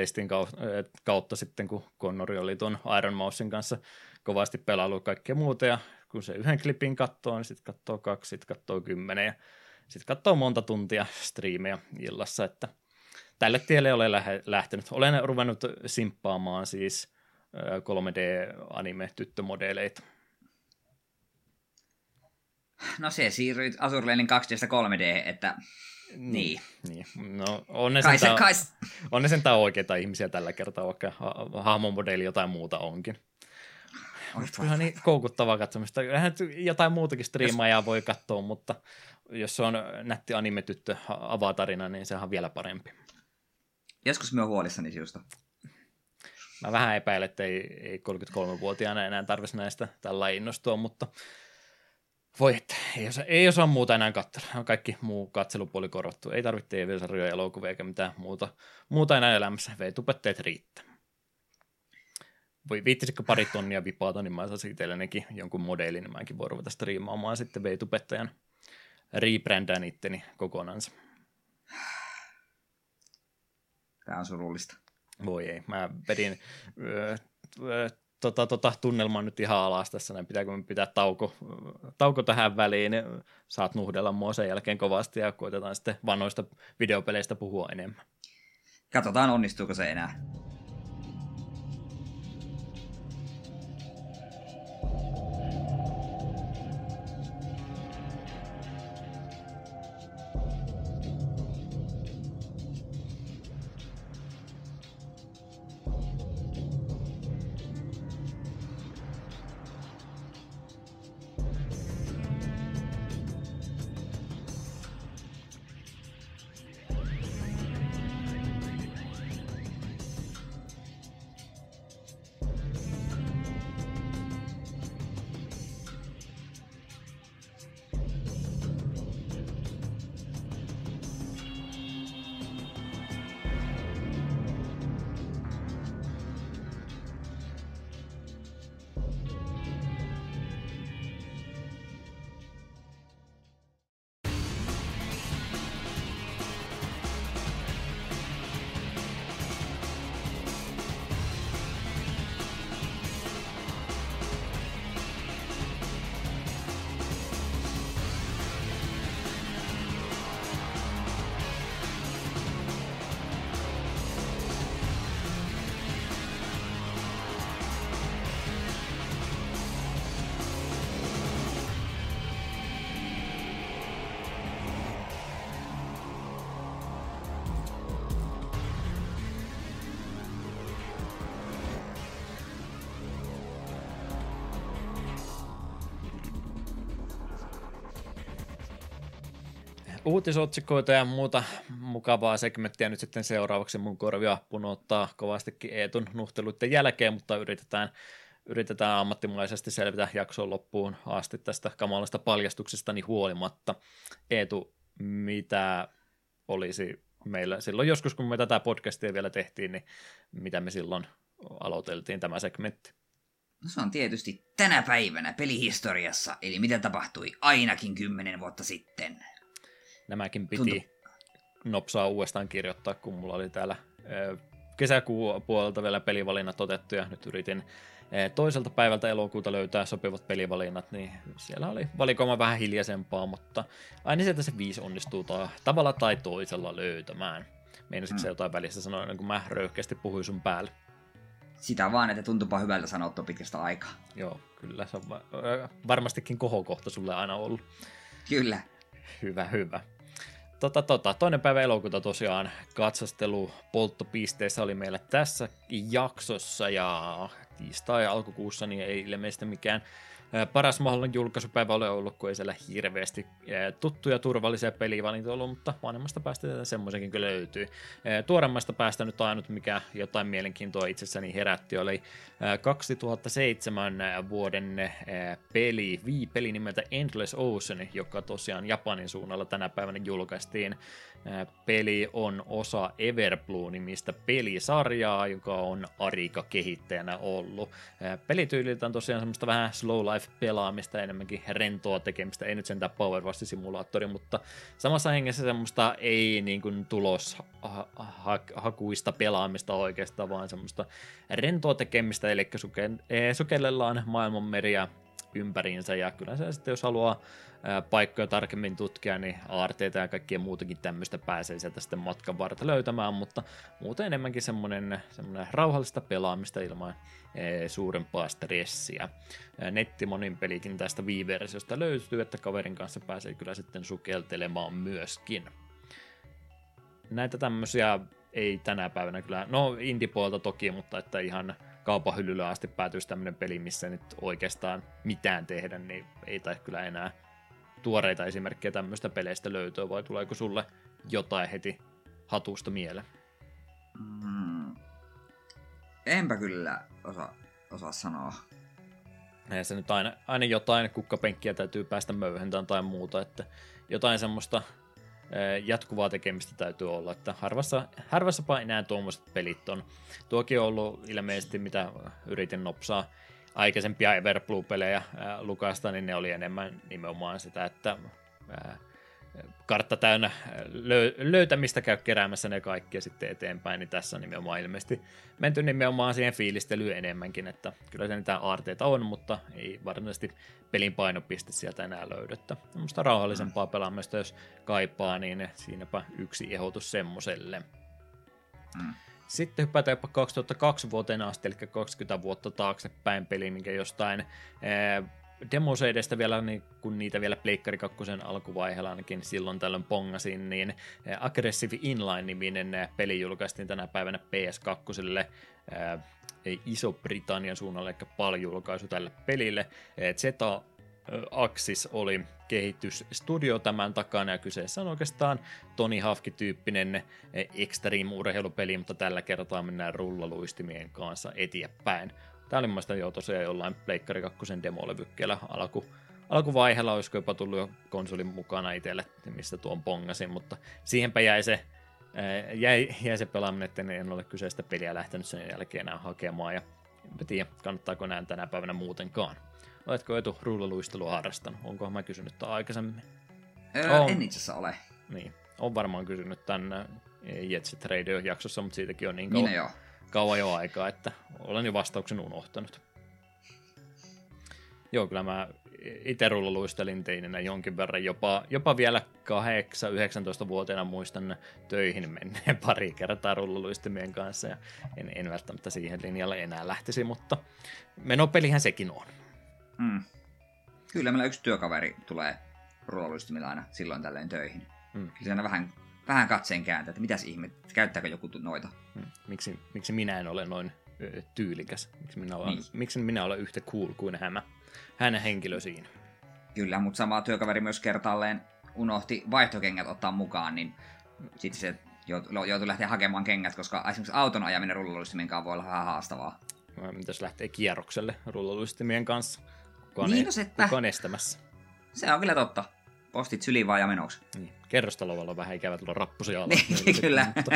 kautta sitten, kun Connori oli tuon Iron Mousein kanssa kovasti pelailu kaikkea muuta, ja kun se yhden klipin katsoo, niin sitten katsoo kaksi, sitten katsoo kymmenen, ja sitten katsoo monta tuntia striimejä illassa, että tälle tielle olen lähtenyt. Olen ruvennut simppaamaan siis 3D-anime-tyttömodeleita. No se siirryit Azurleinin 2 3D, että niin. niin. No, on ne, kai sentään, se, kai... on ne sentään oikeita ihmisiä tällä kertaa, vaikka ha- hahmomodeli jotain muuta onkin. On kyllä niin koukuttavaa katsomista. Kyllähän jotain muutakin striimaajaa voi katsoa, mutta jos se on nätti animetyttö avatarina, niin sehän on vielä parempi. Joskus mä oon huolissani sinusta. Mä vähän epäilen, että ei, ei 33-vuotiaana enää tarvitsisi näistä tällä innostua, mutta voi että, ei osaa, ei osaa muuta enää katsella. On kaikki muu katselupuoli korvattu. Ei tarvitse TV-sarjoja, elokuvia eikä mitään muuta, muuta enää elämässä. Veitupetteet riittää. Voi viittisikö pari tonnia vipaata, niin mä saisin itsellenikin jonkun modelin, niin mäkin voin ruveta striimaamaan sitten veitupettajan rebrändään itteni kokonansa. Tämä on surullista. Voi ei. Mä vedin öö, öö, tota, tota, tunnelma nyt ihan alas tässä, näin pitääkö me pitää tauko, tauko tähän väliin, saat nuhdella mua sen jälkeen kovasti ja koitetaan sitten vanhoista videopeleistä puhua enemmän. Katsotaan onnistuuko se enää. Uutisotsikoita ja muuta mukavaa segmenttiä nyt sitten seuraavaksi mun korvia punottaa kovastikin Eetun nuhteluiden jälkeen, mutta yritetään, yritetään ammattimaisesti selvitä jakson loppuun asti tästä kamalasta paljastuksesta niin huolimatta. Eetu, mitä olisi meillä silloin joskus, kun me tätä podcastia vielä tehtiin, niin mitä me silloin aloiteltiin tämä segmentti? No se on tietysti tänä päivänä pelihistoriassa, eli mitä tapahtui ainakin kymmenen vuotta sitten. Nämäkin piti Tuntu. nopsaa uudestaan kirjoittaa, kun mulla oli täällä kesäkuun puolelta vielä pelivalinnat otettu ja nyt yritin toiselta päivältä elokuuta löytää sopivat pelivalinnat, niin siellä oli valikoima vähän hiljaisempaa, mutta aina sieltä se viisi onnistuu tavalla tai toisella löytämään. Meinasitko mm. se jotain välissä sanoa, kuin mä röyhkeästi puhuin sun päälle? Sitä vaan, että tuntuupa hyvältä sanottua pitkästä aikaa. Joo, kyllä. Se on varmastikin kohokohta sulle aina ollut. Kyllä. Hyvä, hyvä. Tota, tota, toinen päivä elokuuta tosiaan katsastelu polttopisteissä oli meillä tässä jaksossa ja tiistai alkukuussa niin ei ilmeisesti mikään paras mahdollinen julkaisupäivä ole ollut, kun ei siellä hirveästi tuttuja turvallisia pelivalintoja ollut, mutta vanhemmasta päästä semmoisenkin kyllä löytyy. Tuoremmasta päästä nyt ainut, mikä jotain mielenkiintoa itsessäni herätti, oli 2007 vuoden peli, Wii-peli nimeltä Endless Ocean, joka tosiaan Japanin suunnalla tänä päivänä julkaistiin. Peli on osa Everblue-nimistä pelisarjaa, joka on Arika kehittäjänä ollut. Pelityyliltä on tosiaan semmoista vähän slow life-pelaamista, enemmänkin rentoa tekemistä, ei nyt sentään Power simulaattori, mutta samassa hengessä semmoista ei niin kuin tuloshakuista pelaamista oikeastaan, vaan semmoista rentoa tekemistä, eli sukellellaan maailmanmeriä ympäriinsä, ja kyllä se sitten, jos haluaa paikkoja tarkemmin tutkia, niin aarteita ja kaikkia muutakin tämmöistä pääsee sieltä sitten matkan varta löytämään, mutta muuten enemmänkin semmoinen, semmoinen rauhallista pelaamista ilman suurempaa stressiä. Nettimonin pelikin tästä Wii-versiosta löytyy, että kaverin kanssa pääsee kyllä sitten sukeltelemaan myöskin. Näitä tämmöisiä ei tänä päivänä kyllä, no indipuolta toki, mutta että ihan kaupan hyllyllä asti päätyisi tämmöinen peli, missä nyt oikeastaan mitään tehdä, niin ei tai kyllä enää tuoreita esimerkkejä tämmöistä peleistä löytyy, vai tuleeko sulle jotain heti hatusta mieleen? Mm. Enpä kyllä osaa, osaa sanoa. Ja se nyt aina, aina jotain kukkapenkkiä täytyy päästä möyhentämään tai muuta, että jotain semmoista jatkuvaa tekemistä täytyy olla, että harvassa, harvassapa enää tuommoiset pelit on. Tuokin on ollut ilmeisesti, mitä yritin nopsaa aikaisempia Everblue-pelejä lukasta, niin ne oli enemmän nimenomaan sitä, että kartta täynnä lö- löytämistä käy keräämässä ne kaikki ja sitten eteenpäin, niin tässä on nimenomaan ilmeisesti menty nimenomaan siihen fiilistelyyn enemmänkin, että kyllä se niitä aarteita on, mutta ei varsinaisesti pelin painopiste sieltä enää löydettä. Semmoista rauhallisempaa mm. pelaamista, jos kaipaa, niin siinäpä yksi ehdotus semmoselle. Mm. Sitten hypätään jopa 2002 vuoteen asti, eli 20 vuotta taaksepäin peli, minkä jostain demoseidestä vielä, niin kun niitä vielä Pleikkari 2 alkuvaiheella ainakin silloin tällöin pongasin, niin Aggressive Inline-niminen peli julkaistiin tänä päivänä PS2 Iso-Britannian suunnalle, eli paljon julkaisu tälle pelille. Zeta Axis oli kehitysstudio tämän takana, ja kyseessä on oikeastaan Tony Hawk-tyyppinen extreme-urheilupeli, mutta tällä kertaa mennään rullaluistimien kanssa eteenpäin. Tämä oli mielestäni jo tosiaan jollain Pleikkari 2 demolevykkeellä alku, alkuvaiheella, olisiko jopa tullut jo konsolin mukana itselle, mistä tuon pongasin, mutta siihenpä jäi se, jäi, jäi se pelaaminen, että en ole kyseistä peliä lähtenyt sen jälkeen enää hakemaan, ja en tiedä, kannattaako näin tänä päivänä muutenkaan. Oletko etu rullaluistelua harrastanut? Onko mä kysynyt tämän aikaisemmin? Öö, on. En itse asiassa ole. Niin, on varmaan kysynyt tämän Jetset Radio-jaksossa, mutta siitäkin on niin kauan, jo. Kauan jo aikaa, että olen jo vastauksen unohtanut. Joo, kyllä mä itse rullaluistelin teininä jonkin verran, jopa, jopa vielä 8-19-vuotiaana muistan töihin menneen pari kertaa rullaluistimien kanssa, ja en, en välttämättä siihen linjalle enää lähtisi, mutta menopelihän sekin on. Mm. Kyllä meillä yksi työkaveri tulee rullaluistimilla aina silloin tällöin töihin. Mm. Kyllä aina vähän, vähän katseen kääntää, että mitäs ihme, käyttääkö joku noita. Miksi, miksi minä en ole noin ö, tyylikäs? Miksi minä, olen, niin. miksi minä olen yhtä cool kuin hän, hänen henkilö siinä? Kyllä, mutta sama työkaveri myös kertaalleen unohti vaihtokengät ottaa mukaan, niin sitten se joutui lähteä hakemaan kengät, koska esimerkiksi auton ajaminen rullaluistimien kanssa voi olla vähän haastavaa. Mitäs lähtee kierrokselle rullaluistimien kanssa? kukaan, niin, no seppä. kukaan estämässä. Se on kyllä totta. Postit syliin vaan ja menoksi. Niin. Kerrostalovalla on vähän ikävä tulla rappusia alas. niin, kyllä. Mutta,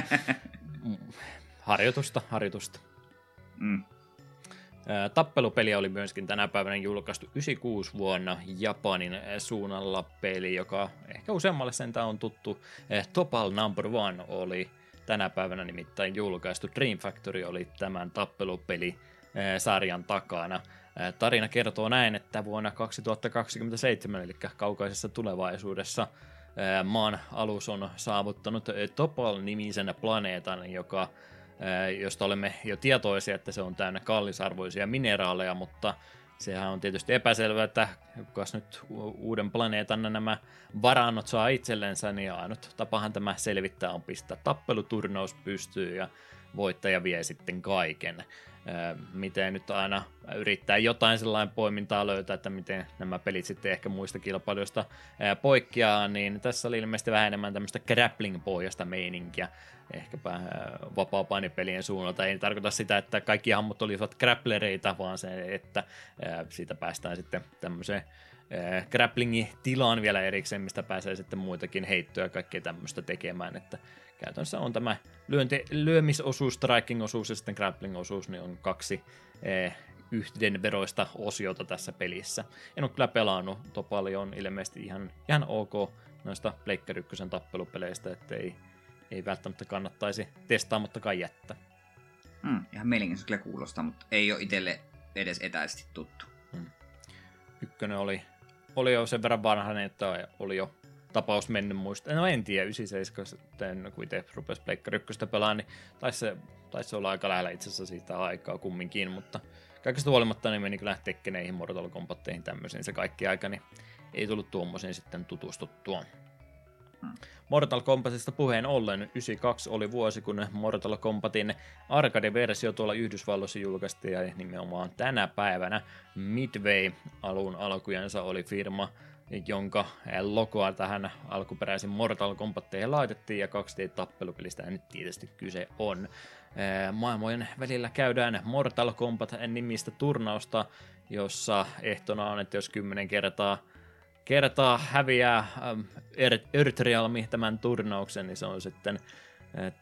harjoitusta, harjoitusta. Mm. Tappelupeli oli myöskin tänä päivänä julkaistu 96 vuonna Japanin suunnalla peli, joka ehkä useammalle sentään on tuttu. Topal Number One oli tänä päivänä nimittäin julkaistu. Dream Factory oli tämän tappelupeli sarjan takana. Tarina kertoo näin, että vuonna 2027, eli kaukaisessa tulevaisuudessa, maan alus on saavuttanut Topal-nimisen planeetan, joka, josta olemme jo tietoisia, että se on täynnä kallisarvoisia mineraaleja, mutta sehän on tietysti epäselvää, että kas nyt uuden planeetan nämä varannot saa itsellensä, niin ainut tapahan tämä selvittää on pistää tappeluturnaus pystyy ja voittaja vie sitten kaiken miten nyt aina yrittää jotain sellainen poimintaa löytää, että miten nämä pelit sitten ehkä muista kilpailuista poikkeaa, niin tässä oli ilmeisesti vähän enemmän tämmöistä grappling-pohjasta meininkiä, ehkäpä vapaa-painipelien suunnalta. Ei tarkoita sitä, että kaikki hammut olisivat grapplereita, vaan se, että siitä päästään sitten tämmöiseen grapplingin tilaan vielä erikseen, mistä pääsee sitten muitakin heittoja ja kaikkea tämmöistä tekemään, että käytännössä on tämä lyönti, lyömisosuus, striking-osuus ja sitten grappling-osuus, niin on kaksi eh, yhdenveroista osiota tässä pelissä. En ole kyllä pelannut, to paljon ilmeisesti ihan, ihan ok noista Pleikkari 1 tappelupeleistä, että ei, ei välttämättä kannattaisi testaamattakaan jättää. Mm, ihan mielenkiintoista kyllä kuulostaa, mutta ei ole itselle edes etäisesti tuttu. Mm. Ykkönen oli, oli jo sen verran vanhainen, että oli jo tapaus mennyt muista. No en tiedä, 97, kun itse rupesi Pleikkari 1 pelaamaan, niin taisi se, taisi olla aika lähellä itse asiassa siitä aikaa kumminkin, mutta kaikesta huolimatta niin meni kyllä tekkeneihin, Mortal Kombatteihin tämmöisiin se kaikki aika, niin ei tullut tuommoisiin sitten tutustuttua. Hmm. Mortal Kombatista puheen ollen 92 oli vuosi, kun Mortal Kombatin arcade-versio tuolla Yhdysvalloissa julkaistiin ja nimenomaan tänä päivänä Midway alun alkujensa oli firma, jonka logoa tähän alkuperäisen Mortal Kombatteihin laitettiin, ja 2D-tappelupelistä nyt tietysti kyse on. Maailmojen välillä käydään Mortal Kombat-nimistä turnausta, jossa ehtona on, että jos kymmenen kertaa kertaa häviää Earthrealmi tämän turnauksen, niin se on sitten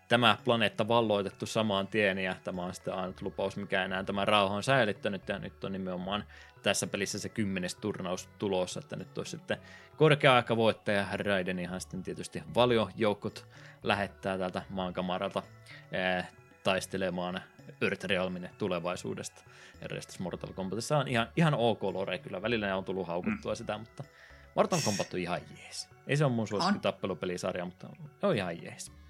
tämä planeetta valloitettu samaan tien, ja tämä on sitten ainut lupaus, mikä enää tämä rauha on säilyttänyt, ja nyt on nimenomaan tässä pelissä se kymmenes turnaus tulossa, että nyt olisi sitten korkea-aika voittaja Raiden ihan sitten tietysti valiojoukot lähettää täältä maankamaralta ää, taistelemaan Earthrealmin tulevaisuudesta. Ja Restus Mortal Kombatissa on ihan, ihan ok lore, kyllä välillä on tullut haukuttua mm. sitä, mutta Mortal Kombat on ihan jees. Ei se ole mun suosikki tappelupelisarja, mutta on ihan jees.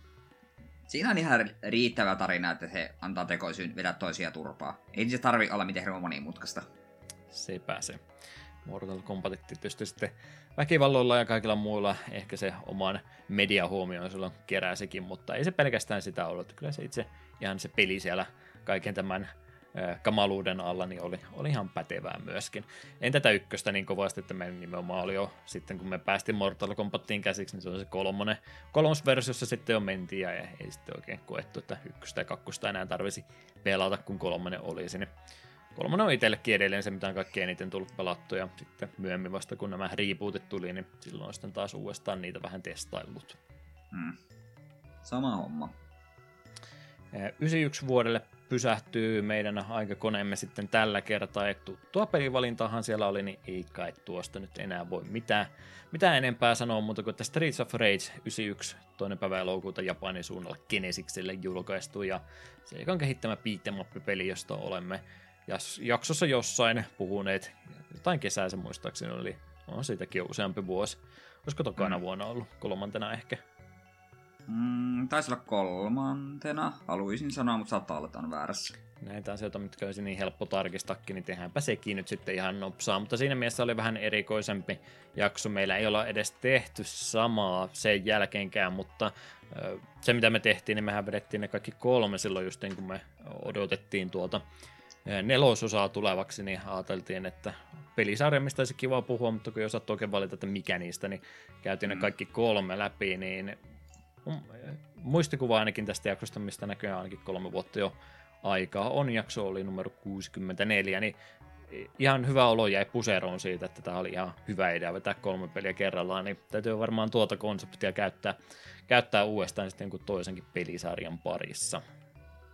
Siinä on ihan riittävä tarina, että se antaa tekoisyyn vedä toisia turpaa. Ei se tarvi olla mitään monimutkaista se ei pääse. Mortal Kombat tietysti sitten väkivalloilla ja kaikilla muilla ehkä se oman mediahuomioon silloin kerää sekin, mutta ei se pelkästään sitä ollut. Kyllä se itse ihan se peli siellä kaiken tämän kamaluuden alla niin oli, oli ihan pätevää myöskin. En tätä ykköstä niin kovasti, että me nimenomaan oli jo sitten kun me päästiin Mortal Kombatiin käsiksi, niin se on se kolmonen, kolmosversiossa sitten jo mentiin ja ei sitten oikein koettu, että ykköstä ja kakkosta enää tarvisi pelata, kun kolmonen oli sinne. Kolmonen on itsellekin edelleen se, mitä on kaikkein eniten tullut pelattu, ja sitten myöhemmin vasta kun nämä rebootit tuli, niin silloin on sitten taas uudestaan niitä vähän testaillut. Hmm. Sama homma. 91 vuodelle pysähtyy meidän aikakoneemme sitten tällä kertaa, että tuttua pelivalintahan siellä oli, niin ei kai tuosta nyt enää voi mitään, mitään enempää sanoa, mutta kun Streets of Rage 91 toinen päivä elokuuta Japanin suunnalla Genesikselle julkaistu, ja se on kehittämä beat'em josta olemme jaksossa jossain puhuneet, jotain kesää se muistaakseni oli, on siitäkin jo useampi vuosi. Olisiko tokana mm. vuonna ollut, kolmantena ehkä? Mm, taisi olla kolmantena, haluaisin sanoa, mutta saattaa olla, että on väärässä. Näitä asioita, mitkä olisi niin helppo tarkistakin, niin tehdäänpä sekin nyt sitten ihan nopsaa. Mutta siinä mielessä oli vähän erikoisempi jakso. Meillä ei olla edes tehty samaa sen jälkeenkään, mutta se mitä me tehtiin, niin mehän vedettiin ne kaikki kolme silloin just niin kun me odotettiin tuolta nelososaa tulevaksi, niin ajateltiin, että pelisarja, mistä olisi kiva puhua, mutta kun ei osattu oikein valita, että mikä niistä, niin käytiin mm. ne kaikki kolme läpi, niin muistikuva ainakin tästä jaksosta, mistä näköjään ainakin kolme vuotta jo aikaa on. Jakso oli numero 64, niin ihan hyvä olo jäi puseroon siitä, että tämä oli ihan hyvä idea vetää kolme peliä kerrallaan, niin täytyy varmaan tuota konseptia käyttää, käyttää uudestaan sitten kuin toisenkin pelisarjan parissa.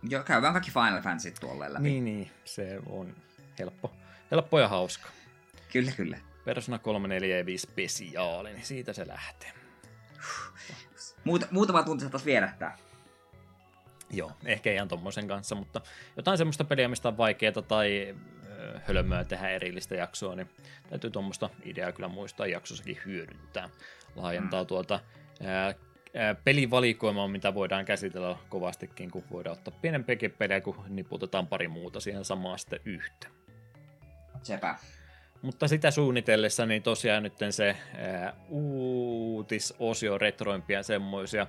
Joo, käydään kaikki Final Fantasy tuolle läpi. Niin, niin, se on helppo, helppo ja hauska. Kyllä, kyllä. Persona 3, 4 ja 5 spesiaali, niin siitä se lähtee. Muut, muutama tunti saataisiin vierähtää. Joo, ehkä ihan tommosen kanssa, mutta jotain semmoista peliä, mistä on vaikeaa tai hölmöä tehdä erillistä jaksoa, niin täytyy tuommoista ideaa kyllä muistaa jaksossakin hyödyntää. Laajentaa mm. tuota ää, pelivalikoimaa, mitä voidaan käsitellä kovastikin, kun voidaan ottaa pienempiäkin pelejä, kun niputetaan pari muuta siihen samaan sitten yhtä. Sepä. Mutta sitä suunnitellessa, niin tosiaan nyt se ää, uutisosio, retroimpia semmoisia,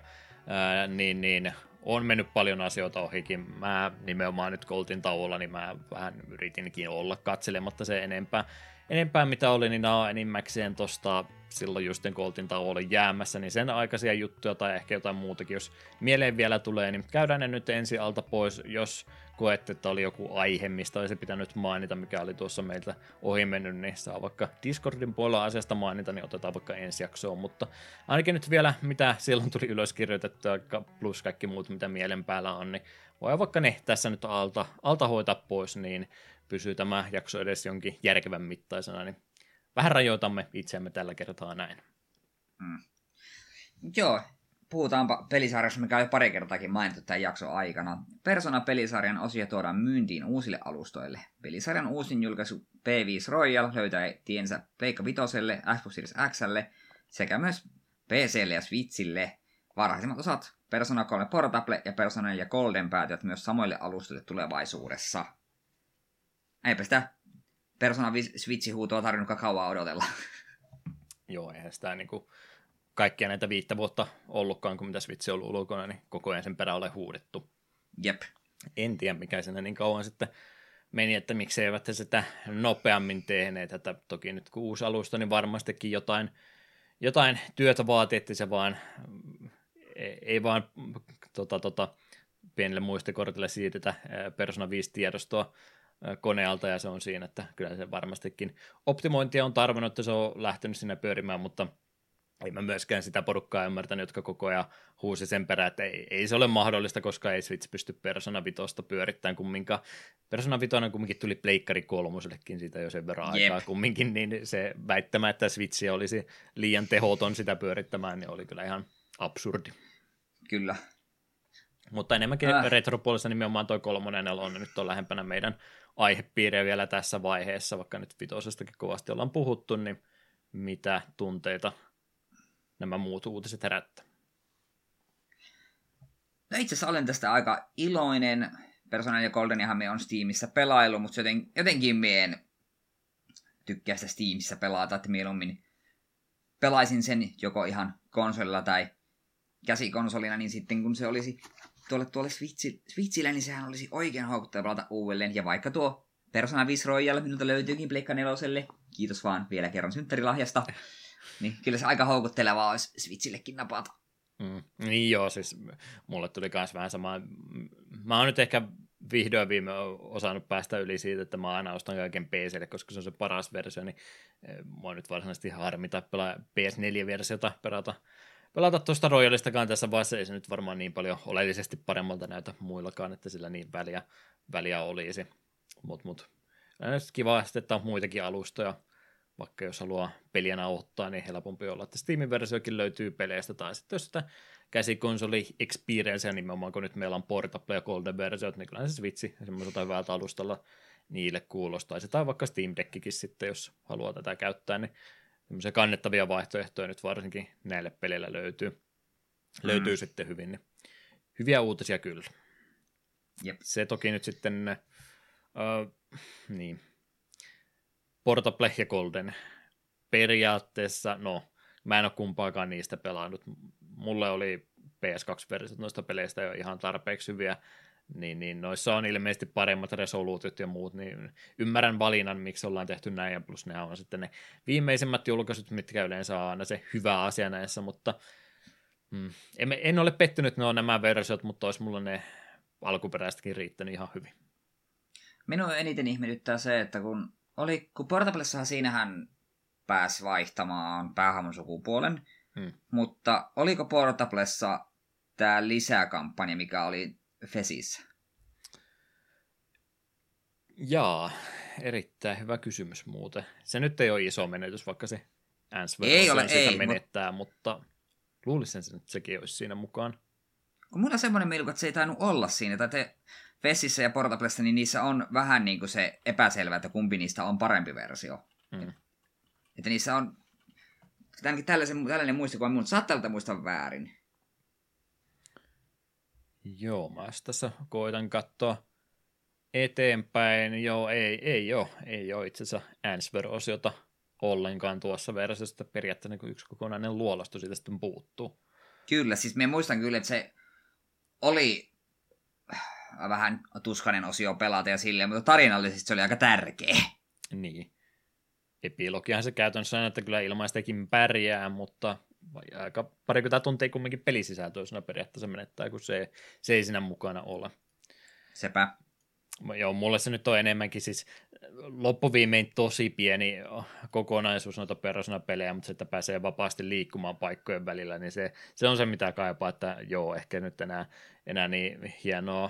ää, niin, niin on mennyt paljon asioita ohikin. Mä nimenomaan nyt Coltin tauolla, niin mä vähän yritinkin olla katselematta se enempää. Enempää mitä oli, niin nämä on enimmäkseen tosta silloin just kun oltiin tauolle jäämässä, niin sen aikaisia juttuja tai ehkä jotain muutakin, jos mieleen vielä tulee, niin käydään ne nyt ensi alta pois, jos koette, että oli joku aihe, mistä olisi pitänyt mainita, mikä oli tuossa meiltä ohi mennyt, niin saa vaikka Discordin puolella asiasta mainita, niin otetaan vaikka ensi jaksoon, mutta ainakin nyt vielä mitä silloin tuli ylös kirjoitettua, plus kaikki muut, mitä mielen päällä on, niin voi vaikka ne tässä nyt alta, alta hoitaa pois, niin pysyy tämä jakso edes jonkin järkevän mittaisena, niin vähän rajoitamme itseämme tällä kertaa näin. Mm. Joo, puhutaanpa pelisarjassa, mikä on jo pari kertaakin mainittu tämän jakson aikana. Persona-pelisarjan osia tuodaan myyntiin uusille alustoille. Pelisarjan uusin julkaisu P5 Royal löytää tiensä Pleikka Vitoselle, Xbox Series Xlle sekä myös PClle ja Switchille. Varhaisimmat osat Persona 3 Portable ja Persona 4 Golden päätyvät myös samoille alustoille tulevaisuudessa. Eipä sitä Persona Switch-huutoa tarvinnutkaan kauan odotella. Joo, eihän sitä niin kuin kaikkia näitä viittä vuotta ollutkaan, kun mitä Switch on ollut ulkona, niin koko ajan sen perä ole huudettu. Jep. En tiedä, mikä sen niin kauan sitten meni, että miksei eivät sitä nopeammin tehneet. Että toki nyt kun uusi alusta, niin varmastikin jotain, jotain työtä vaatii, että se vaan ei vaan tota, tota, pienelle muistikortille siirretä Persona 5-tiedostoa konealta ja se on siinä, että kyllä se varmastikin optimointia on tarvinnut, että se on lähtenyt sinne pyörimään, mutta ei mä myöskään sitä porukkaa ymmärtänyt, jotka koko ajan huusi sen perään, että ei, ei se ole mahdollista, koska ei Switch pysty Persona 5 pyörittämään kumminkaan. Persona 5 kumminkin tuli Pleikkari kolmosellekin siitä jo sen verran Jep. aikaa kumminkin, niin se väittämä, että Switch olisi liian tehoton sitä pyörittämään, niin oli kyllä ihan absurdi. Kyllä. Mutta enemmänkin äh. retropuolessa nimenomaan toi kolmonen on nyt on lähempänä meidän aihepiiriä vielä tässä vaiheessa, vaikka nyt vitosestakin kovasti ollaan puhuttu, niin mitä tunteita nämä muut uutiset herättää? No itse asiassa olen tästä aika iloinen. Persona ja Goldeniahan me on Steamissa pelailu, mutta joten, jotenkin mien tykkää sitä Steamissa pelata, että mieluummin pelaisin sen joko ihan konsolilla tai käsikonsolina, niin sitten kun se olisi tuolle, tuolle Switchi, Switchille, niin sehän olisi oikein houkutteleva pelata uudelleen. Ja vaikka tuo Persona 5 Royal minulta löytyykin Pleikka 4, kiitos vaan vielä kerran synttärilahjasta, niin kyllä se aika houkuttelevaa olisi Switchillekin napata. Mm. Niin joo, siis mulle tuli myös vähän sama. Mä oon nyt ehkä vihdoin viime osannut päästä yli siitä, että mä aina ostan kaiken PClle, koska se on se paras versio, niin eh, mua nyt varsinaisesti harmita pelaa PS4-versiota pelata pelata tuosta Royalistakaan tässä vaiheessa, ei se nyt varmaan niin paljon oleellisesti paremmalta näytä muillakaan, että sillä niin väliä, väliä olisi. Mutta mut, mut. kiva, että on muitakin alustoja, vaikka jos haluaa peliä nauhoittaa, niin helpompi olla, että Steamin versiokin löytyy peleistä, tai sitten jos sitä käsikonsoli experience, nimenomaan kun nyt meillä on Portable ja Golden versiot, niin kyllä se Switchi semmoiselta hyvältä alustalla niille kuulostaisi, tai vaikka Steam Deckikin sitten, jos haluaa tätä käyttää, niin semmoisia kannettavia vaihtoehtoja nyt varsinkin näille peleillä löytyy, mm. löytyy sitten hyvin. Niin hyviä uutisia kyllä. Jep. Se toki nyt sitten, uh, niin, Portable ja Golden periaatteessa, no, mä en ole kumpaakaan niistä pelannut. Mulle oli PS2-versiot noista peleistä jo ihan tarpeeksi hyviä, niin, niin noissa on ilmeisesti paremmat resoluutiot ja muut, niin ymmärrän valinnan, miksi ollaan tehty näin, ja plus ne on sitten ne viimeisimmät julkaisut, mitkä yleensä on aina se hyvä asia näissä, mutta mm, en, en ole pettynyt, ne on nämä versiot, mutta olisi mulla ne alkuperäistäkin riittänyt ihan hyvin. Minua eniten ihmetyttää se, että kun oli, kun Portablessahan siinähän pääsi vaihtamaan päähahmon sukupuolen, hmm. mutta oliko Portablessa tämä lisäkampanja, mikä oli Fesissä? Jaa, erittäin hyvä kysymys muuten. Se nyt ei ole iso menetys, vaikka se Answer ei ole, sitä ei, menettää, mut... mutta luulisin, että sekin olisi siinä mukaan. kun mulla on semmoinen mielikuva, että se ei tainnut olla siinä, tai te Fessissä ja Portablessa, niin niissä on vähän niin kuin se epäselvä, että kumpi niistä on parempi versio. Mm. Että niissä on, ainakin tällaisen, tällainen muistikuva, mutta saattaa olla muistaa väärin. Joo, mä tässä koitan katsoa eteenpäin. Joo, ei, ei ole, ei ole itse asiassa answer-osiota ollenkaan tuossa versiossa, periaatteessa niin yksi kokonainen luolasto siitä sitten puuttuu. Kyllä, siis minä muistan kyllä, että se oli vähän tuskainen osio pelata ja silleen, mutta tarinallisesti se oli aika tärkeä. Niin. Epilogihan se käytännössä on, että kyllä ilmaistakin pärjää, mutta aika parikymmentä tuntia kumminkin pelisisältöisenä periaatteessa menettää, kun se, se ei siinä mukana ole. Sepä. Joo, mulle se nyt on enemmänkin siis loppuviimein tosi pieni kokonaisuus noita pelejä, mutta se, että pääsee vapaasti liikkumaan paikkojen välillä, niin se, se on se, mitä kaipaa, että joo, ehkä nyt enää, enää niin hienoa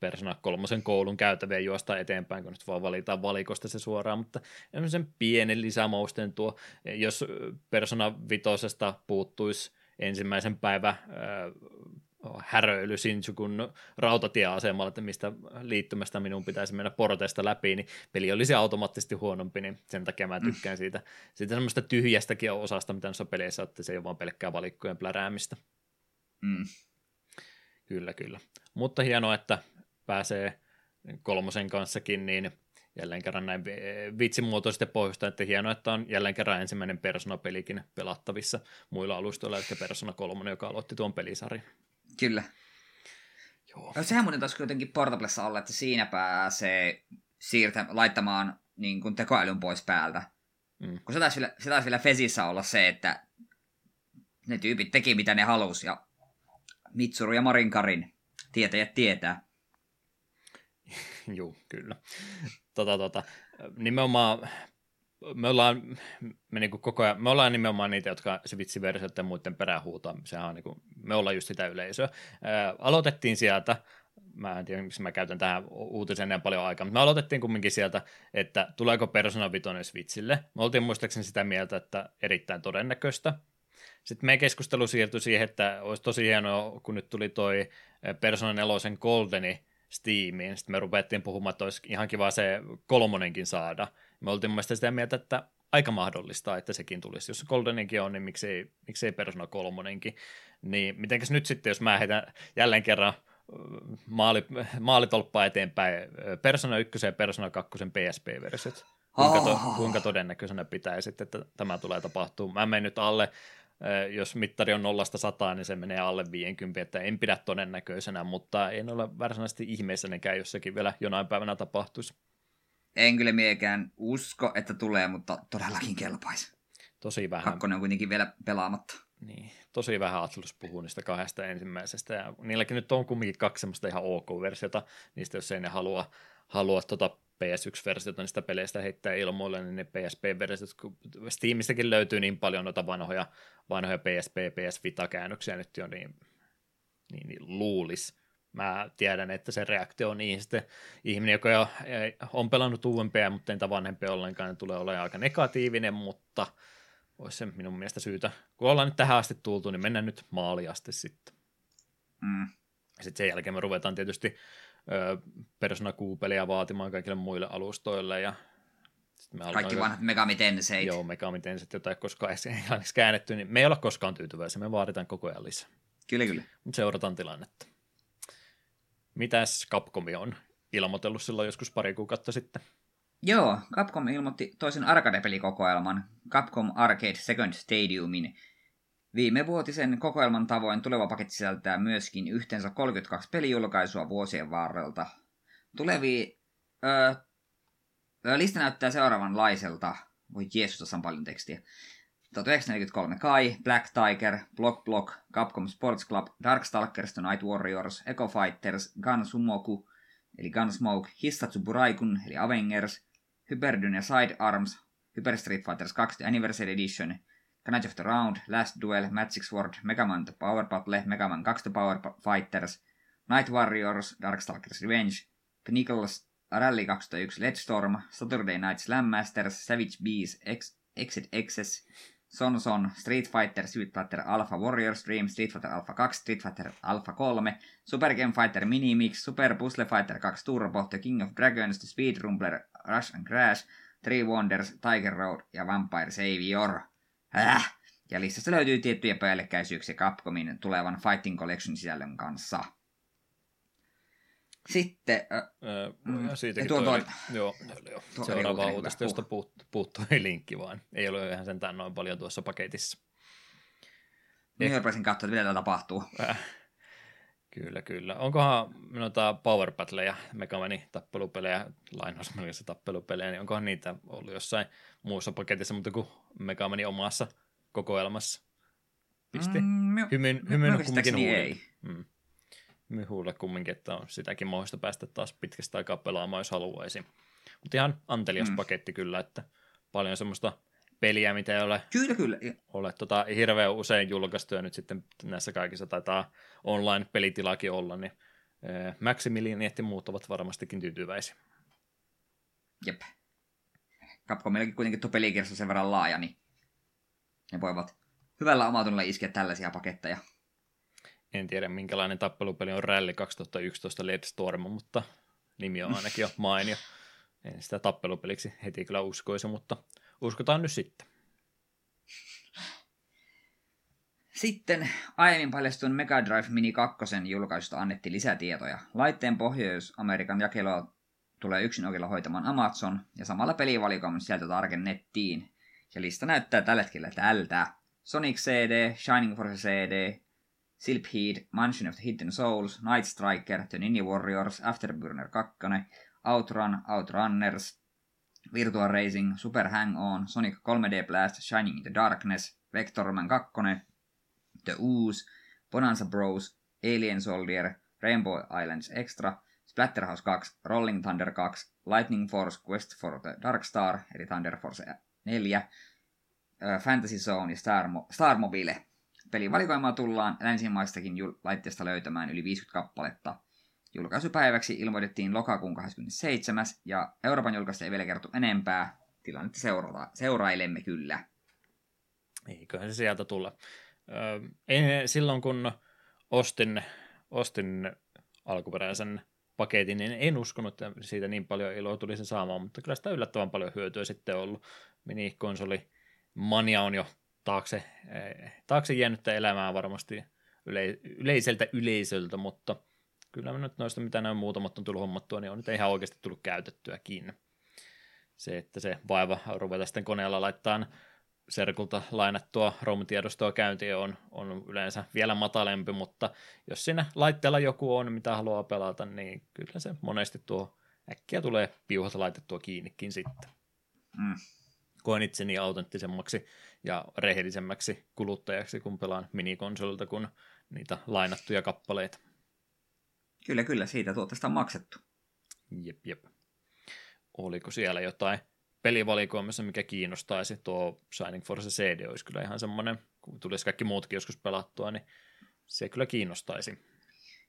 Persona kolmosen koulun käytäviä juosta eteenpäin, kun nyt vaan valitaan valikosta se suoraan, mutta sen pienen lisämausten tuo, jos Persona vitosesta puuttuisi ensimmäisen päivän häröily Shinjukun rautatieasemalla, että mistä liittymästä minun pitäisi mennä porteista läpi, niin peli olisi automaattisesti huonompi, niin sen takia mä tykkään mm. siitä, siitä semmoista tyhjästäkin osasta, mitä noissa peleissä että se ei ole vaan pelkkää valikkojen pläräämistä. Mm. Kyllä, kyllä. Mutta hienoa, että pääsee kolmosen kanssakin, niin jälleen kerran näin vitsimuotoisesti pohjoista, että hienoa, että on jälleen kerran ensimmäinen Persona-pelikin pelattavissa muilla alustoilla, eli Persona 3, joka aloitti tuon pelisarjan. Kyllä. Joo. No, sehän muuten taas kuitenkin Portablessa olla, että siinä pääsee siirtä, laittamaan niin kuin tekoälyn pois päältä. Mm. Kun se taisi, vielä, se taisi vielä Fesissä olla se, että ne tyypit teki mitä ne halusi ja Mitsuru ja Marinkarin tietäjät tietää. Joo, kyllä. Tota, tota, nimenomaan me ollaan, me niinku koko ajan, me ollaan nimenomaan niitä, jotka se vitsiversioiden muiden perään huutaa. Sehän on niinku, me ollaan just sitä yleisöä. Ää, aloitettiin sieltä, mä en tiedä, miksi mä käytän tähän uutiseen enää paljon aikaa, mutta me aloitettiin kumminkin sieltä, että tuleeko Persona 5 Switchille. Me oltiin muistaakseni sitä mieltä, että erittäin todennäköistä. Sitten meidän keskustelu siirtyi siihen, että olisi tosi hienoa, kun nyt tuli toi Persona 4 Goldeni Steamiin. Sitten me ruvettiin puhumaan, että olisi ihan kiva se kolmonenkin saada. Me oltiin mielestäni sitä mieltä, että aika mahdollista, että sekin tulisi. Jos se Goldeninkin on, niin miksei, miksei Persona kolmonenkin. Niin mitenkäs nyt sitten, jos mä heitän jälleen kerran maali, maalitolppaa eteenpäin Persona 1 ja Persona 2 PSP-versiot. Kuinka, to, kuinka todennäköisenä pitäisi, että tämä tulee tapahtuu. Mä menen nyt alle jos mittari on nollasta sataan, niin se menee alle 50, että en pidä todennäköisenä, mutta en ole varsinaisesti ihmeessänikään, jos sekin vielä jonain päivänä tapahtuisi. En kyllä miekään usko, että tulee, mutta todellakin kelpaisi. Tosi vähän. Kakkonen on kuitenkin vielä pelaamatta. Niin, tosi vähän Atlus puhuu niistä kahdesta ensimmäisestä, ja niilläkin nyt on kumminkin kaksi semmoista ihan ok-versiota, niistä jos ei ne halua, halua tota PS1-versiota niistä peleistä heittää ilmoille, niin ne PSP-versiot, kun Steamistäkin löytyy niin paljon noita vanhoja, vanhoja PSP, PS Vita-käännöksiä nyt jo, niin, niin, niin luulis. Mä tiedän, että se reaktio on niin sitten ihminen, joka jo on pelannut uudempia, mutta entä vanhempia ollenkaan, niin tulee olemaan aika negatiivinen, mutta olisi se minun mielestä syytä, kun ollaan nyt tähän asti tultu, niin mennään nyt maaliasti sitten. Mm. Sitten sen jälkeen me ruvetaan tietysti Persona Q-peliä vaatimaan kaikille muille alustoille ja me Kaikki vanhat Megami Tenseit. Joo, Megami Tenseit, jota ei koskaan englanniksi käännetty, niin me ei olla koskaan tyytyväisiä, me vaaditaan koko ajan lisää. Kyllä, kyllä. Mutta seurataan tilannetta. Mitäs Capcom on ilmoitellut silloin joskus pari kuukautta sitten? Joo, Capcom ilmoitti toisen arcade-pelikokoelman, Capcom Arcade Second Stadiumin, Viime vuotisen kokoelman tavoin tuleva paketti sisältää myöskin yhteensä 32 pelijulkaisua vuosien varrelta. Tulevi... Öö, lista näyttää seuraavanlaiselta. Voi Jeesus, tässä on paljon tekstiä. 1943 Kai, Black Tiger, Block Block, Capcom Sports Club, Darkstalkers, The Night Warriors, Echo Fighters, Gunsmoku, eli Gunsmoke, Hissatsu Buraikun, eli Avengers, Hyperdyn ja Sidearms, Hyper Street Fighters 2 Anniversary Edition, Knights of the Round, Last Duel, Magic Sword, Megaman The Power Battle, Megaman 2 The Power Fighters, Night Warriors, Darkstalkers Revenge, Knickles Rally 2001 Storm, Saturday Night Slam Masters, Savage Bees, Ex- Exit Access, Son Son, Street Fighter, Street Fighter Alpha Warrior Stream, Street Fighter Alpha 2, Street Fighter Alpha 3, Super Game Fighter Mini Mix, Super Puzzle Fighter 2 Turbo, The King of Dragons, The Speed Rumbler, Rush and Crash, Three Wonders, Tiger Road ja Vampire Savior. Äh! Ja listasta löytyy tiettyjä päällekkäisyyksiä Capcomin tulevan Fighting Collection sisällön kanssa. Sitten... Äh, ja siitäkin Tuo- toi, tuo- joo, joo, tuo seuraava uutista, josta puut, puuttui linkki vaan. Ei ole ihan sentään noin paljon tuossa paketissa. Minä rupesin katsoa, että mitä täällä tapahtuu. Äh, kyllä, kyllä. Onkohan noita Power Battleja, Megamani tappelupelejä, lainausmerkissä tappelupelejä, niin onkohan niitä ollut jossain muussa paketissa, mutta kuin Megamani omassa kokoelmassa? Pisti. Mm, hymyn, kumminkin huulille. ei. Mm. Hymyn kumminkin, että on sitäkin mahdollista päästä taas pitkästä aikaa pelaamaan, jos haluaisi. Mutta ihan antelias mm. paketti kyllä, että paljon semmoista peliä, mitä ei ole Kyllä, kyllä. ole tota, hirveän usein julkaistu ja nyt sitten näissä kaikissa taitaa online-pelitilakin olla, niin eh, Maximilian ja muut ovat varmastikin tyytyväisiä. Jep. Capcomillakin kuitenkin tuo pelikirja on sen verran laaja, niin ne voivat hyvällä omatunnolla iskeä tällaisia paketteja. En tiedä, minkälainen tappelupeli on Rally 2011 Led Storm, mutta nimi on ainakin jo mainio. En sitä tappelupeliksi heti kyllä uskoisi, mutta uskotaan nyt sitten. Sitten aiemmin paljastun Mega Drive Mini 2 julkaisusta annettiin lisätietoja. Laitteen Pohjois-Amerikan jakelua tulee yksin oikealla hoitamaan Amazon, ja samalla pelivalikoiman sieltä tarkennettiin. Ja lista näyttää tällä hetkellä tältä. Sonic CD, Shining Force CD, Silpheed, Mansion of the Hidden Souls, Night Striker, The Ninja Warriors, Afterburner 2, Outrun, Outrunners, Virtua Racing, Super Hang-On, Sonic 3D Blast, Shining in the Darkness, Vectorman 2, The Ooze, Bonanza Bros, Alien Soldier, Rainbow Islands Extra, Splatterhouse 2, Rolling Thunder 2, Lightning Force Quest for the Dark Star, eli Thunder Force 4, äh, Fantasy Zone ja Star, Mo- Star Mobile. Pelivalikoimaa tullaan länsimaistakin jul- laitteesta löytämään yli 50 kappaletta. Julkaisupäiväksi ilmoitettiin lokakuun 27. ja Euroopan julkaista ei vielä kerrottu enempää. Tilannetta seurata- seurailemme kyllä. Eiköhän se sieltä tulla. Öö, silloin kun ostin, ostin alkuperäisen paketin, niin en uskonut, että siitä niin paljon iloa tulisi saamaan, mutta kyllä sitä yllättävän paljon hyötyä sitten on ollut. Minikonsoli mania on jo taakse, eh, taakse jäänyttä elämää varmasti yle, yleiseltä yleisöltä, mutta kyllä nyt noista, mitä nämä muutamat on tullut hommattua, niin on nyt ihan oikeasti tullut käytettyäkin. Se, että se vaiva ruveta sitten koneella laittaa serkulta lainattua ROM-tiedostoa käyntiin on, on yleensä vielä matalempi, mutta jos siinä laitteella joku on, mitä haluaa pelata, niin kyllä se monesti tuo äkkiä tulee piuhalta laitettua kiinnikin sitten. Mm. Koen itseni autenttisemmaksi ja rehellisemmäksi kuluttajaksi, kun pelaan minikonsolilta, kuin niitä lainattuja kappaleita. Kyllä, kyllä, siitä tuotteesta on maksettu. Jep, jep. Oliko siellä jotain pelivalikoimassa, mikä kiinnostaisi? Tuo Shining Force CD olisi kyllä ihan semmoinen, kun tulisi kaikki muutkin joskus pelattua, niin se kyllä kiinnostaisi.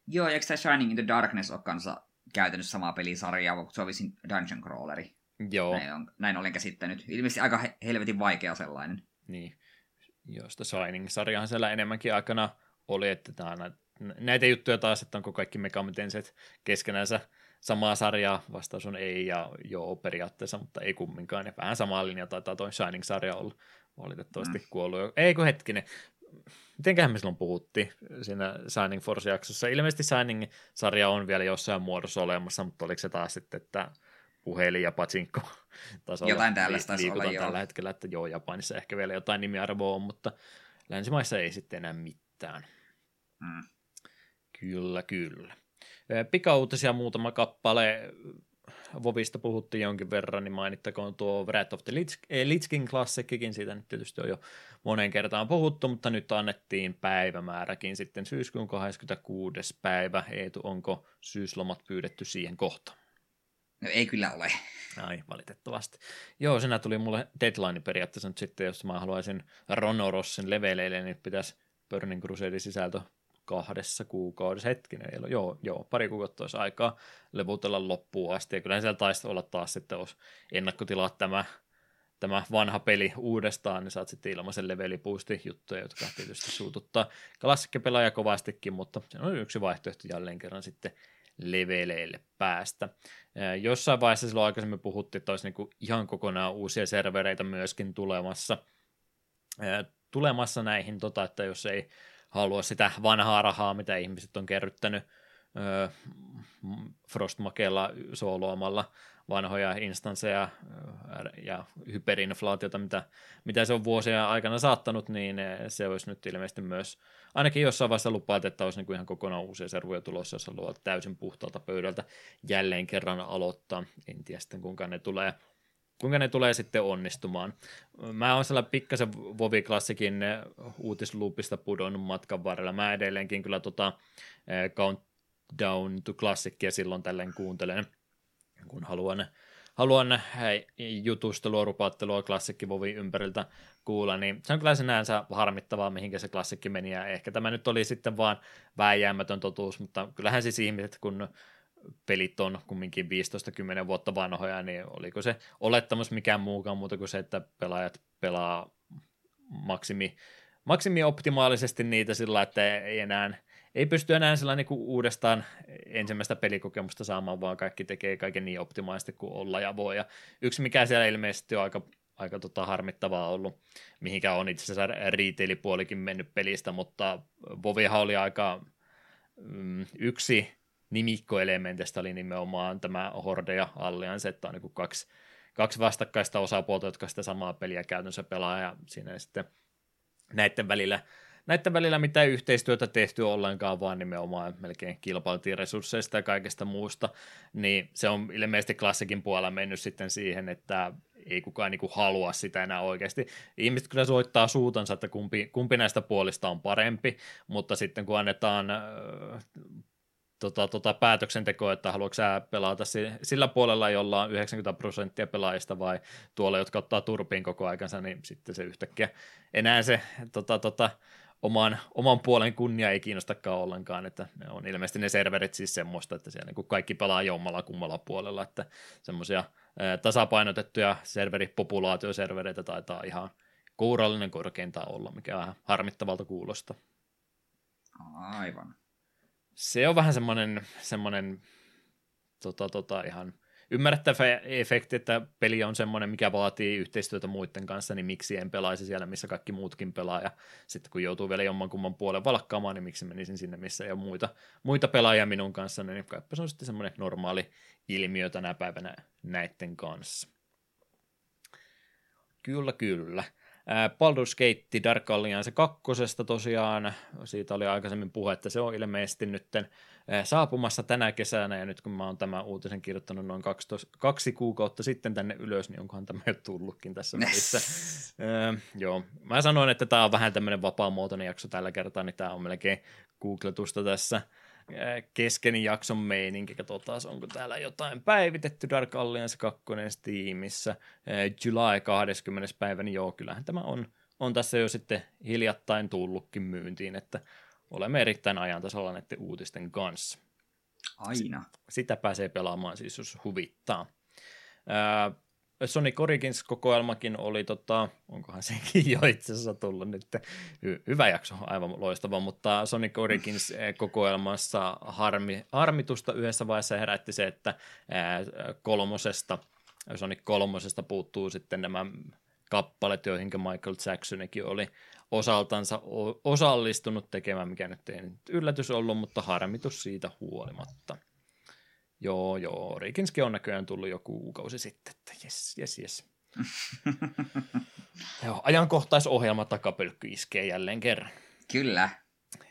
Joo, eikö tämä Shining in the Darkness ole kanssa käytännössä samaa pelisarjaa, mutta se vissiin Dungeon Crawleri. Joo, Näin, on, näin olen käsittänyt. Ilmeisesti aika he- helvetin vaikea sellainen. niin. Josta Shining-sarjahan siellä enemmänkin aikana oli, että tää, nä- näitä juttuja taas, että onko kaikki megamitenset keskenänsä samaa sarjaa, vastaus on ei ja joo periaatteessa, mutta ei kumminkaan. Ja vähän samaa linjaa taitaa toi Shining-sarja olla valitettavasti mm. kuollut jo. Ei kun hetkinen, mitenköhän me silloin puhuttiin siinä Shining Force-jaksossa. Ilmeisesti Shining-sarja on vielä jossain muodossa olemassa, mutta oliko se taas sitten, että puhelin ja patsinko tasolla Jotain tällaista liikutaan olla, joo. tällä hetkellä, että joo, Japanissa ehkä vielä jotain nimiarvoa on, mutta länsimaissa ei sitten enää mitään. Mm. Kyllä, kyllä. Pikauutisia muutama kappale. Vovista puhuttiin jonkin verran, niin mainittakoon tuo Wrath of the Lich, eh, King klassikkikin, siitä nyt tietysti on jo monen kertaan puhuttu, mutta nyt annettiin päivämääräkin sitten syyskuun 26. päivä. Eetu, onko syyslomat pyydetty siihen kohtaan? No ei kyllä ole. Ai, valitettavasti. Joo, siinä tuli mulle deadline periaatteessa nyt sitten, jos mä haluaisin Ronorossin leveleille, niin pitäisi Burning Crusade sisältö kahdessa kuukaudessa hetkinen. Eli joo, joo, pari kuukautta olisi aikaa levutella loppuun asti. Ja kyllähän siellä taisi olla taas sitten, jos ennakkotilaat tämä tämä vanha peli uudestaan, niin saat sitten ilmaisen levelipuusti juttuja, jotka tietysti suututtaa klassikkipelaaja kovastikin, mutta se on yksi vaihtoehto jälleen kerran sitten leveleille päästä. Jossain vaiheessa silloin aikaisemmin puhuttiin, että olisi niin ihan kokonaan uusia servereitä myöskin tulemassa, tulemassa näihin, tota, että jos ei halua sitä vanhaa rahaa, mitä ihmiset on kerryttänyt Frostmakella sooloamalla vanhoja instansseja ja hyperinflaatiota, mitä, mitä se on vuosien aikana saattanut, niin se olisi nyt ilmeisesti myös ainakin jossain vaiheessa lupaat, että olisi niin ihan kokonaan uusia servuja tulossa, jos haluaa täysin puhtaalta pöydältä jälleen kerran aloittaa. En tiedä sitten kuinka ne tulee kuinka ne tulee sitten onnistumaan. Mä oon siellä pikkasen Vovi Classicin uutisloopista pudonnut matkan varrella. Mä edelleenkin kyllä tota Countdown to Classicia silloin tälleen kuuntelen, kun haluan, haluan jutustelua, rupaattelua klassikki Vovi ympäriltä kuulla, niin se on kyllä sinänsä harmittavaa, mihinkä se klassikki meni, ja ehkä tämä nyt oli sitten vaan vääjäämätön totuus, mutta kyllähän siis ihmiset, kun pelit on kumminkin 15-10 vuotta vanhoja, niin oliko se olettamus mikään muukaan muuta kuin se, että pelaajat pelaa maksimi, maksimi optimaalisesti niitä sillä, että ei enää ei pysty enää sillä niin uudestaan ensimmäistä pelikokemusta saamaan, vaan kaikki tekee kaiken niin optimaalisesti kuin olla ja voi. Ja yksi, mikä siellä ilmeisesti on aika, aika tota harmittavaa ollut, mihinkä on itse asiassa retail-puolikin mennyt pelistä, mutta Vovihan oli aika mm, yksi nimikkoelementistä oli nimenomaan tämä Horde ja Alliance, että on niin kaksi, kaksi vastakkaista osapuolta, jotka sitä samaa peliä käytännössä pelaa, ja siinä sitten näiden välillä, näiden välillä mitään yhteistyötä tehty ollenkaan, vaan nimenomaan melkein kilpailtiin resursseista ja kaikesta muusta, niin se on ilmeisesti klassikin puolella mennyt sitten siihen, että ei kukaan niin kuin halua sitä enää oikeasti. Ihmiset kyllä soittaa suutansa, että kumpi, kumpi näistä puolista on parempi, mutta sitten kun annetaan tota, tota päätöksentekoa, että haluatko sä pelata sillä puolella, jolla on 90 prosenttia pelaajista vai tuolla, jotka ottaa turpiin koko aikansa, niin sitten se yhtäkkiä enää se tota, tota, oman, oman puolen kunnia ei kiinnostakaan ollenkaan, että ne on ilmeisesti ne serverit siis semmoista, että siellä niin kaikki pelaa jommalla kummalla puolella, että semmoisia tasapainotettuja serveripopulaatioservereitä taitaa ihan kuurallinen korkeintaan olla, mikä vähän harmittavalta kuulosta. Aivan se on vähän semmoinen, semmoinen tota, tota, ihan ymmärrettävä efekti, että peli on semmoinen, mikä vaatii yhteistyötä muiden kanssa, niin miksi en pelaisi siellä, missä kaikki muutkin pelaa, ja sitten kun joutuu vielä jommankumman puolen valkkaamaan, niin miksi menisin sinne, missä ei ole muita, muita pelaajia minun kanssa, niin kaipa se on sitten semmoinen normaali ilmiö tänä päivänä näiden kanssa. Kyllä, kyllä. Baldur's Gate Dark Alliance 2 tosiaan, siitä oli aikaisemmin puhe, että se on ilmeisesti nyt saapumassa tänä kesänä, ja nyt kun mä oon tämän uutisen kirjoittanut noin 12, kaksi kuukautta sitten tänne ylös, niin onkohan tämä jo tullutkin tässä välissä. äh, joo, mä sanoin, että tämä on vähän tämmöinen vapaamuotoinen jakso tällä kertaa, niin tämä on melkein googletusta tässä kesken jakson meininki. Katsotaan, onko täällä jotain päivitetty Dark Alliance 2 Steamissa. July 20. päivä, niin joo, kyllähän tämä on, on tässä jo sitten hiljattain tullutkin myyntiin, että olemme erittäin ajantasalla näiden uutisten kanssa. Aina. Sitä pääsee pelaamaan siis, jos huvittaa. Sonic Origins-kokoelmakin oli, tota, onkohan sekin jo itse asiassa tullut nyt, Hy- hyvä jakso, aivan loistava, mutta Sonic Origins-kokoelmassa harmi, harmitusta yhdessä vaiheessa herätti se, että ää, kolmosesta, Sonic kolmosesta puuttuu sitten nämä kappalet, joihin Michael Jacksonikin oli osaltansa osallistunut tekemään, mikä nyt ei nyt yllätys ollut, mutta harmitus siitä huolimatta. Joo, joo. Rikinski on näköjään tullut joku kuukausi sitten, että jes, jes, jes. joo, ajankohtaisohjelma takapölkky iskee jälleen kerran. Kyllä.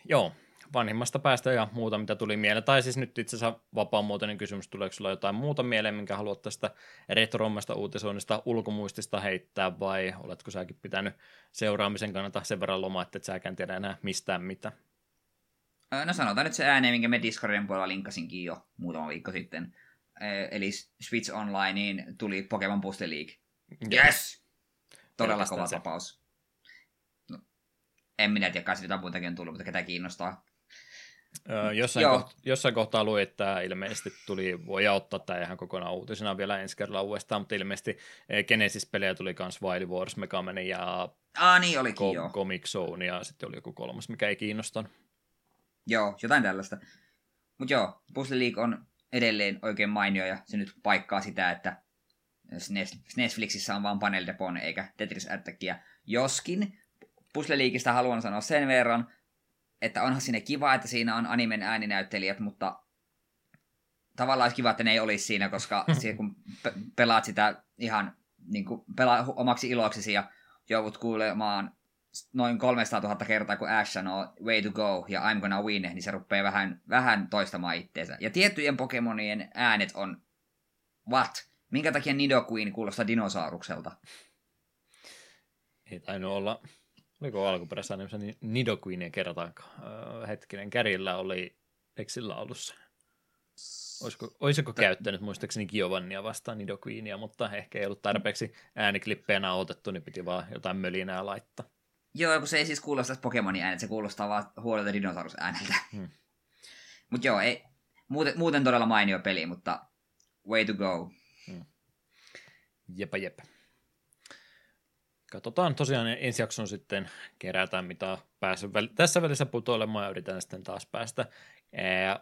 Joo, vanhimmasta päästä ja muuta, mitä tuli mieleen. Tai siis nyt itse asiassa vapaamuotoinen kysymys, tuleeko sulla jotain muuta mieleen, minkä haluat tästä retrommasta uutisoinnista ulkomuistista heittää, vai oletko säkin pitänyt seuraamisen kannalta sen verran lomaa, että et säkään tiedä enää mistään mitä? No sanotaan nyt se ääneen, minkä me Discordin puolella linkkasinkin jo muutama viikko sitten. Eli Switch Onlineen tuli Pokemon Booster League. Yes! Todella kova se. tapaus. No, en minä tiedä, kai sitä muutakin on tullut, mutta ketä kiinnostaa. Öö, jossain, koht, jossain kohtaa luin, että ilmeisesti tuli, voi ottaa tämä ihan kokonaan uutisena vielä ensi kerralla uudestaan, mutta ilmeisesti e, Genesis-pelejä tuli myös Wild Wars, Megaman ja ah, niin olikin, Ko-. Comic Zone ja sitten oli joku kolmas, mikä ei kiinnostanut. Joo, jotain tällaista. Mutta joo, Puzzle League on edelleen oikein mainio ja se nyt paikkaa sitä, että Netflixissä on vaan Panel Depon eikä Tetris Attackia. Joskin Puzzle Leagueista haluan sanoa sen verran, että onhan sinne kiva, että siinä on animen ääninäyttelijät, mutta tavallaan olisi kiva, että ne ei olisi siinä, koska siihen, kun pe- pelaat sitä ihan niin kuin pelaa omaksi iloksesi ja joudut kuulemaan noin 300 000 kertaa, kun Ash sanoo way to go ja I'm gonna win, niin se rupeaa vähän, vähän toistamaan itteensä. Ja tiettyjen Pokemonien äänet on what? Minkä takia Nidoqueen kuulostaa dinosaurukselta? Ei tainnut olla Oliko alkuperäisessä nimessä niin Nidoqueen kertaankaan? Öö, hetkinen, Kärillä oli Exillä alussa. Olisiko, olisiko käyttänyt muistaakseni Giovannia vastaan Nidoqueenia, mutta ehkä ei ollut tarpeeksi ääniklippejä nauhoitettu, niin piti vaan jotain mölinää laittaa. Joo, kun se ei siis kuulosta Pokemonin äänet, se kuulostaa vaan huolelta dinosaurus-ääneltä. Hmm. mutta joo, ei, muuten, muuten todella mainio peli, mutta way to go. Hmm. Jepa jepa. Katsotaan tosiaan ensi jakson sitten kerätään mitä päässyt tässä välissä putoilemaan ja yritän sitten taas päästä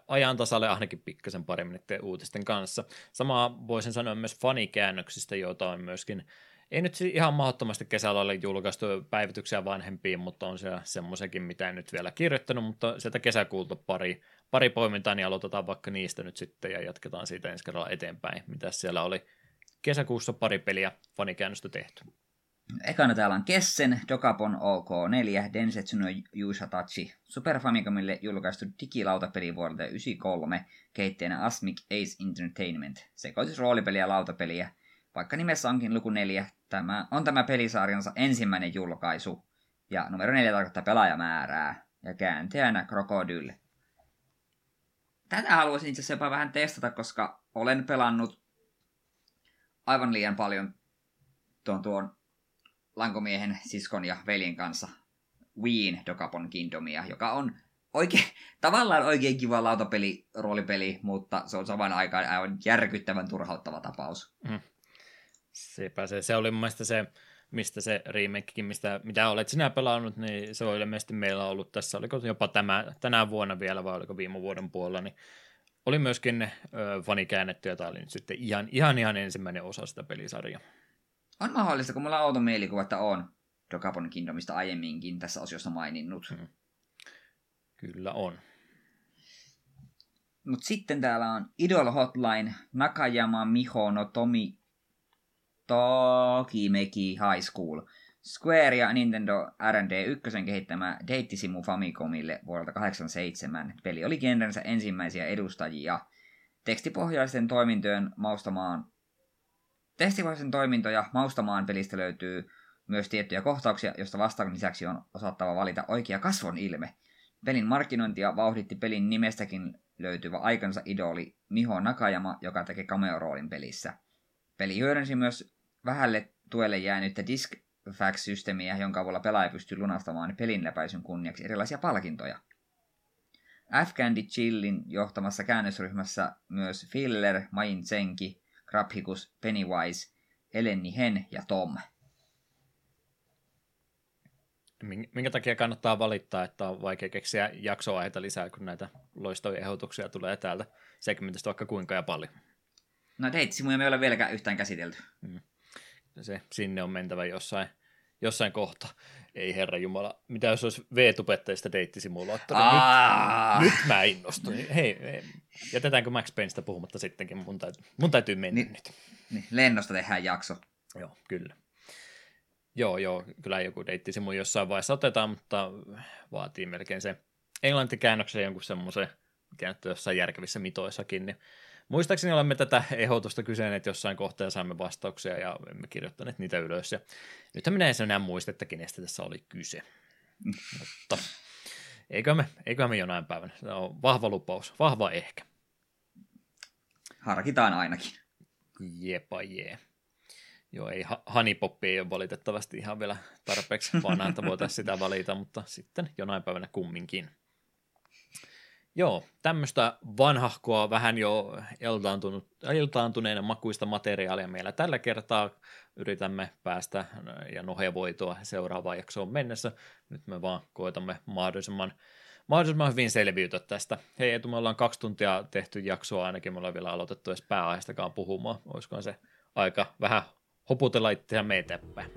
ajan tasalle ainakin pikkasen paremmin uutisten kanssa. Sama voisin sanoa myös fanikäännöksistä, joita on myöskin ei nyt ihan mahdottomasti kesällä ole julkaistu päivityksiä vanhempiin, mutta on siellä semmoisenkin, mitä en nyt vielä kirjoittanut, mutta sieltä kesäkuulta pari, pari poimintaa, niin aloitetaan vaikka niistä nyt sitten ja jatketaan siitä ensi kerralla eteenpäin, mitä siellä oli kesäkuussa pari peliä fanikäännöstä tehty. Ekana täällä on Kessen, Dokapon OK4, Densetsu no Yushatachi, Super Famicomille julkaistu digilautapeli vuodelta 1993, kehittäjänä Asmic Ace Entertainment, sekoitus roolipeliä ja lautapeliä. Vaikka nimessä onkin luku 4, tämä on tämä pelisarjansa ensimmäinen julkaisu, ja numero 4 tarkoittaa pelaajamäärää, ja kääntäjänä Crocodile. Tätä haluaisin itse asiassa jopa vähän testata, koska olen pelannut aivan liian paljon tuon, tuon lankomiehen siskon ja veljen kanssa Wien Dokapon Kingdomia, joka on oikein, tavallaan oikein kiva lautapeli, roolipeli, mutta se on saman aikaan aivan järkyttävän turhauttava tapaus. Mm. Sepä se. Se oli mun mielestä se, mistä se remakekin, mistä, mitä olet sinä pelannut, niin se on ilmeisesti meillä ollut tässä, oliko jopa tämä, tänä vuonna vielä vai oliko viime vuoden puolella, niin oli myöskin ö, fani käännetty, ja tämä oli nyt sitten ihan, ihan, ihan ensimmäinen osa sitä pelisarjaa. On mahdollista, kun mulla on outo mielikuva, että on Dokapon Kingdomista aiemminkin tässä osiossa maininnut. Hmm. Kyllä on. Mutta sitten täällä on Idol Hotline, Nakayama Miho no Tomi Tokimeki High School. Square ja Nintendo R&D 1 kehittämä Deittisimu Famicomille vuodelta 87. Peli oli genrensä ensimmäisiä edustajia. Tekstipohjaisten toimintojen maustamaan Testivaisen toimintoja maustamaan pelistä löytyy myös tiettyjä kohtauksia, joista vastaan lisäksi on osattava valita oikea kasvon ilme. Pelin markkinointia vauhditti pelin nimestäkin löytyvä aikansa idoli Miho Nakajama, joka teki cameo-roolin pelissä. Peli hyödynsi myös vähälle tuelle jäänyttä disk systeemiä jonka avulla pelaaja pystyy lunastamaan pelin läpäisyn kunniaksi erilaisia palkintoja. Afghandi Chillin johtamassa käännösryhmässä myös Filler, Main Zenki, Krabhikus, Pennywise, Eleni Hen ja Tom. Minkä takia kannattaa valittaa, että on vaikea keksiä jaksoaiheita lisää, kun näitä loistavia ehdotuksia tulee täältä segmentistä vaikka kuinka ja paljon? No deitsimuja me ei ole vieläkään yhtään käsitelty. Mm. Se sinne on mentävä jossain, jossain kohtaa. Ei herra Jumala, mitä jos olisi V-tubettajista deittisimulaattori? Nyt, nyt mä innostuin. Hei, hei, jätetäänkö Max Paynestä puhumatta sittenkin? Mun täytyy, mun täytyy mennä niin, nyt. Niin, lennosta tehdään jakso. Joo, kyllä. Joo, joo, kyllä joku deittisimu jossain vaiheessa otetaan, mutta vaatii melkein se englantikäännöksen jonkun semmoisen, mikä nyt jossain järkevissä mitoissakin, niin Muistaakseni olemme tätä ehdotusta kysyneet jossain kohtaa ja saimme vastauksia ja emme kirjoittaneet niitä ylös. Ja nythän minä en enää muista, että kenestä tässä oli kyse. Mutta eikö me, eikö me jonain päivänä. Se on vahva lupaus, vahva ehkä. Harkitaan ainakin. Jepa jee. Joo, ei, Honeypoppi ei ole valitettavasti ihan vielä tarpeeksi vanha, että voitaisiin sitä valita, mutta sitten jonain päivänä kumminkin. Joo, tämmöistä vanhahkoa, vähän jo eltaantunut, eltaantuneena makuista materiaalia meillä tällä kertaa. Yritämme päästä ja nohevoitua seuraavaan jaksoon mennessä. Nyt me vaan koetamme mahdollisimman, mahdollisimman hyvin selviytyä tästä. Hei Etu, me ollaan kaksi tuntia tehty jaksoa ainakin, me ollaan vielä aloitettu edes pääaiheestakaan puhumaan. Olisikohan se aika vähän hoputella itseämme eteenpäin.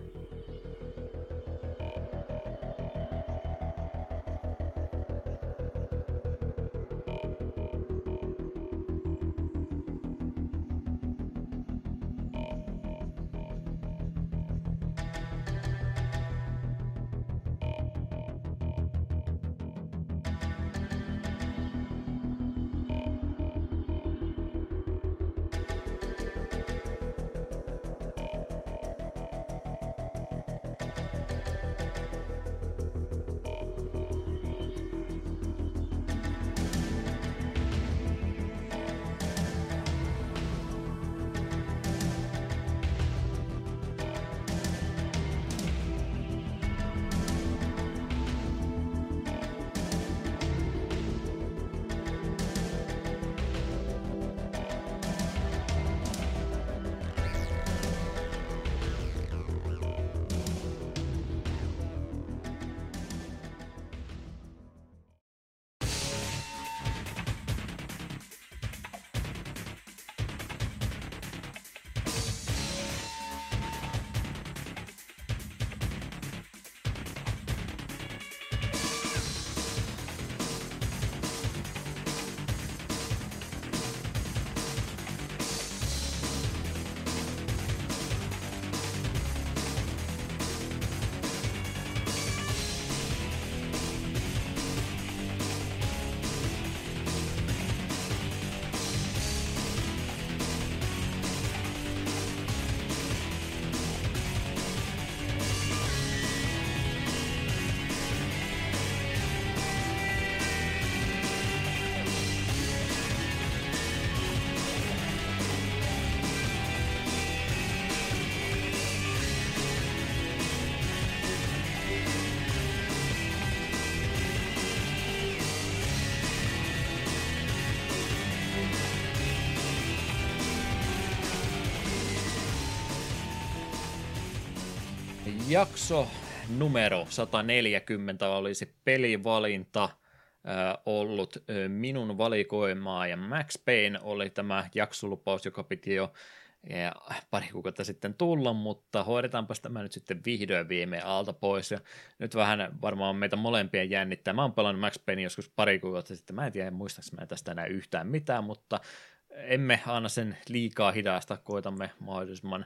Numero 140 olisi pelivalinta äh, ollut minun valikoimaa ja Max Payne oli tämä jaksolupaus, joka piti jo pari kuukautta sitten tulla, mutta hoidetaanpas tämä nyt sitten vihdoin viime alta pois. Ja nyt vähän varmaan meitä molempia jännittää. Mä oon pelannut Max Payne joskus pari kuukautta sitten. Mä en tiedä, muistaaks mä tästä enää yhtään mitään, mutta emme anna sen liikaa hidasta. Koitamme mahdollisimman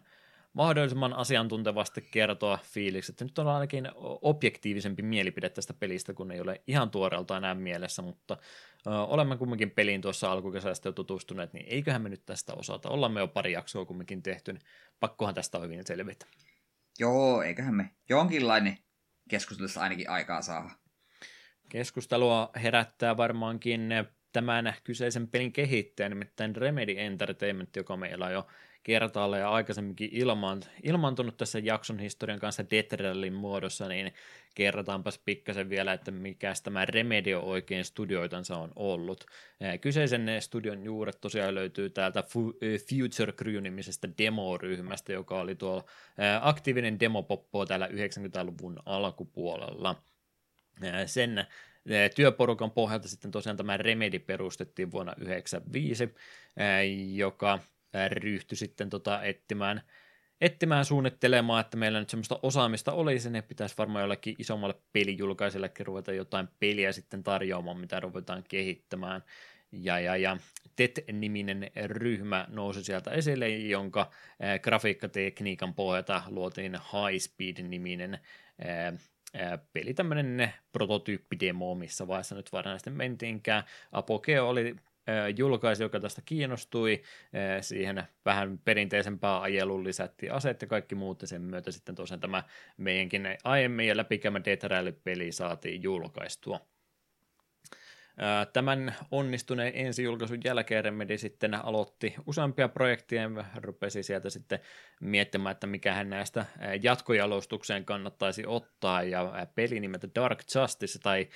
mahdollisimman asiantuntevasti kertoa fiilikset. Nyt on ainakin objektiivisempi mielipide tästä pelistä, kun ei ole ihan tuoreelta enää mielessä, mutta ö, olemme kumminkin peliin tuossa alkukesästä jo tutustuneet, niin eiköhän me nyt tästä osata. Ollaan me jo pari jaksoa kumminkin tehty, niin pakkohan tästä hyvin selvitä. Joo, eiköhän me jonkinlainen keskustelussa ainakin aikaa saa. Keskustelua herättää varmaankin tämän kyseisen pelin kehittäjä, nimittäin Remedy Entertainment, joka meillä on jo kertaalle ja aikaisemminkin ilmaan, ilmaantunut tässä jakson historian kanssa Death muodossa, niin kerrotaanpas pikkasen vielä, että mikä tämä Remedio oikein studioitansa on ollut. Kyseisen studion juuret tosiaan löytyy täältä Future Crew-nimisestä demoryhmästä, joka oli tuo aktiivinen demopoppo täällä 90-luvun alkupuolella. Sen työporukan pohjalta sitten tosiaan tämä Remedy perustettiin vuonna 1995, joka ryhtyi sitten tota etsimään, etsimään suunnittelemaan, että meillä nyt semmoista osaamista olisi, niin pitäisi varmaan jollekin isommalle pelijulkaisellekin ruveta jotain peliä sitten tarjoamaan, mitä ruvetaan kehittämään. Ja, ja, ja TET-niminen ryhmä nousi sieltä esille, jonka ää, grafiikkatekniikan pohjalta luotiin High Speed-niminen ää, peli, tämmöinen prototyyppidemo, missä vaiheessa nyt varsinaisesti mentiinkään. Apogeo oli julkaisi, joka tästä kiinnostui. Siihen vähän perinteisempää ajeluun lisättiin aseet ja kaikki muut, ja sen myötä sitten tosiaan tämä meidänkin aiemmin ja läpikäymä Death peli saatiin julkaistua. Tämän onnistuneen ensijulkaisun jälkeen Remedy sitten aloitti useampia projekteja, rupesi sieltä sitten miettimään, että mikähän näistä jatkojalostukseen kannattaisi ottaa, ja peli nimeltä Dark Justice tai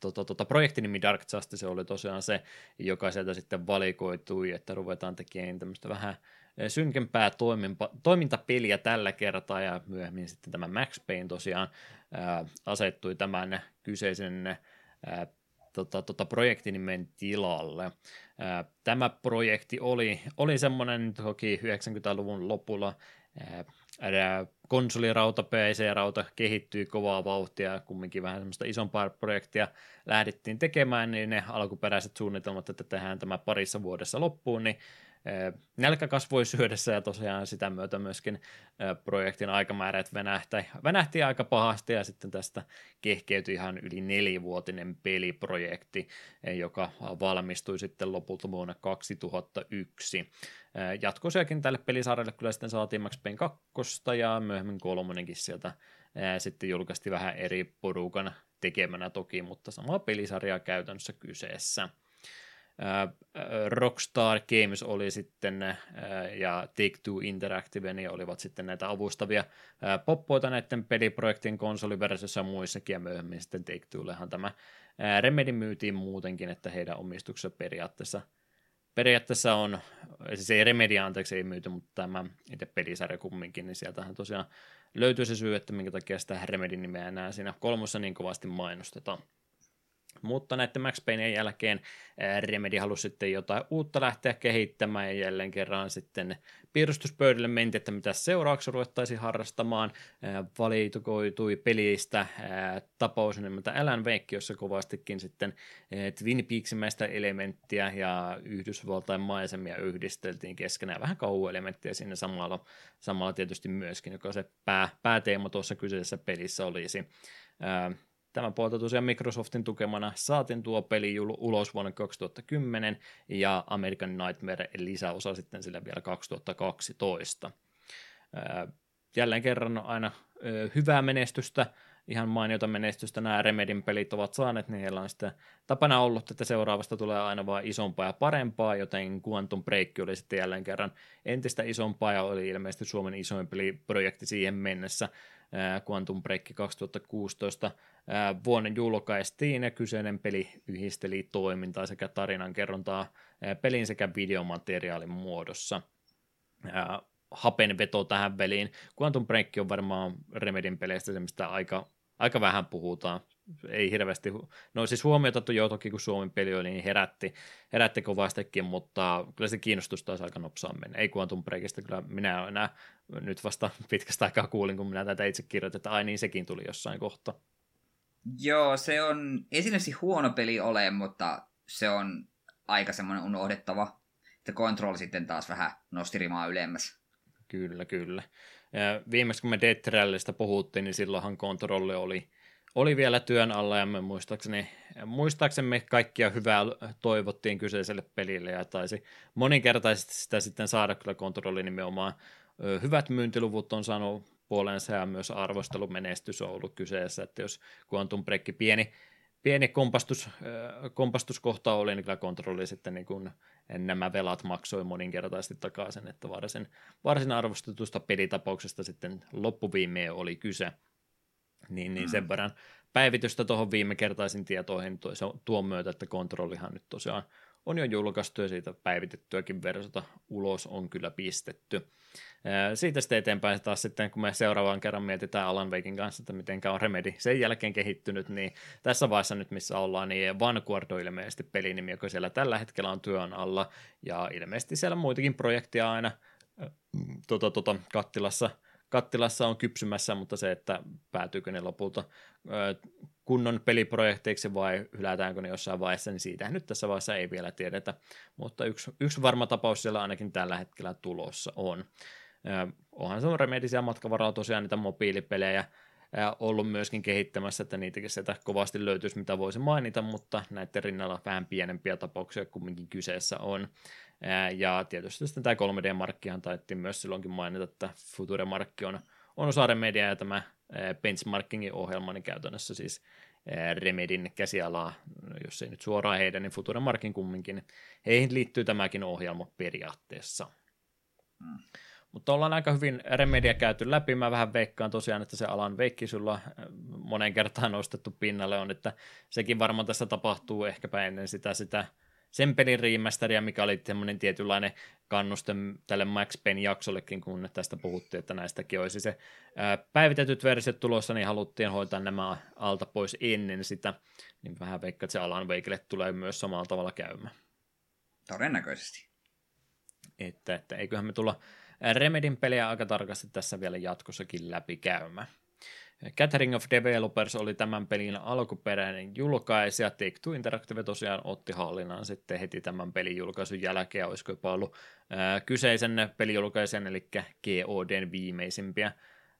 tota, tota, projektinimi Dark Justice oli tosiaan se, joka sieltä sitten valikoitui, että ruvetaan tekemään tämmöistä vähän synkempää toiminpa, toimintapeliä tällä kertaa, ja myöhemmin sitten tämä Max Payne tosiaan ää, asettui tämän kyseisen ää, tota, tota projektinimen tilalle. Ää, tämä projekti oli, oli semmoinen toki 90-luvun lopulla ää, konsolirauta, PC-rauta kehittyi kovaa vauhtia, kumminkin vähän semmoista isompaa projektia lähdettiin tekemään, niin ne alkuperäiset suunnitelmat, että tehdään tämä parissa vuodessa loppuun, niin nälkä kasvoi syödessä ja tosiaan sitä myötä myöskin projektin aikamäärät venähti, venähti aika pahasti ja sitten tästä kehkeytyi ihan yli nelivuotinen peliprojekti, joka valmistui sitten lopulta vuonna 2001. Jatkosiakin tälle pelisarjalle kyllä sitten saatiin Max Payne 2 ja myöhemmin kolmonenkin sieltä sitten julkaistiin vähän eri porukan tekemänä toki, mutta sama pelisarja käytännössä kyseessä. Rockstar Games oli sitten ja Take-Two Interactive niin olivat sitten näitä avustavia poppoita näiden peliprojektien konsoliversiossa ja muissakin ja myöhemmin sitten Take-Twoillehan tämä Remedy myytiin muutenkin, että heidän omistuksessa periaatteessa periaatteessa on, siis ei Remedy anteeksi ei myyty, mutta tämä itse pelisarja kumminkin, niin sieltähän tosiaan löytyy se syy, että minkä takia sitä Remedin nimeä enää siinä kolmossa niin kovasti mainostetaan. Mutta näiden Max Paynein jälkeen Remedy halusi sitten jotain uutta lähteä kehittämään ja jälleen kerran sitten piirustuspöydälle menti, että mitä seuraavaksi ruvettaisiin harrastamaan. Valitukoitui pelistä tapaus nimeltä Alan Wake, jossa kovastikin sitten Twin Peaksimäistä elementtiä ja Yhdysvaltain maisemia yhdisteltiin keskenään. Vähän kauhuelementtiä sinne samalla, samalla tietysti myöskin, joka se pää, pääteema tuossa kyseisessä pelissä olisi. Tämän puolta tosiaan Microsoftin tukemana saatiin tuo peli ulos vuonna 2010 ja American Nightmare lisäosa sitten sillä vielä 2012. Jälleen kerran aina hyvää menestystä, ihan mainiota menestystä nämä Remedin pelit ovat saaneet, niin heillä on sitten tapana ollut, että seuraavasta tulee aina vain isompaa ja parempaa, joten Quantum Break oli sitten jälleen kerran entistä isompaa ja oli ilmeisesti Suomen isoin peliprojekti siihen mennessä. Quantum Break 2016 vuonna julkaistiin ja kyseinen peli yhdisteli toimintaa sekä tarinankerrontaa pelin sekä videomateriaalin muodossa. Hapenveto tähän peliin. Quantum Break on varmaan Remedin peleistä se, mistä aika, aika vähän puhutaan. Ei hirveästi, no siis huomiota jo toki kun Suomen peli oli, niin herätti, herätti kovastikin, mutta kyllä se kiinnostus taas aika nopsaan mennä. Ei Quantum Breakista kyllä minä enää nyt vasta pitkästä aikaa kuulin, kun minä tätä itse kirjoitin, että ai niin sekin tuli jossain kohtaa. Joo, se on, ei sinänsä huono peli ole, mutta se on aika semmoinen unohdettava. Että Control sitten taas vähän nosti rimaa ylemmäs. Kyllä, kyllä. Ja viimeksi kun me Rallysta puhuttiin, niin silloinhan kontrolli oli, oli vielä työn alla ja me muistaakseni, muistaaksemme kaikkia hyvää toivottiin kyseiselle pelille ja taisi moninkertaisesti sitä sitten saada kyllä kontrolli nimenomaan. Hyvät myyntiluvut on saanut puolensa ja myös arvostelumenestys on ollut kyseessä, että jos Quantum Break pieni, pieni kompastus, kompastuskohta oli, niin kyllä kontrolli sitten niin kuin nämä velat maksoi moninkertaisesti takaisin, että varsin, varsin arvostetusta pelitapauksesta sitten loppuviimeen oli kyse. Niin, niin sen mm. verran päivitystä tuohon viime kertaisin tietoihin tuon myötä, että kontrollihan nyt tosiaan on jo julkaistu ja siitä päivitettyäkin versiota ulos on kyllä pistetty. Siitä sitten eteenpäin taas sitten, kun me seuraavaan kerran mietitään Alan Wakein kanssa, että miten on Remedy sen jälkeen kehittynyt, niin tässä vaiheessa nyt missä ollaan, niin Vanguard on ilmeisesti pelinimi, joka siellä tällä hetkellä on työn alla, ja ilmeisesti siellä muitakin projekteja aina tota, tota, kattilassa – kattilassa on kypsymässä, mutta se, että päätyykö ne lopulta kunnon peliprojekteiksi vai hylätäänkö ne jossain vaiheessa, niin siitä nyt tässä vaiheessa ei vielä tiedetä, mutta yksi, yksi varma tapaus siellä ainakin tällä hetkellä tulossa on. Onhan se on remedisiä matkavaralla tosiaan niitä mobiilipelejä, ollut myöskin kehittämässä, että niitäkin sieltä kovasti löytyisi, mitä voisi mainita, mutta näiden rinnalla vähän pienempiä tapauksia kumminkin kyseessä on. Ja tietysti sitten tämä 3D-markkihan taittiin myös silloinkin mainita, että Future-markki on, on osa Remedia ja tämä benchmarkingin ohjelma, niin käytännössä siis Remedin käsialaa, jos ei nyt suoraan heidän, niin Future Markin kumminkin. Heihin liittyy tämäkin ohjelma periaatteessa. Mm. Mutta ollaan aika hyvin Remedia käyty läpi. Mä vähän veikkaan tosiaan, että se alan veikki sulla monen kertaan nostettu pinnalle, on, että sekin varmaan tässä tapahtuu ehkäpä ennen sitä, sitä sen pelin remasteria, mikä oli semmoinen tietynlainen kannuste tälle Max Payne jaksollekin, kun tästä puhuttiin, että näistäkin olisi se päivitetyt versiot tulossa, niin haluttiin hoitaa nämä alta pois ennen sitä, niin vähän veikka, että se Alan Wakeille tulee myös samalla tavalla käymään. Todennäköisesti. Että, että eiköhän me tulla Remedin peliä aika tarkasti tässä vielä jatkossakin läpi käymään. Gathering of Developers oli tämän pelin alkuperäinen julkaisija. Take-Two Interactive tosiaan otti hallinnan sitten heti tämän pelin julkaisun jälkeen, olisiko jopa ollut ää, kyseisen pelijulkaisen, eli GODn viimeisimpiä,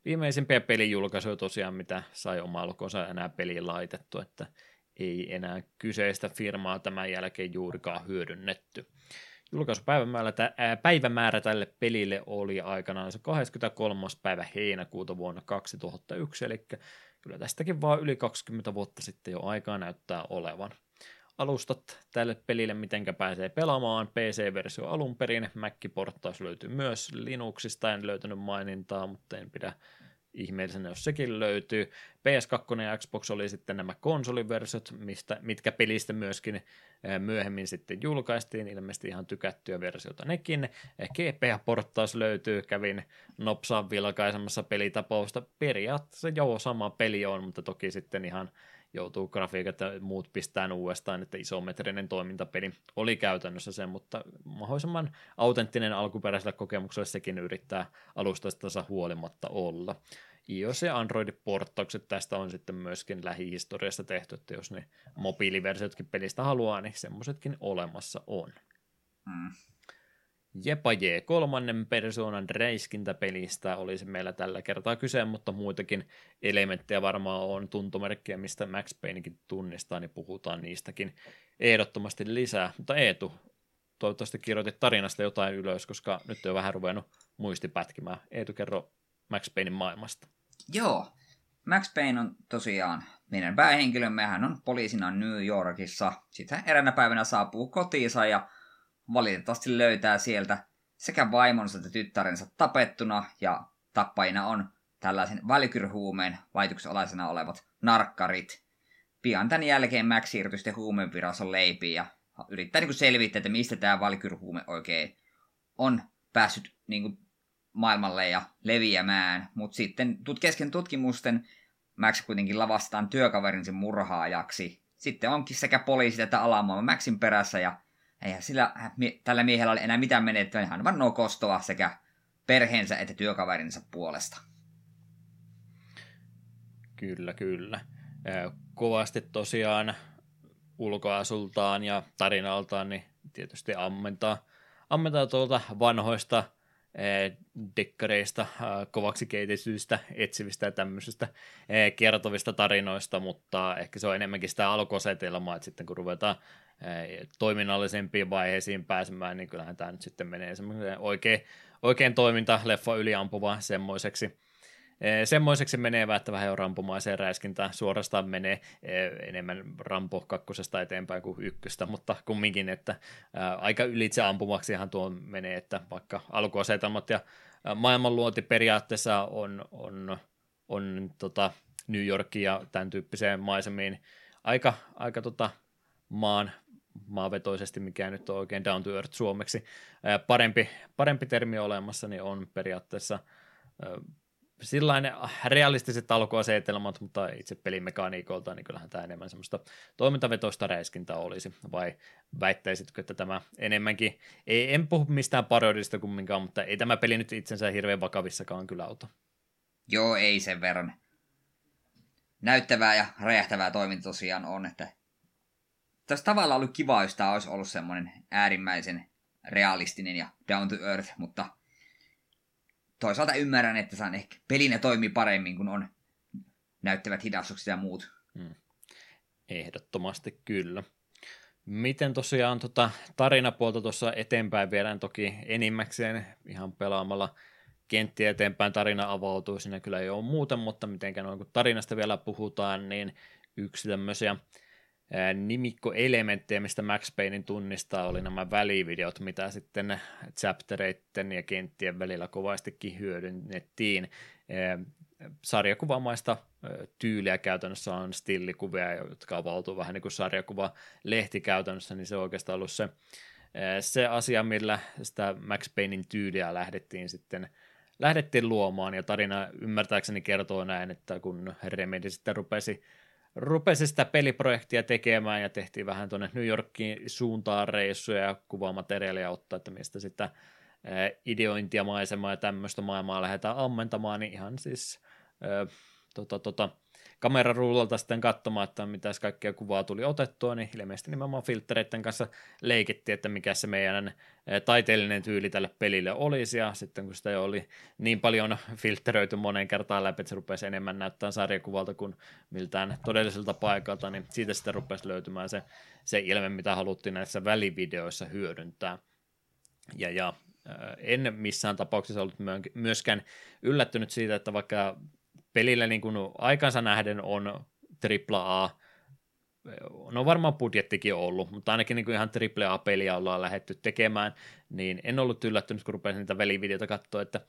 viimeisimpiä pelijulkaisuja tosiaan, mitä sai oma alkonsa enää peliin laitettu, että ei enää kyseistä firmaa tämän jälkeen juurikaan hyödynnetty. Julkaisupäivämäärä päivämäärä tälle pelille oli aikanaan se 23. päivä heinäkuuta vuonna 2001, eli kyllä tästäkin vaan yli 20 vuotta sitten jo aikaa näyttää olevan. Alustat tälle pelille, mitenkä pääsee pelaamaan. PC-versio alun perin, Mac-porttaus löytyy myös Linuxista, en löytänyt mainintaa, mutta en pidä ihmeellisenä, jos sekin löytyy. PS2 ja Xbox oli sitten nämä konsoliversiot, mistä, mitkä pelistä myöskin myöhemmin sitten julkaistiin, ilmeisesti ihan tykättyjä versioita nekin. GPA-porttaus löytyy, kävin nopsaan vilkaisemassa pelitapausta. Periaatteessa joo, sama peli on, mutta toki sitten ihan joutuu grafiikat ja muut pistään uudestaan, että isometrinen toimintapeli oli käytännössä se, mutta mahdollisimman autenttinen alkuperäisellä kokemuksella sekin yrittää alustastansa huolimatta olla. iOS ja Android-porttaukset tästä on sitten myöskin lähihistoriassa tehty, että jos ne mobiiliversiotkin pelistä haluaa, niin semmoisetkin olemassa on. Mm. Jepa J, kolmannen persoonan räiskintäpelistä olisi meillä tällä kertaa kyse, mutta muitakin elementtejä varmaan on tuntomerkkejä, mistä Max Paynekin tunnistaa, niin puhutaan niistäkin ehdottomasti lisää. Mutta Eetu, toivottavasti kirjoitit tarinasta jotain ylös, koska nyt on vähän ruvennut muisti pätkimään. Eetu, kerro Max Paynein maailmasta. Joo, Max Payne on tosiaan meidän päähenkilömme, hän on poliisina New Yorkissa. Sitten eräänä päivänä saapuu kotiinsa ja valitettavasti löytää sieltä sekä vaimonsa että tyttärensä tapettuna ja tappajina on tällaisen valkyrhuumeen alaisena olevat narkkarit. Pian tämän jälkeen Max siirtyy sitten huumeenviraston leipiin ja yrittää niin selvittää, että mistä tämä valkyrhuume oikein on päässyt niin kuin, maailmalle ja leviämään. Mutta sitten tut- kesken tutkimusten Max kuitenkin lavastaan työkaverinsa murhaajaksi. Sitten onkin sekä poliisit että alamaailma Maxin perässä ja Eihän sillä, tällä miehellä ole enää mitään menettävää, hän vannoo kostoa sekä perheensä että työkaverinsa puolesta. Kyllä, kyllä. Kovasti tosiaan ulkoasultaan ja tarinaltaan niin tietysti ammentaa, ammentaa tuolta vanhoista dekkareista, kovaksi keitetyistä, etsivistä ja tämmöisistä kertovista tarinoista, mutta ehkä se on enemmänkin sitä alkuasetelmaa, että sitten kun ruvetaan toiminnallisempiin vaiheisiin pääsemään, niin kyllähän tämä nyt sitten menee semmoiseen oikein, oikein toiminta leffa yliampuva semmoiseksi. Semmoiseksi menee vähän jo rampumaiseen räiskintään suorastaan menee enemmän Rampo kakkosesta eteenpäin kuin ykköstä, mutta kumminkin, että aika ylitse ampumaksihan tuo menee, että vaikka alkuasetelmat ja maailmanluonti periaatteessa on, on, on tota New Yorkia ja tämän tyyppiseen maisemiin aika, aika tota maan maavetoisesti, mikä nyt on oikein down to earth suomeksi, parempi, parempi termi olemassa, niin on periaatteessa sillainen realistiset alkuasetelmat, mutta itse pelimekaniikolta, niin kyllähän tämä enemmän semmoista toimintavetoista räiskintää olisi, vai väittäisitkö, että tämä enemmänkin, ei, en puhu mistään parodista kumminkaan, mutta ei tämä peli nyt itsensä hirveän vakavissakaan kyllä auta. Joo, ei sen verran. Näyttävää ja räjähtävää toiminta tosiaan on, että tässä tavallaan ollut kiva, jos tämä olisi ollut semmoinen äärimmäisen realistinen ja down to earth, mutta toisaalta ymmärrän, että saan ehkä pelinä toimii paremmin, kun on näyttävät hidastukset ja muut. Hmm. Ehdottomasti kyllä. Miten tosiaan tota tarinapuolta tuossa eteenpäin viedään toki enimmäkseen ihan pelaamalla kenttiä eteenpäin tarina avautuu, siinä kyllä ei ole muuten, mutta mitenkään noin kun tarinasta vielä puhutaan, niin yksi tämmöisiä nimikkoelementtejä, mistä Max Paynein tunnistaa, oli nämä välivideot, mitä sitten chaptereiden ja kenttien välillä kovastikin hyödynnettiin. sarjakuvamaista tyyliä käytännössä on stillikuvia, jotka avautuu vähän niin kuin sarjakuva lehti käytännössä, niin se on oikeastaan ollut se, se asia, millä sitä Max Paynein tyyliä lähdettiin sitten lähdettiin luomaan, ja tarina ymmärtääkseni kertoo näin, että kun Remedy sitten rupesi, rupesi sitä peliprojektia tekemään ja tehtiin vähän tuonne New Yorkiin suuntaan reissuja ja kuvamateriaalia ottaa, että mistä sitä ideointia, maisemaa ja tämmöistä maailmaa lähdetään ammentamaan, niin ihan siis tota, tota, kameraruudulta sitten katsomaan, että mitä kaikkea kuvaa tuli otettua, niin ilmeisesti nimenomaan filtreiden kanssa leikittiin, että mikä se meidän taiteellinen tyyli tälle pelille olisi, ja sitten kun sitä jo oli niin paljon filteröity moneen kertaan läpi, että se rupesi enemmän näyttää sarjakuvalta kuin miltään todelliselta paikalta, niin siitä sitten rupesi löytymään se, se ilme, mitä haluttiin näissä välivideoissa hyödyntää. Ja, ja en missään tapauksessa ollut myöskään yllättynyt siitä, että vaikka pelillä niin kuin aikansa nähden on AAA, no varmaan budjettikin ollut, mutta ainakin niin kuin ihan AAA-peliä ollaan lähetty tekemään, niin en ollut yllättynyt, kun rupesin niitä velivideoita katsoa, että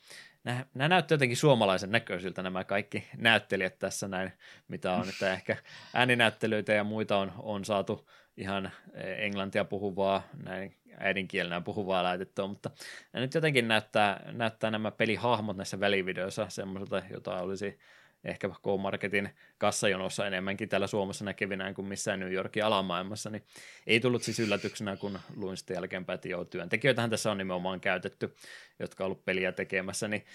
nämä, nämä näyttävät jotenkin suomalaisen näköisiltä nämä kaikki näyttelijät tässä näin, mitä on, että ehkä ääninäyttelyitä ja muita on, on saatu ihan englantia puhuvaa, näin äidinkielenä puhuvaa laitettua, mutta nyt jotenkin näyttää, näyttää nämä pelihahmot näissä välivideoissa semmoiselta, jota olisi ehkä K-Marketin kassajonossa enemmänkin täällä Suomessa näkevinään kuin missään New Yorkin alamaailmassa, niin ei tullut siis yllätyksenä, kun luin sitten jälkeenpäin, että joo, työntekijöitähän tässä on nimenomaan käytetty, jotka on ollut peliä tekemässä, niin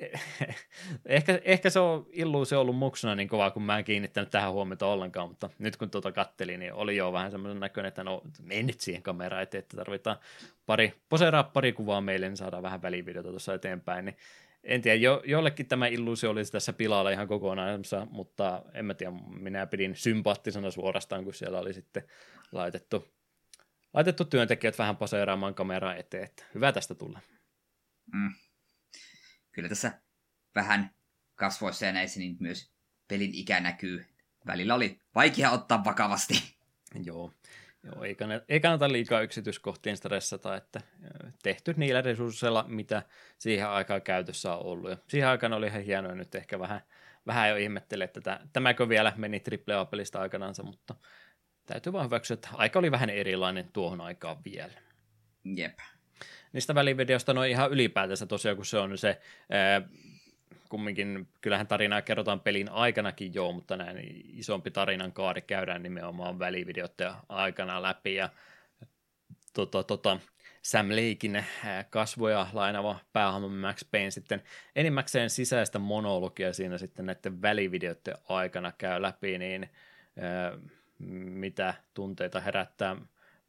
ehkä, ehkä se on illuusio ollut muksuna niin kovaa, kun mä en kiinnittänyt tähän huomiota ollenkaan, mutta nyt kun tuota kattelin, niin oli jo vähän semmoinen näköinen, että no mene nyt siihen kameraan eteen, että tarvitaan pari, poseeraa pari kuvaa meille, niin saadaan vähän välivideota tuossa eteenpäin, niin en tiedä, jo, jollekin tämä illuusio olisi tässä pilalla ihan kokonaan, mutta en mä tiedä, minä pidin sympaattisena suorastaan, kun siellä oli sitten laitettu, laitettu työntekijät vähän poseeraamaan kameraa eteen, että hyvä tästä tulee. Mm kyllä tässä vähän kasvoissa ja näissä niin myös pelin ikä näkyy. Välillä oli vaikea ottaa vakavasti. Joo. Joo, ei, kannata, ei kannata liikaa yksityiskohtien stressata, että tehty niillä resursseilla, mitä siihen aikaan käytössä on ollut. Ja siihen aikaan oli ihan hienoa, nyt ehkä vähän, vähän jo ihmettele, että tämä, tämäkö vielä meni AAA-pelistä aikanaansa, mutta täytyy vaan hyväksyä, että aika oli vähän erilainen tuohon aikaan vielä. Jep niistä välivideosta no ihan ylipäätänsä tosiaan, kun se on se ää, kumminkin, kyllähän tarinaa kerrotaan pelin aikanakin joo, mutta näin isompi tarinan kaari käydään nimenomaan välivideoiden aikana läpi ja tota, tota, Sam Lakein kasvoja lainava päähahmo Max Payne sitten enimmäkseen sisäistä monologia siinä sitten näiden välivideoiden aikana käy läpi, niin ää, mitä tunteita herättää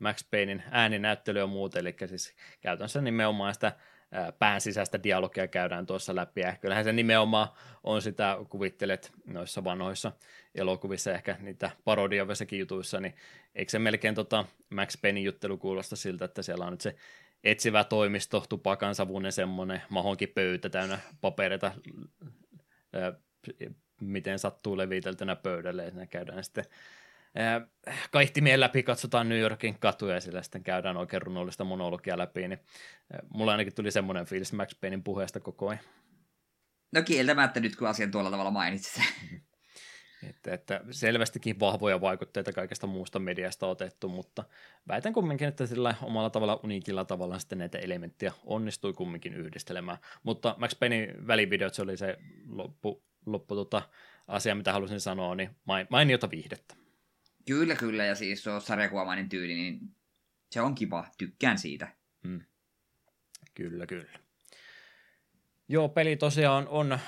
Max Paynein ääninäyttely ja muut, eli siis käytännössä nimenomaan sitä pään sisäistä dialogia käydään tuossa läpi, ja kyllähän se nimenomaan on sitä, kuvittelet noissa vanhoissa elokuvissa, ehkä niitä parodiovissakin jutuissa, niin eikö se melkein tota Max Paynein juttelu kuulosta siltä, että siellä on nyt se etsivä toimisto, tupakan savunen semmoinen mahonkin pöytä täynnä papereita, miten sattuu leviteltynä pöydälle, ne käydään sitten kaihtimien läpi katsotaan New Yorkin katuja ja sillä sitten käydään oikein runollista monologia läpi, niin mulla ainakin tuli semmoinen fiilis Max Paynein puheesta koko ajan. No kieltämättä nyt, kun asian tuolla tavalla mainitsit. Mm-hmm. Että, että selvästikin vahvoja vaikutteita kaikesta muusta mediasta otettu, mutta väitän kumminkin, että sillä omalla tavalla unikilla tavalla sitten näitä elementtejä onnistui kumminkin yhdistelemään. Mutta Max Paynein välivideot, se oli se loppu, loppu tota, asia, mitä halusin sanoa, niin mainiota viihdettä. Kyllä, kyllä, ja siis se on sarjakuvamainen tyyli, niin se on kiva, tykkään siitä. Mm. Kyllä, kyllä. Joo, peli tosiaan on,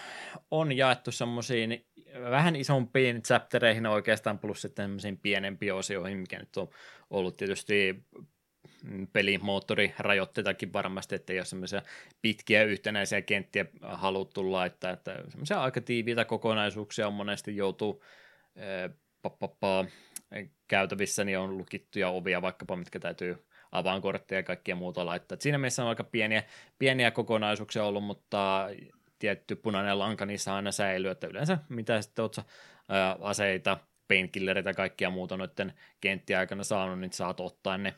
on jaettu semmoisiin vähän isompiin chaptereihin oikeastaan, plus sitten semmoisiin pienempiin osioihin, mikä nyt on ollut tietysti pelimoottorirajoitteitakin varmasti, että ei ole semmoisia pitkiä yhtenäisiä kenttiä haluttu laittaa, että semmoisia aika tiiviitä kokonaisuuksia on monesti joutuu äh, käytävissä niin on lukittuja ovia vaikkapa, mitkä täytyy avainkortteja ja kaikkia muuta laittaa. Et siinä mielessä on aika pieniä, pieniä kokonaisuuksia ollut, mutta tietty punainen lanka niissä aina säilyy, että yleensä mitä sitten oot aseita, painkillereitä ja kaikkia muuta noiden kenttien aikana saanut, niin saat ottaa ne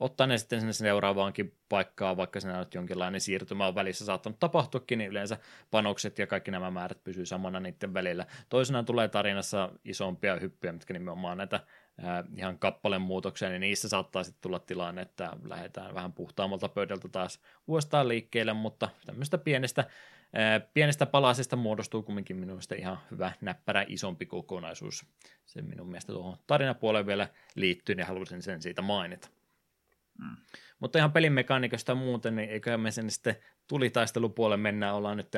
ottaa ne sitten sinne seuraavaankin paikkaan, vaikka siinä nyt jonkinlainen siirtymä on välissä saattanut tapahtuakin, niin yleensä panokset ja kaikki nämä määrät pysyy samana niiden välillä. Toisenaan tulee tarinassa isompia hyppyjä, mitkä nimenomaan näitä ää, ihan kappaleen muutoksia, niin niissä saattaa sitten tulla tilanne, että lähdetään vähän puhtaammalta pöydältä taas uudestaan liikkeelle, mutta tämmöistä pienestä, ää, pienestä palasesta muodostuu kumminkin minusta ihan hyvä näppärä isompi kokonaisuus. Se minun mielestä tuohon tarinapuoleen vielä liittyy, ja halusin sen siitä mainita. Mm. Mutta ihan pelin mekaniikasta muuten, niin eiköhän me sen sitten tulitaistelupuolelle mennään, ollaan nyt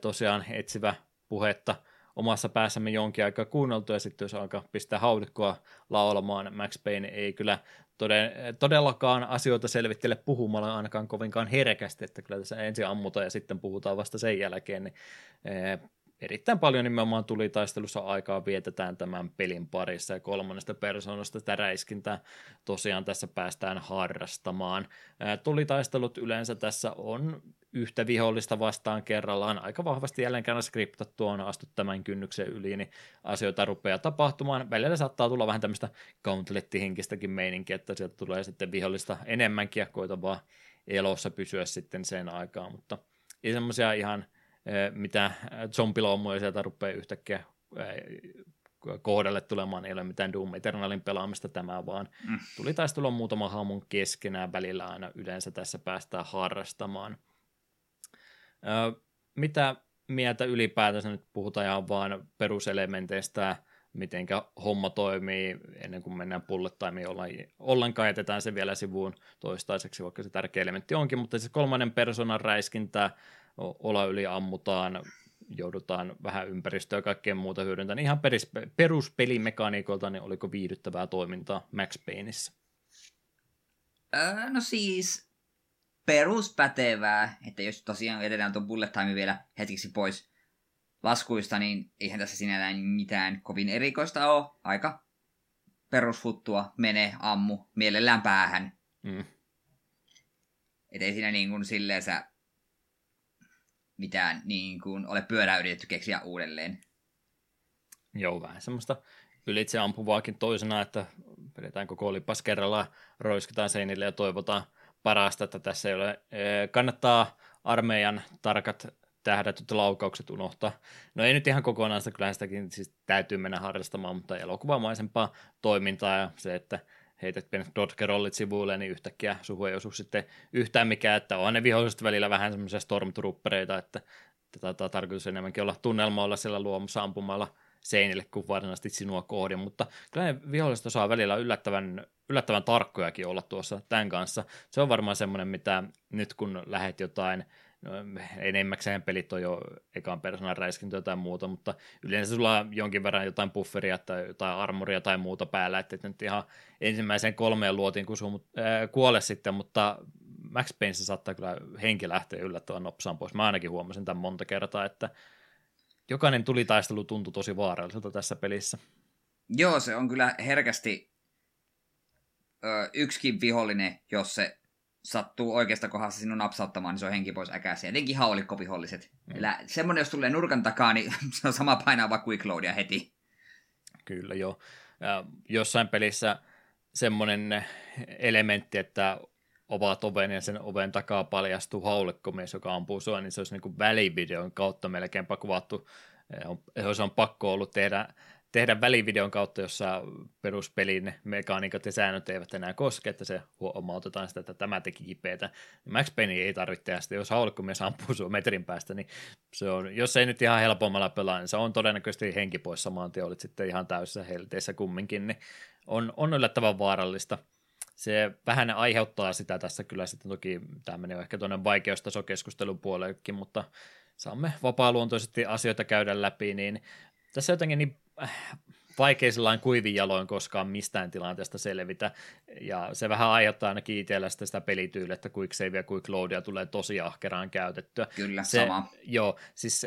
tosiaan etsivä puhetta omassa päässämme jonkin aikaa kuunneltu, ja sitten jos alkaa pistää haulikkoa laulamaan, Max Payne ei kyllä todellakaan asioita selvittele puhumalla ainakaan kovinkaan herkästi, että kyllä tässä ensin ammutaan ja sitten puhutaan vasta sen jälkeen, niin erittäin paljon nimenomaan tulitaistelussa aikaa vietetään tämän pelin parissa ja kolmannesta persoonasta sitä räiskintää tosiaan tässä päästään harrastamaan. Tulitaistelut yleensä tässä on yhtä vihollista vastaan kerrallaan aika vahvasti jälleen kerran skriptattu on astu tämän kynnyksen yli, niin asioita rupeaa tapahtumaan. Välillä saattaa tulla vähän tämmöistä gauntlettihenkistäkin meininkiä, että sieltä tulee sitten vihollista enemmänkin ja koita vaan elossa pysyä sitten sen aikaa, mutta ei semmoisia ihan – mitä zombilaumoja sieltä rupeaa yhtäkkiä kohdalle tulemaan, ei ole mitään Doom Eternalin pelaamista tämä, vaan mm. tuli taistelua muutama haamun keskenään välillä aina yleensä tässä päästään harrastamaan. Ö, mitä mieltä ylipäätänsä nyt puhutaan ihan vaan peruselementeistä, miten homma toimii ennen kuin mennään bullet timeen ollenkaan, jätetään se vielä sivuun toistaiseksi, vaikka se tärkeä elementti onkin, mutta se kolmannen persoonan räiskintä, olla yli ammutaan, joudutaan vähän ympäristöä ja kaikkea muuta hyödyntämään. Niin ihan peris, peruspelimekaniikolta, niin oliko viihdyttävää toimintaa Max Payneissa? Öö, no siis peruspätevää, että jos tosiaan jätetään tuon bullet time vielä hetkeksi pois laskuista, niin eihän tässä sinällään mitään kovin erikoista ole. Aika perusfuttua, mene, ammu, mielellään päähän. Mm. Että ei siinä niin kuin silleen sä mitään niin kuin ole pyörää yritetty keksiä uudelleen. Joo, vähän semmoista ylitse ampuvaakin toisena, että pidetään koko lipas kerralla, roiskitaan seinille ja toivotaan parasta, että tässä ei ole, kannattaa armeijan tarkat tähdätyt laukaukset unohtaa. No ei nyt ihan kokonaan sitä, kyllähän sitäkin siis täytyy mennä harrastamaan, mutta elokuvamaisempaa toimintaa ja se, että heität pienet dodgerollit sivuille, niin yhtäkkiä suhu ei osu sitten yhtään mikään, että on ne viholliset välillä vähän semmoisia stormtroopereita, että tätä tarkoitus enemmänkin olla tunnelma olla siellä luomassa ampumalla seinille kuin varsinaisesti sinua kohdin, mutta kyllä ne viholliset osaa välillä yllättävän, yllättävän tarkkojakin olla tuossa tämän kanssa. Se on varmaan semmoinen, mitä nyt kun lähet jotain no, enemmäkseen pelit on jo ekan persoonan räiskintä jotain muuta, mutta yleensä sulla on jonkin verran jotain bufferia tai jotain armoria tai muuta päällä, että et nyt ihan ensimmäiseen kolmeen luotiin, kun sun äh, kuole sitten, mutta Max Payneissa saattaa kyllä henki lähteä yllättävän nopsaan pois. Mä ainakin huomasin tämän monta kertaa, että jokainen tulitaistelu tuntui tosi vaaralliselta tässä pelissä. Joo, se on kyllä herkästi ö, yksikin vihollinen, jos se sattuu oikeasta kohdassa sinun napsauttamaan, niin se on henki pois äkäisiä. Etenkin haulikkoviholliset. Mm. Eli semmoinen, jos tulee nurkan takaa, niin se on sama painaa vaan quick loadia heti. Kyllä joo. Ja jossain pelissä semmoinen elementti, että ovat oven ja sen oven takaa paljastuu haulikkomies, joka ampuu sua, niin se olisi niin kuin välivideon kautta melkeinpä kuvattu. Se on pakko ollut tehdä tehdä välivideon kautta, jossa peruspelin mekaniikat ja säännöt eivät enää koske, että se huomautetaan sitä, että tämä teki kipeätä. Max Payne ei tarvitse tehdä sitä, jos haulikkomies ampuu sinua metrin päästä, niin se on, jos ei nyt ihan helpommalla pelaa, niin se on todennäköisesti henki pois samaan tien, olit sitten ihan täysissä helteissä kumminkin, niin on, on yllättävän vaarallista. Se vähän aiheuttaa sitä tässä kyllä sitten toki, tämä menee ehkä tuonne vaikeustasokeskustelun puolellekin, mutta saamme vapaa-luontoisesti asioita käydä läpi, niin tässä jotenkin niin vaikea sellainen kuivin jaloin koskaan mistään tilanteesta selvitä, ja se vähän aiheuttaa ainakin itsellä sitä, sitä pelityyliä, että quick save ja quick loadia tulee tosi ahkeraan käytettyä. Kyllä, se, sama. Joo, siis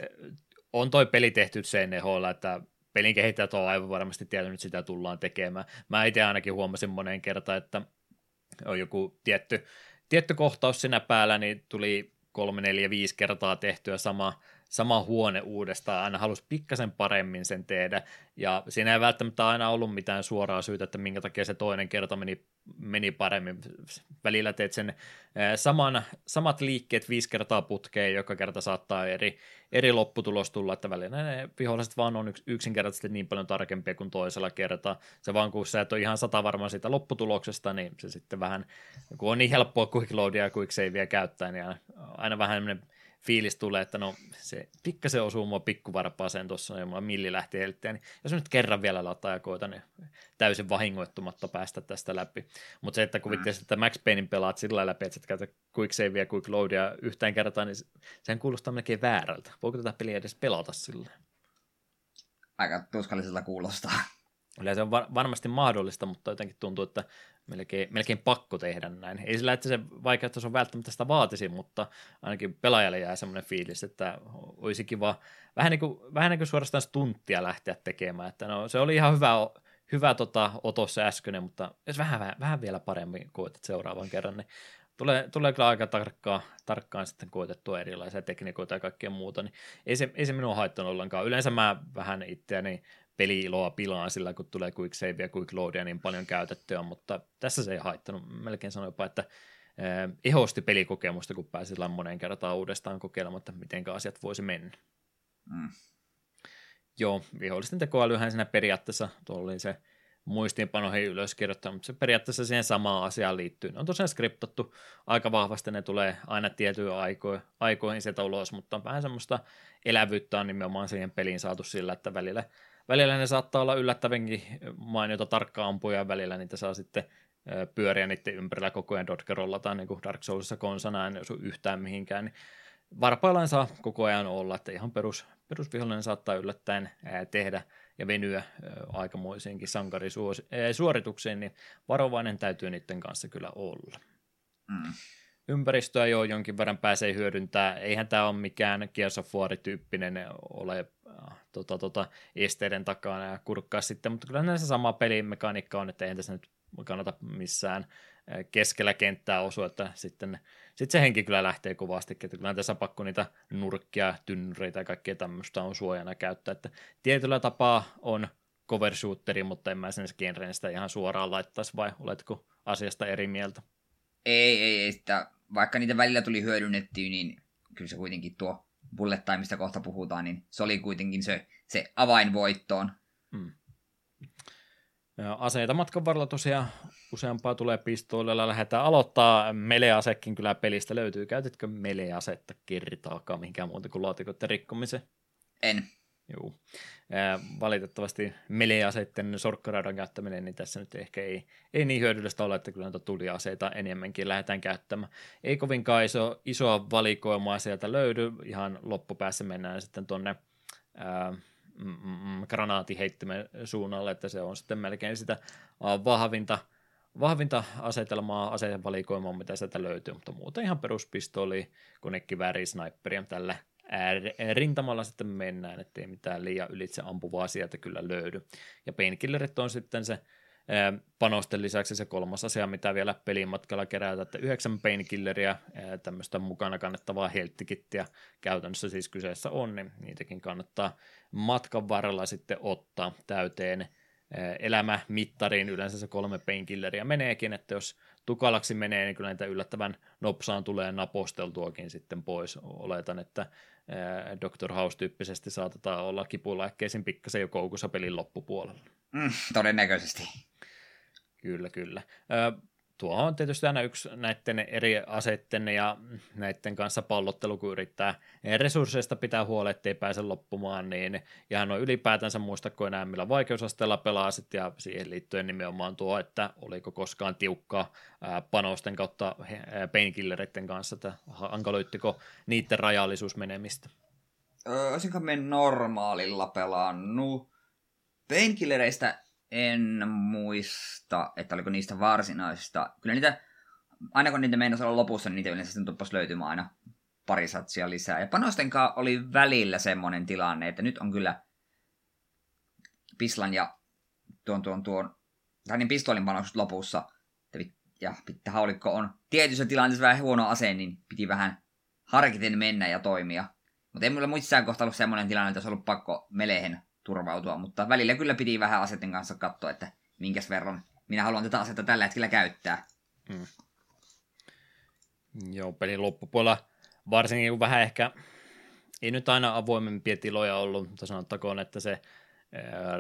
on toi peli tehty sen eholla, että pelin kehittäjät on aivan varmasti tiennyt, että sitä tullaan tekemään. Mä itse ainakin huomasin moneen kertaan, että on joku tietty, tietty kohtaus siinä päällä, niin tuli kolme, neljä, viisi kertaa tehtyä sama, sama huone uudestaan, aina halusi pikkasen paremmin sen tehdä, ja siinä ei välttämättä aina ollut mitään suoraa syytä, että minkä takia se toinen kerta meni, meni paremmin. Välillä teet sen saman, samat liikkeet viisi kertaa putkeen, joka kerta saattaa eri, eri lopputulos tulla, että välillä ne viholliset vaan on yksinkertaisesti niin paljon tarkempia kuin toisella kertaa. Se vaan kun sä et ole ihan sata varma siitä lopputuloksesta, niin se sitten vähän, kun on niin helppoa quick loadia ja quick savea käyttää, niin aina vähän fiilis tulee, että no se pikkasen osuu mua pikkuvarpaaseen tuossa ja mulla milli lähti helteen, niin jos nyt kerran vielä lataa ja koitan, niin täysin vahingoittumatta päästä tästä läpi. Mutta se, että kuvittelet, että Max Paynein pelaat sillä läpi, että sä käytät quick save ja quick loadia yhteen kertaan, niin sehän kuulostaa melkein väärältä. Voiko tätä peliä edes pelata sillä? Aika tuskallisella kuulostaa. Kyllä se on varmasti mahdollista, mutta jotenkin tuntuu, että melkein, melkein pakko tehdä näin. Ei sillä, että se vaikeutta on välttämättä sitä vaatisi, mutta ainakin pelaajalle jää semmoinen fiilis, että olisi kiva vähän niin kuin, vähän niin kuin suorastaan stunttia lähteä tekemään. Että no, se oli ihan hyvä, hyvä tota, otos se äskeinen, mutta jos vähän, vähän, vähän vielä paremmin koetat seuraavan kerran, niin tulee, tulee kyllä aika tarkkaan, tarkkaan sitten koetettua erilaisia tekniikoita ja kaikkea muuta, niin ei se, ei se minua haittanut ollenkaan. Yleensä mä vähän itseäni peli-iloa pilaan sillä, kun tulee quick save ja quick loadia niin paljon käytettyä, mutta tässä se ei haittanut. Melkein sanoin jopa, että ehosti pelikokemusta, kun pääsi moneen kertaan uudestaan kokeilemaan, että miten asiat voisi mennä. Mm. Joo, vihollisten tekoälyhän siinä periaatteessa, tuolla oli se muistiinpanoihin ylös kirjoittanut, mutta se periaatteessa siihen samaan asiaan liittyy. Ne on tosiaan skriptattu aika vahvasti, ne tulee aina tietyin aikoihin, aikoihin sieltä ulos, mutta on vähän semmoista elävyyttä on nimenomaan siihen peliin saatu sillä, että välillä välillä ne saattaa olla yllättävänkin mainiota tarkka ampuja ja välillä niitä saa sitten pyöriä niiden ympärillä koko ajan dodgerolla tai niin kuin Dark Soulsissa konsana, en osu yhtään mihinkään, niin varpaillaan saa koko ajan olla, että ihan perus, perusvihollinen saattaa yllättäen tehdä ja venyä aikamoisiinkin sankarisuorituksiin, niin varovainen täytyy niiden kanssa kyllä olla. Mm ympäristöä jo jonkin verran pääsee hyödyntää. Eihän tämä ole mikään Gears of War-tyyppinen ole tota, tota, esteiden takana ja kurkkaa sitten, mutta kyllä näissä sama pelimekaniikka on, että eihän tässä nyt kannata missään keskellä kenttää osua, että sitten, sitten se henki kyllä lähtee kovasti, että kyllä tässä pakko niitä nurkkia, tynnyreitä ja kaikkea tämmöistä on suojana käyttää, että tietyllä tapaa on cover shooteri, mutta en mä sen genren sitä ihan suoraan laittaisi, vai oletko asiasta eri mieltä? Ei, ei, ei sitä, vaikka niitä välillä tuli hyödynnettyä, niin kyllä se kuitenkin tuo bullet time, mistä kohta puhutaan, niin se oli kuitenkin se, se avain voittoon. Hmm. Ja aseita matkan varrella tosiaan useampaa tulee pistoolilla. Lähdetään aloittaa. Meleasekin kyllä pelistä löytyy. Käytitkö meleasetta kertaakaan mihinkään muuta kuin laatikoiden rikkomiseen? En. Joo. valitettavasti meleaseiden sorkkaraidan käyttäminen, niin tässä nyt ehkä ei, ei niin hyödyllistä ole, että kyllä näitä tuliaseita enemmänkin lähdetään käyttämään. Ei kovinkaan iso, isoa valikoimaa sieltä löydy, ihan loppupäässä mennään sitten tuonne mm, mm, mm, granaatiheittimen suunnalle, että se on sitten melkein sitä vahvinta, vahvinta asetelmaa, aseen valikoimaa, mitä sieltä löytyy, mutta muuten ihan peruspistooli, konekivääri, sniperi tällä rintamalla sitten mennään, ettei mitään liian ylitse ampuvaa sieltä kyllä löydy. Ja painkillerit on sitten se panosten lisäksi se kolmas asia, mitä vielä pelimatkalla kerätä, että yhdeksän painkilleria, tämmöistä mukana kannettavaa helttikittiä käytännössä siis kyseessä on, niin niitäkin kannattaa matkan varrella sitten ottaa täyteen elämämittariin yleensä se kolme painkilleria meneekin, että jos tukalaksi menee, niin kyllä niitä yllättävän nopsaan tulee naposteltuakin sitten pois. Oletan, että Dr. House-tyyppisesti saatetaan olla kipulääkkeisin pikkasen jo koukussa pelin loppupuolella. Mm, todennäköisesti. Kyllä, kyllä. Tuo on tietysti aina yksi näiden eri aseiden ja näiden kanssa pallottelu, kun yrittää resursseista pitää huolta, ettei pääse loppumaan, niin ihan on ylipäätänsä muistako enää millä vaikeusasteella pelaasit ja siihen liittyen nimenomaan tuo, että oliko koskaan tiukkaa panosten kautta painkillereiden kanssa, että hankaloittiko niiden rajallisuus menemistä? Olisinko me normaalilla pelannut? Painkillereistä en muista, että oliko niistä varsinaisista. Kyllä niitä, aina kun niitä meinasi olla lopussa, niin niitä yleensä sitten tuppas löytymään aina pari satsia lisää. Ja panostenkaan oli välillä semmoinen tilanne, että nyt on kyllä Pislan ja tuon, tuon, tuon, tai niin pistoolin panostus lopussa, ja pitää haulikko on tietyssä tilanteessa vähän huono ase, niin piti vähän harkiten mennä ja toimia. Mutta ei mulla muissaan kohta ollut semmoinen tilanne, että olisi ollut pakko melehen turvautua, mutta välillä kyllä piti vähän asetten kanssa katsoa, että minkäs verran minä haluan tätä asetta tällä hetkellä käyttää. Mm. Joo, pelin loppupuolella varsinkin vähän ehkä, ei nyt aina avoimempia tiloja ollut, mutta sanottakoon, että se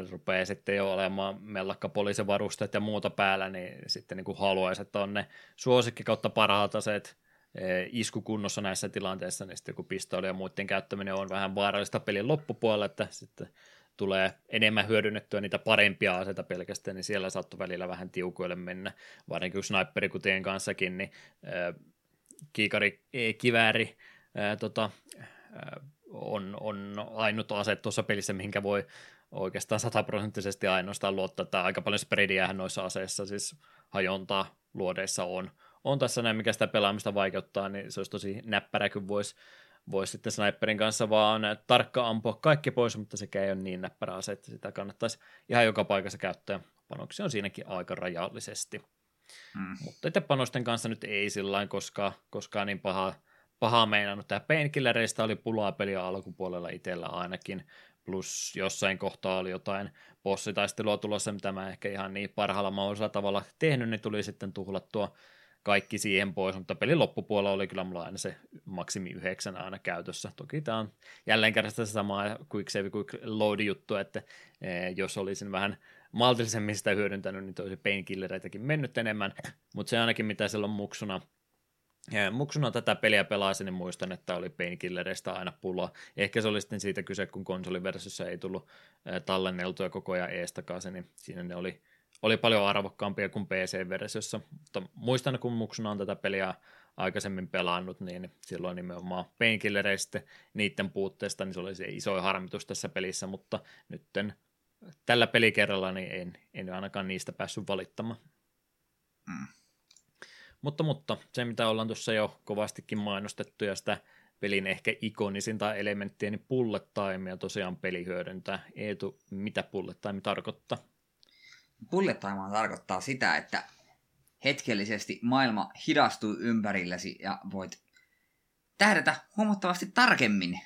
rupeaa sitten jo olemaan mellakka poliisivarusteet ja muuta päällä, niin sitten niin kuin haluaisi, että on ne suosikki kautta parhaat aseet iskukunnossa näissä tilanteissa, niin sitten kun pistooli ja muiden käyttäminen on vähän vaarallista pelin loppupuolella, että sitten tulee enemmän hyödynnettyä niitä parempia aseita pelkästään, niin siellä saattoi välillä vähän tiukoille mennä, varsinkin sniperikutien kanssakin, niin äh, kiikari, kivääri äh, tota, äh, on, on ainut ase tuossa pelissä, mihinkä voi oikeastaan sataprosenttisesti ainoastaan luottaa, että aika paljon spreadiähän noissa aseissa, siis hajontaa luodeissa on. On tässä näin, mikä sitä pelaamista vaikeuttaa, niin se olisi tosi näppärä, kun voisi vois sitten sniperin kanssa vaan tarkka ampua kaikki pois, mutta sekä ei ole niin näppärä ase, että sitä kannattaisi ihan joka paikassa käyttää. Panoksia on siinäkin aika rajallisesti. Mm. Mutta itse panosten kanssa nyt ei sillä koskaan, koskaan niin paha, paha meinannut. Tämä Painkillereista oli pulaa peliä alkupuolella itsellä ainakin plus jossain kohtaa oli jotain bossitaistelua tulossa, mitä mä ehkä ihan niin parhaalla mahdollisella tavalla tehnyt, niin tuli sitten tuhlattua kaikki siihen pois, mutta pelin loppupuolella oli kyllä mulla aina se maksimi yhdeksän aina käytössä. Toki tämä on jälleen kerran se sama quick save, quick load juttu, että eh, jos olisin vähän maltillisemmin sitä hyödyntänyt, niin toisi painkillereitäkin mennyt enemmän, mutta se ainakin mitä silloin muksuna ja muksuna tätä peliä pelasin, niin muistan, että oli Painkillereista aina pulaa. Ehkä se oli sitten siitä kyse, kun konsoliversiossa ei tullut tallenneltuja koko ajan ees takaisin, niin siinä ne oli, oli paljon arvokkaampia kuin PC-versiossa. Mutta muistan, kun muksuna on tätä peliä aikaisemmin pelannut, niin silloin nimenomaan Painkillereistä niiden puutteesta, niin se oli se iso harmitus tässä pelissä, mutta nytten tällä pelikerralla niin en, en ainakaan niistä päässyt valittamaan. Mm. Mutta, mutta se, mitä ollaan tuossa jo kovastikin mainostettu ja sitä pelin ehkä ikonisinta elementtiä, niin bullet timea tosiaan peli hyödyntää. Eetu, mitä bullet time tarkoittaa? Bullet time tarkoittaa sitä, että hetkellisesti maailma hidastuu ympärillesi ja voit tähdätä huomattavasti tarkemmin.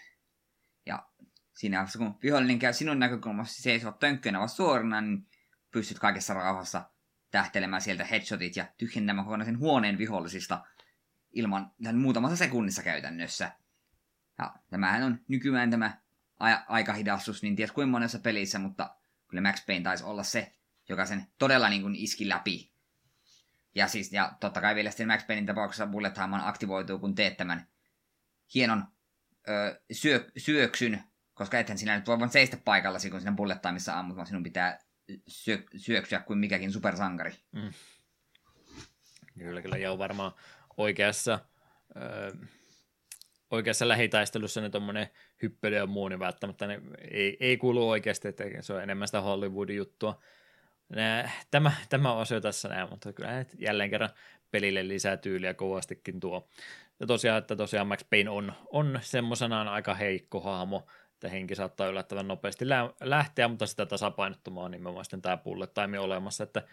Ja siinä vaiheessa, kun vihollinen käy sinun näkökulmassa seisovat tönkkönä suorana, niin pystyt kaikessa rauhassa tähtelemään sieltä headshotit ja tyhjentämään kokonaisen huoneen vihollisista ilman muutamassa sekunnissa käytännössä. Ja tämähän on nykyään tämä aikahidastus, niin ties kuin monessa pelissä, mutta kyllä Max Payne taisi olla se, joka sen todella niin kuin iski läpi. Ja siis, ja totta kai vielä sitten Max Paynein tapauksessa Bullet Time aktivoituu, kun teet tämän hienon ö, syö, syöksyn, koska ethän sinä nyt voi vaan seistä paikallasi, kun sinä Bullet Timeissa ammut, vaan sinun pitää syö, syöksyä kuin mikäkin supersankari. Mm. Kyllä, kyllä. Ja on varmaan oikeassa, ö, oikeassa lähitaistelussa ne tuommoinen hyppely ja muu, niin välttämättä ne ei, ei kuulu oikeasti, että se on enemmän sitä Hollywoodin juttua. Nää, tämä, tämä osio tässä näin, mutta kyllä jälleen kerran pelille lisää tyyliä kovastikin tuo. Ja tosiaan, että tosiaan Max Payne on, on semmoisenaan aika heikko hahmo, että henki saattaa yllättävän nopeasti lähteä, mutta sitä tasapainottumaan on nimenomaan sitten tämä bullet olemassa, että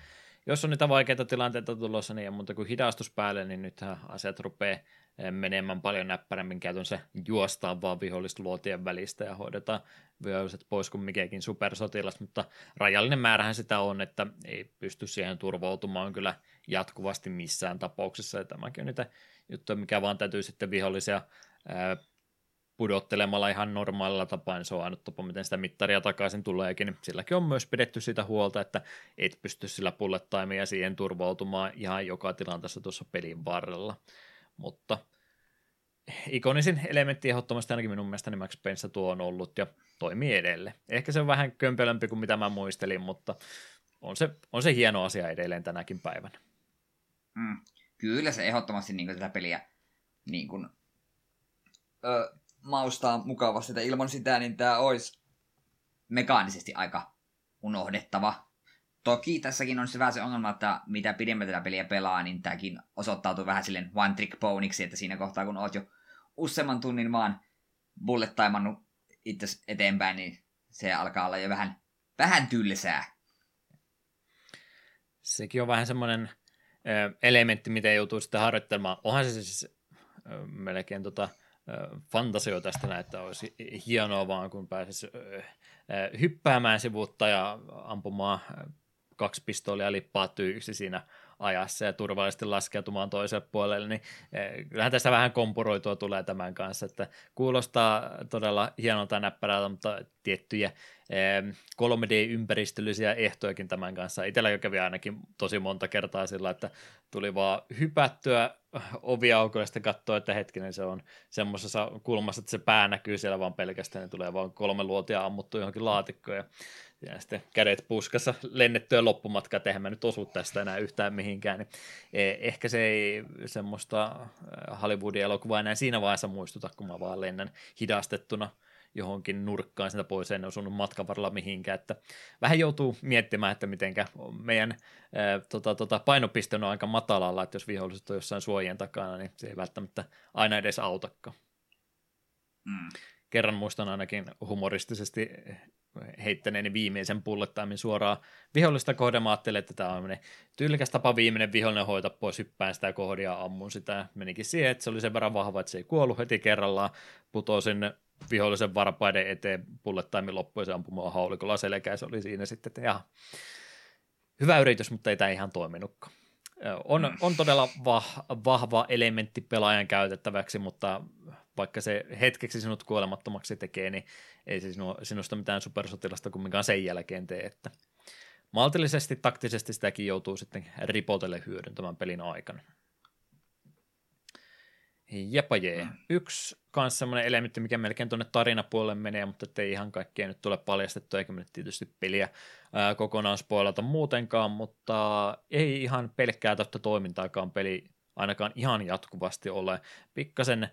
jos on niitä vaikeita tilanteita tulossa, niin ei muuta kuin hidastus päälle, niin nythän asiat rupeaa eh, menemään paljon näppärämmin. Käytännössä juostaan vaan vihollisluotien välistä ja hoidetaan viholliset pois kuin mikäkin supersotilas, mutta rajallinen määrähän sitä on, että ei pysty siihen turvautumaan kyllä jatkuvasti missään tapauksessa, ja tämäkin on niitä juttuja, mikä vaan täytyy sitten vihollisia pudottelemalla ihan normaalilla tapaa, niin ainut tapa, miten sitä mittaria takaisin tuleekin. Niin silläkin on myös pidetty sitä huolta, että et pysty sillä bullet timea siihen turvautumaan ihan joka tilanteessa tuossa pelin varrella. Mutta ikonisin elementti ehdottomasti ainakin minun mielestäni Max Payneissa tuo on ollut ja toimii edelleen. Ehkä se on vähän kömpelömpi kuin mitä mä muistelin, mutta on se, on se hieno asia edelleen tänäkin päivänä. Mm, kyllä se ehdottomasti niin tätä peliä niin kuin, ö, maustaa mukavasti, että ilman sitä niin tämä olisi mekaanisesti aika unohdettava. Toki tässäkin on se vähän se ongelma, että mitä pidemmän tätä peliä pelaa, niin tämäkin osoittautuu vähän silleen one trick poniksi, että siinä kohtaa kun oot jo useamman tunnin vaan bullet taimannut itse eteenpäin, niin se alkaa olla jo vähän, vähän tylsää. Sekin on vähän semmoinen elementti, mitä joutuu sitten harjoittelemaan. Onhan se siis melkein tota, fantasio tästä että olisi hienoa vaan, kun pääsisi hyppäämään sivuutta ja ampumaan kaksi pistoolia lippaa tyyssi siinä ajassa ja turvallisesti laskeutumaan toiselle puolelle, niin eh, kyllähän tässä vähän kompuroitua tulee tämän kanssa, että kuulostaa todella hienolta näppärältä, mutta tiettyjä 3D-ympäristöllisiä eh, ehtojakin tämän kanssa. Itsellä kävi ainakin tosi monta kertaa sillä, että tuli vaan hypättyä oviaukolle ja sitten katsoa, että hetkinen se on semmoisessa kulmassa, että se pää näkyy siellä vaan pelkästään, niin tulee vaan kolme luotia ammuttu johonkin laatikkoon ja sitten kädet puskassa lennettyä loppumatkaa, että eihän mä nyt osu tästä enää yhtään mihinkään, niin e, ehkä se ei semmoista Hollywoodin elokuvaa enää siinä vaiheessa muistuta, kun mä vaan lennän hidastettuna johonkin nurkkaan sitä pois, en osunut matkan varrella mihinkään, että vähän joutuu miettimään, että mitenkä meidän ää, tota, tota, painopiste on aika matalalla, että jos viholliset on jossain suojien takana, niin se ei välttämättä aina edes autakaan. Mm. Kerran muistan ainakin humoristisesti heittäneeni viimeisen pullettaimin suoraan vihollista kohden. Mä ajattelin, että tämä on tyylikäs tapa viimeinen vihollinen hoita pois, hyppään sitä kohdia ja ammun sitä. Menikin siihen, että se oli sen verran vahva, että se ei kuollut heti kerrallaan. Putosin vihollisen varpaiden eteen pullettaimin loppu ja se ampui haulikolla selkää. Se oli siinä sitten, että jaha. Hyvä yritys, mutta ei tämä ihan toiminutkaan. On, on todella vah, vahva elementti pelaajan käytettäväksi, mutta vaikka se hetkeksi sinut kuolemattomaksi tekee, niin ei se sinu, sinusta mitään supersotilasta kumminkaan sen jälkeen tee, että maltillisesti, taktisesti sitäkin joutuu sitten ripotelle hyödyntämään pelin aikana. Jepa jee. Mm. Yksi kanssa semmoinen elementti, mikä melkein tuonne tarinapuolelle menee, mutta ei ihan kaikkea nyt tule paljastettu, eikä me tietysti peliä ää, kokonaan spoilata muutenkaan, mutta ei ihan pelkkää totta toimintaakaan peli ainakaan ihan jatkuvasti ole. Pikkasen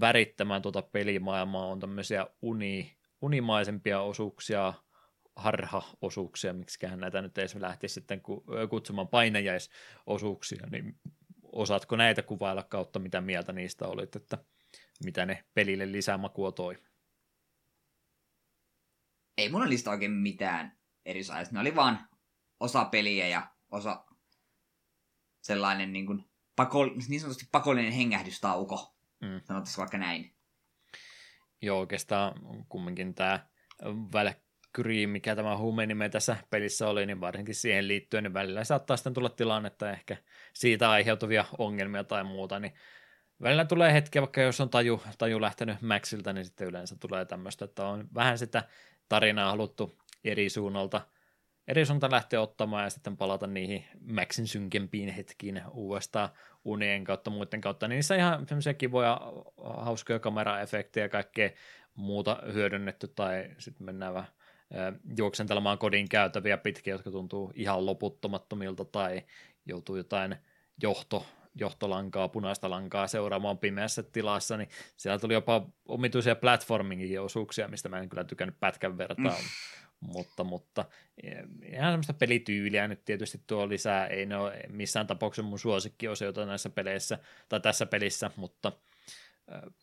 värittämään tuota pelimaailmaa on tämmöisiä uni, unimaisempia osuuksia, harha-osuuksia, miksiköhän näitä nyt edes lähti sitten kutsumaan painajaisosuuksia, niin osaatko näitä kuvailla kautta, mitä mieltä niistä olit, että mitä ne pelille lisämakua toi? Ei mulla niistä oikein mitään eri Ne oli vaan osa peliä ja osa sellainen niin, kuin pako, niin sanotusti pakollinen hengähdystauko, mm. sanotaan vaikka näin. Joo, oikeastaan kumminkin tämä Valkyrie, mikä tämä huumenime tässä pelissä oli, niin varsinkin siihen liittyen, niin välillä saattaa sitten tulla tilanne, että ehkä siitä aiheutuvia ongelmia tai muuta, niin välillä tulee hetki, vaikka jos on taju, taju lähtenyt Maxilta, niin sitten yleensä tulee tämmöistä, että on vähän sitä tarinaa haluttu eri suunnalta, eri suunnalta lähteä ottamaan ja sitten palata niihin Maxin synkempiin hetkiin uudestaan unien kautta, muiden kautta, niin niissä ihan semmoisia kivoja, hauskoja kameraefektejä ja kaikkea muuta hyödynnetty, tai sitten mennään vähän juoksentelemaan kodin käytäviä pitkiä, jotka tuntuu ihan loputtomattomilta, tai joutuu jotain johto, johtolankaa, punaista lankaa seuraamaan pimeässä tilassa, niin siellä tuli jopa omituisia platformingin osuuksia, mistä mä en kyllä tykännyt pätkän vertaa. Mm mutta, mutta ihan semmoista pelityyliä nyt tietysti tuo lisää, ei ne ole missään tapauksessa mun suosikkiosioita näissä peleissä, tai tässä pelissä, mutta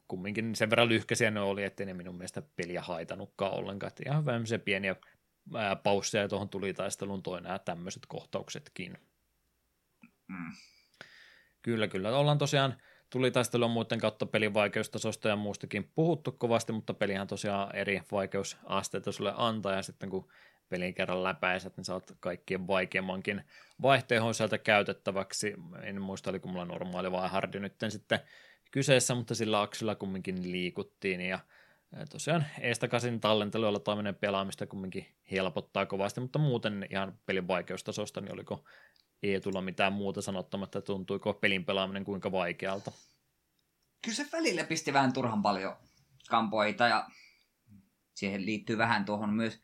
kumminkin sen verran lyhkäisiä ne oli, ettei ne minun mielestä peliä haitanutkaan ollenkaan, että ihan vähän pieniä pausseja tuohon tuli taisteluun toi nämä tämmöiset kohtauksetkin. Mm. Kyllä, kyllä. Ollaan tosiaan tuli taistelua muiden kautta pelin vaikeustasosta ja muustakin puhuttu kovasti, mutta pelihän tosiaan eri vaikeusasteita sulle antaa, ja sitten kun pelin kerran läpäiset, niin saat kaikkien vaikeammankin vaihtoehon sieltä käytettäväksi. En muista, oliko mulla normaali vai hardi nyt sitten kyseessä, mutta sillä aksilla kumminkin liikuttiin, ja tosiaan eestakaisin tallenteluilla toiminen pelaamista kumminkin helpottaa kovasti, mutta muuten ihan pelin vaikeustasosta, niin oliko ei tulla mitään muuta sanottamatta, tuntuiko pelin pelaaminen kuinka vaikealta. Kyllä se välillä pisti vähän turhan paljon kampoita ja siihen liittyy vähän tuohon myös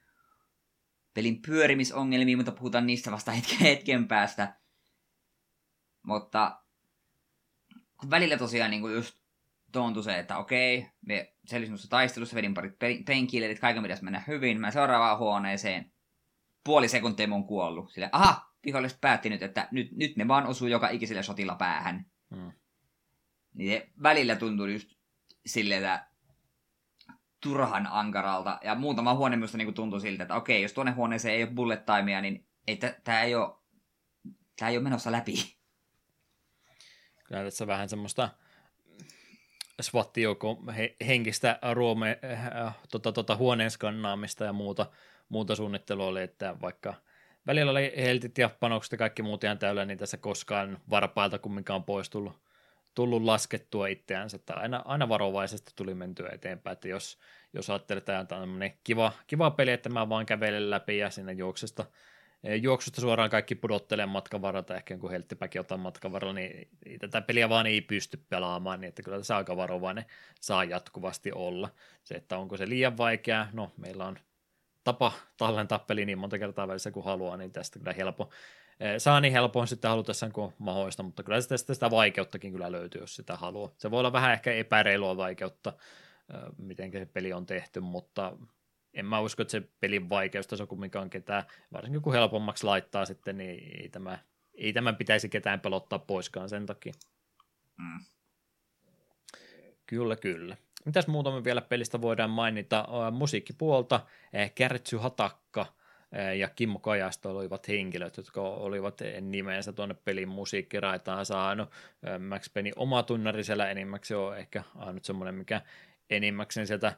pelin pyörimisongelmiin, mutta puhutaan niistä vasta hetken, päästä. Mutta kun välillä tosiaan niin kuin just tuntui se, että okei, me selvisimme taistelussa, vedin parit penkillerit, kaiken pitäisi mennä hyvin, mä seuraavaan huoneeseen, puoli sekuntia mun kuollut. Sille, aha, viholliset päätti nyt, että nyt, nyt ne vaan osuu joka ikiselle sotilla päähän. Hmm. Niin välillä tuntui just silleen, että turhan ankaralta. Ja muutama huone minusta niin tuntui siltä, että okei, jos tuonne huoneeseen ei ole bullet timea, niin ei, tämä ei ole, tää ei ole menossa läpi. Kyllä tässä vähän semmoista he, henkistä ruome, äh, tota, tota, huoneen skannaamista ja muuta, muuta suunnittelua oli, että vaikka välillä oli heltit ja panokset ja kaikki muut ihan täyllä, niin tässä koskaan varpailta kumminkaan pois tullut, tullut laskettua itseänsä, että aina, aina varovaisesti tuli mentyä eteenpäin, että jos, jos ajattelee, että tämä on kiva, kiva peli, että mä vaan kävelen läpi ja sinne juoksesta juoksusta suoraan kaikki pudottelemaan matkan varrelta, ehkä jonkun helttipäkin ottaa matkan varrella, niin tätä peliä vaan ei pysty pelaamaan, niin että kyllä tässä aika varovainen saa jatkuvasti olla. Se, että onko se liian vaikea, no meillä on tapa tallentaa peli niin monta kertaa välissä kuin haluaa, niin tästä kyllä helppo. Saa niin helpoin sitten halutessaan kuin mahdollista, mutta kyllä sitä, sitä vaikeuttakin kyllä löytyy, jos sitä haluaa. Se voi olla vähän ehkä epäreilua vaikeutta, miten se peli on tehty, mutta en mä usko, että se pelin vaikeustaso kumminkaan ketään, varsinkin kun helpommaksi laittaa sitten, niin ei, tämä, ei tämän pitäisi ketään pelottaa poiskaan sen takia. Mm. Kyllä, kyllä. Mitäs muutama vielä pelistä voidaan mainita? Musiikkipuolta, Kärtsy Hatakka ja Kimmo Kajasto olivat henkilöt, jotka olivat nimensä tuonne pelin musiikkiraitaan saanut. Max Penny oma tunnarisella enimmäkseen on ehkä ainut semmoinen, mikä enimmäkseen sieltä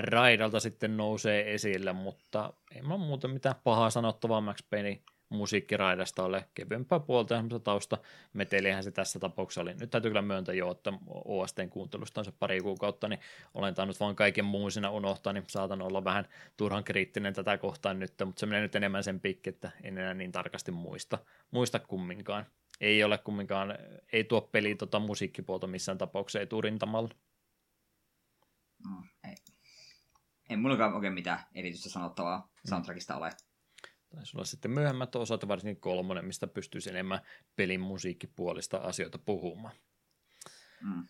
raidalta sitten nousee esille, mutta ei mulla muuta mitään pahaa sanottavaa Max Payne musiikkiraidasta ole kevyempää puolta ja tausta metelihän se tässä tapauksessa oli. Nyt täytyy kyllä myöntää jo, että OSTn kuuntelusta on se pari kuukautta, niin olen tainnut vaan kaiken muun siinä unohtaa, niin saatan olla vähän turhan kriittinen tätä kohtaan nyt, mutta se menee nyt enemmän sen pikki, että en enää niin tarkasti muista, muista kumminkaan. Ei ole kumminkaan, ei tuo peli tota musiikkipuolta missään tapauksessa eturintamalla. No, ei. Ei mullakaan oikein mitään erityistä sanottavaa mm. soundtrackista ole. Taisi olla sitten myöhemmät osat, varsinkin kolmonen, mistä pystyisi enemmän pelin musiikkipuolista asioita puhumaan. Mm.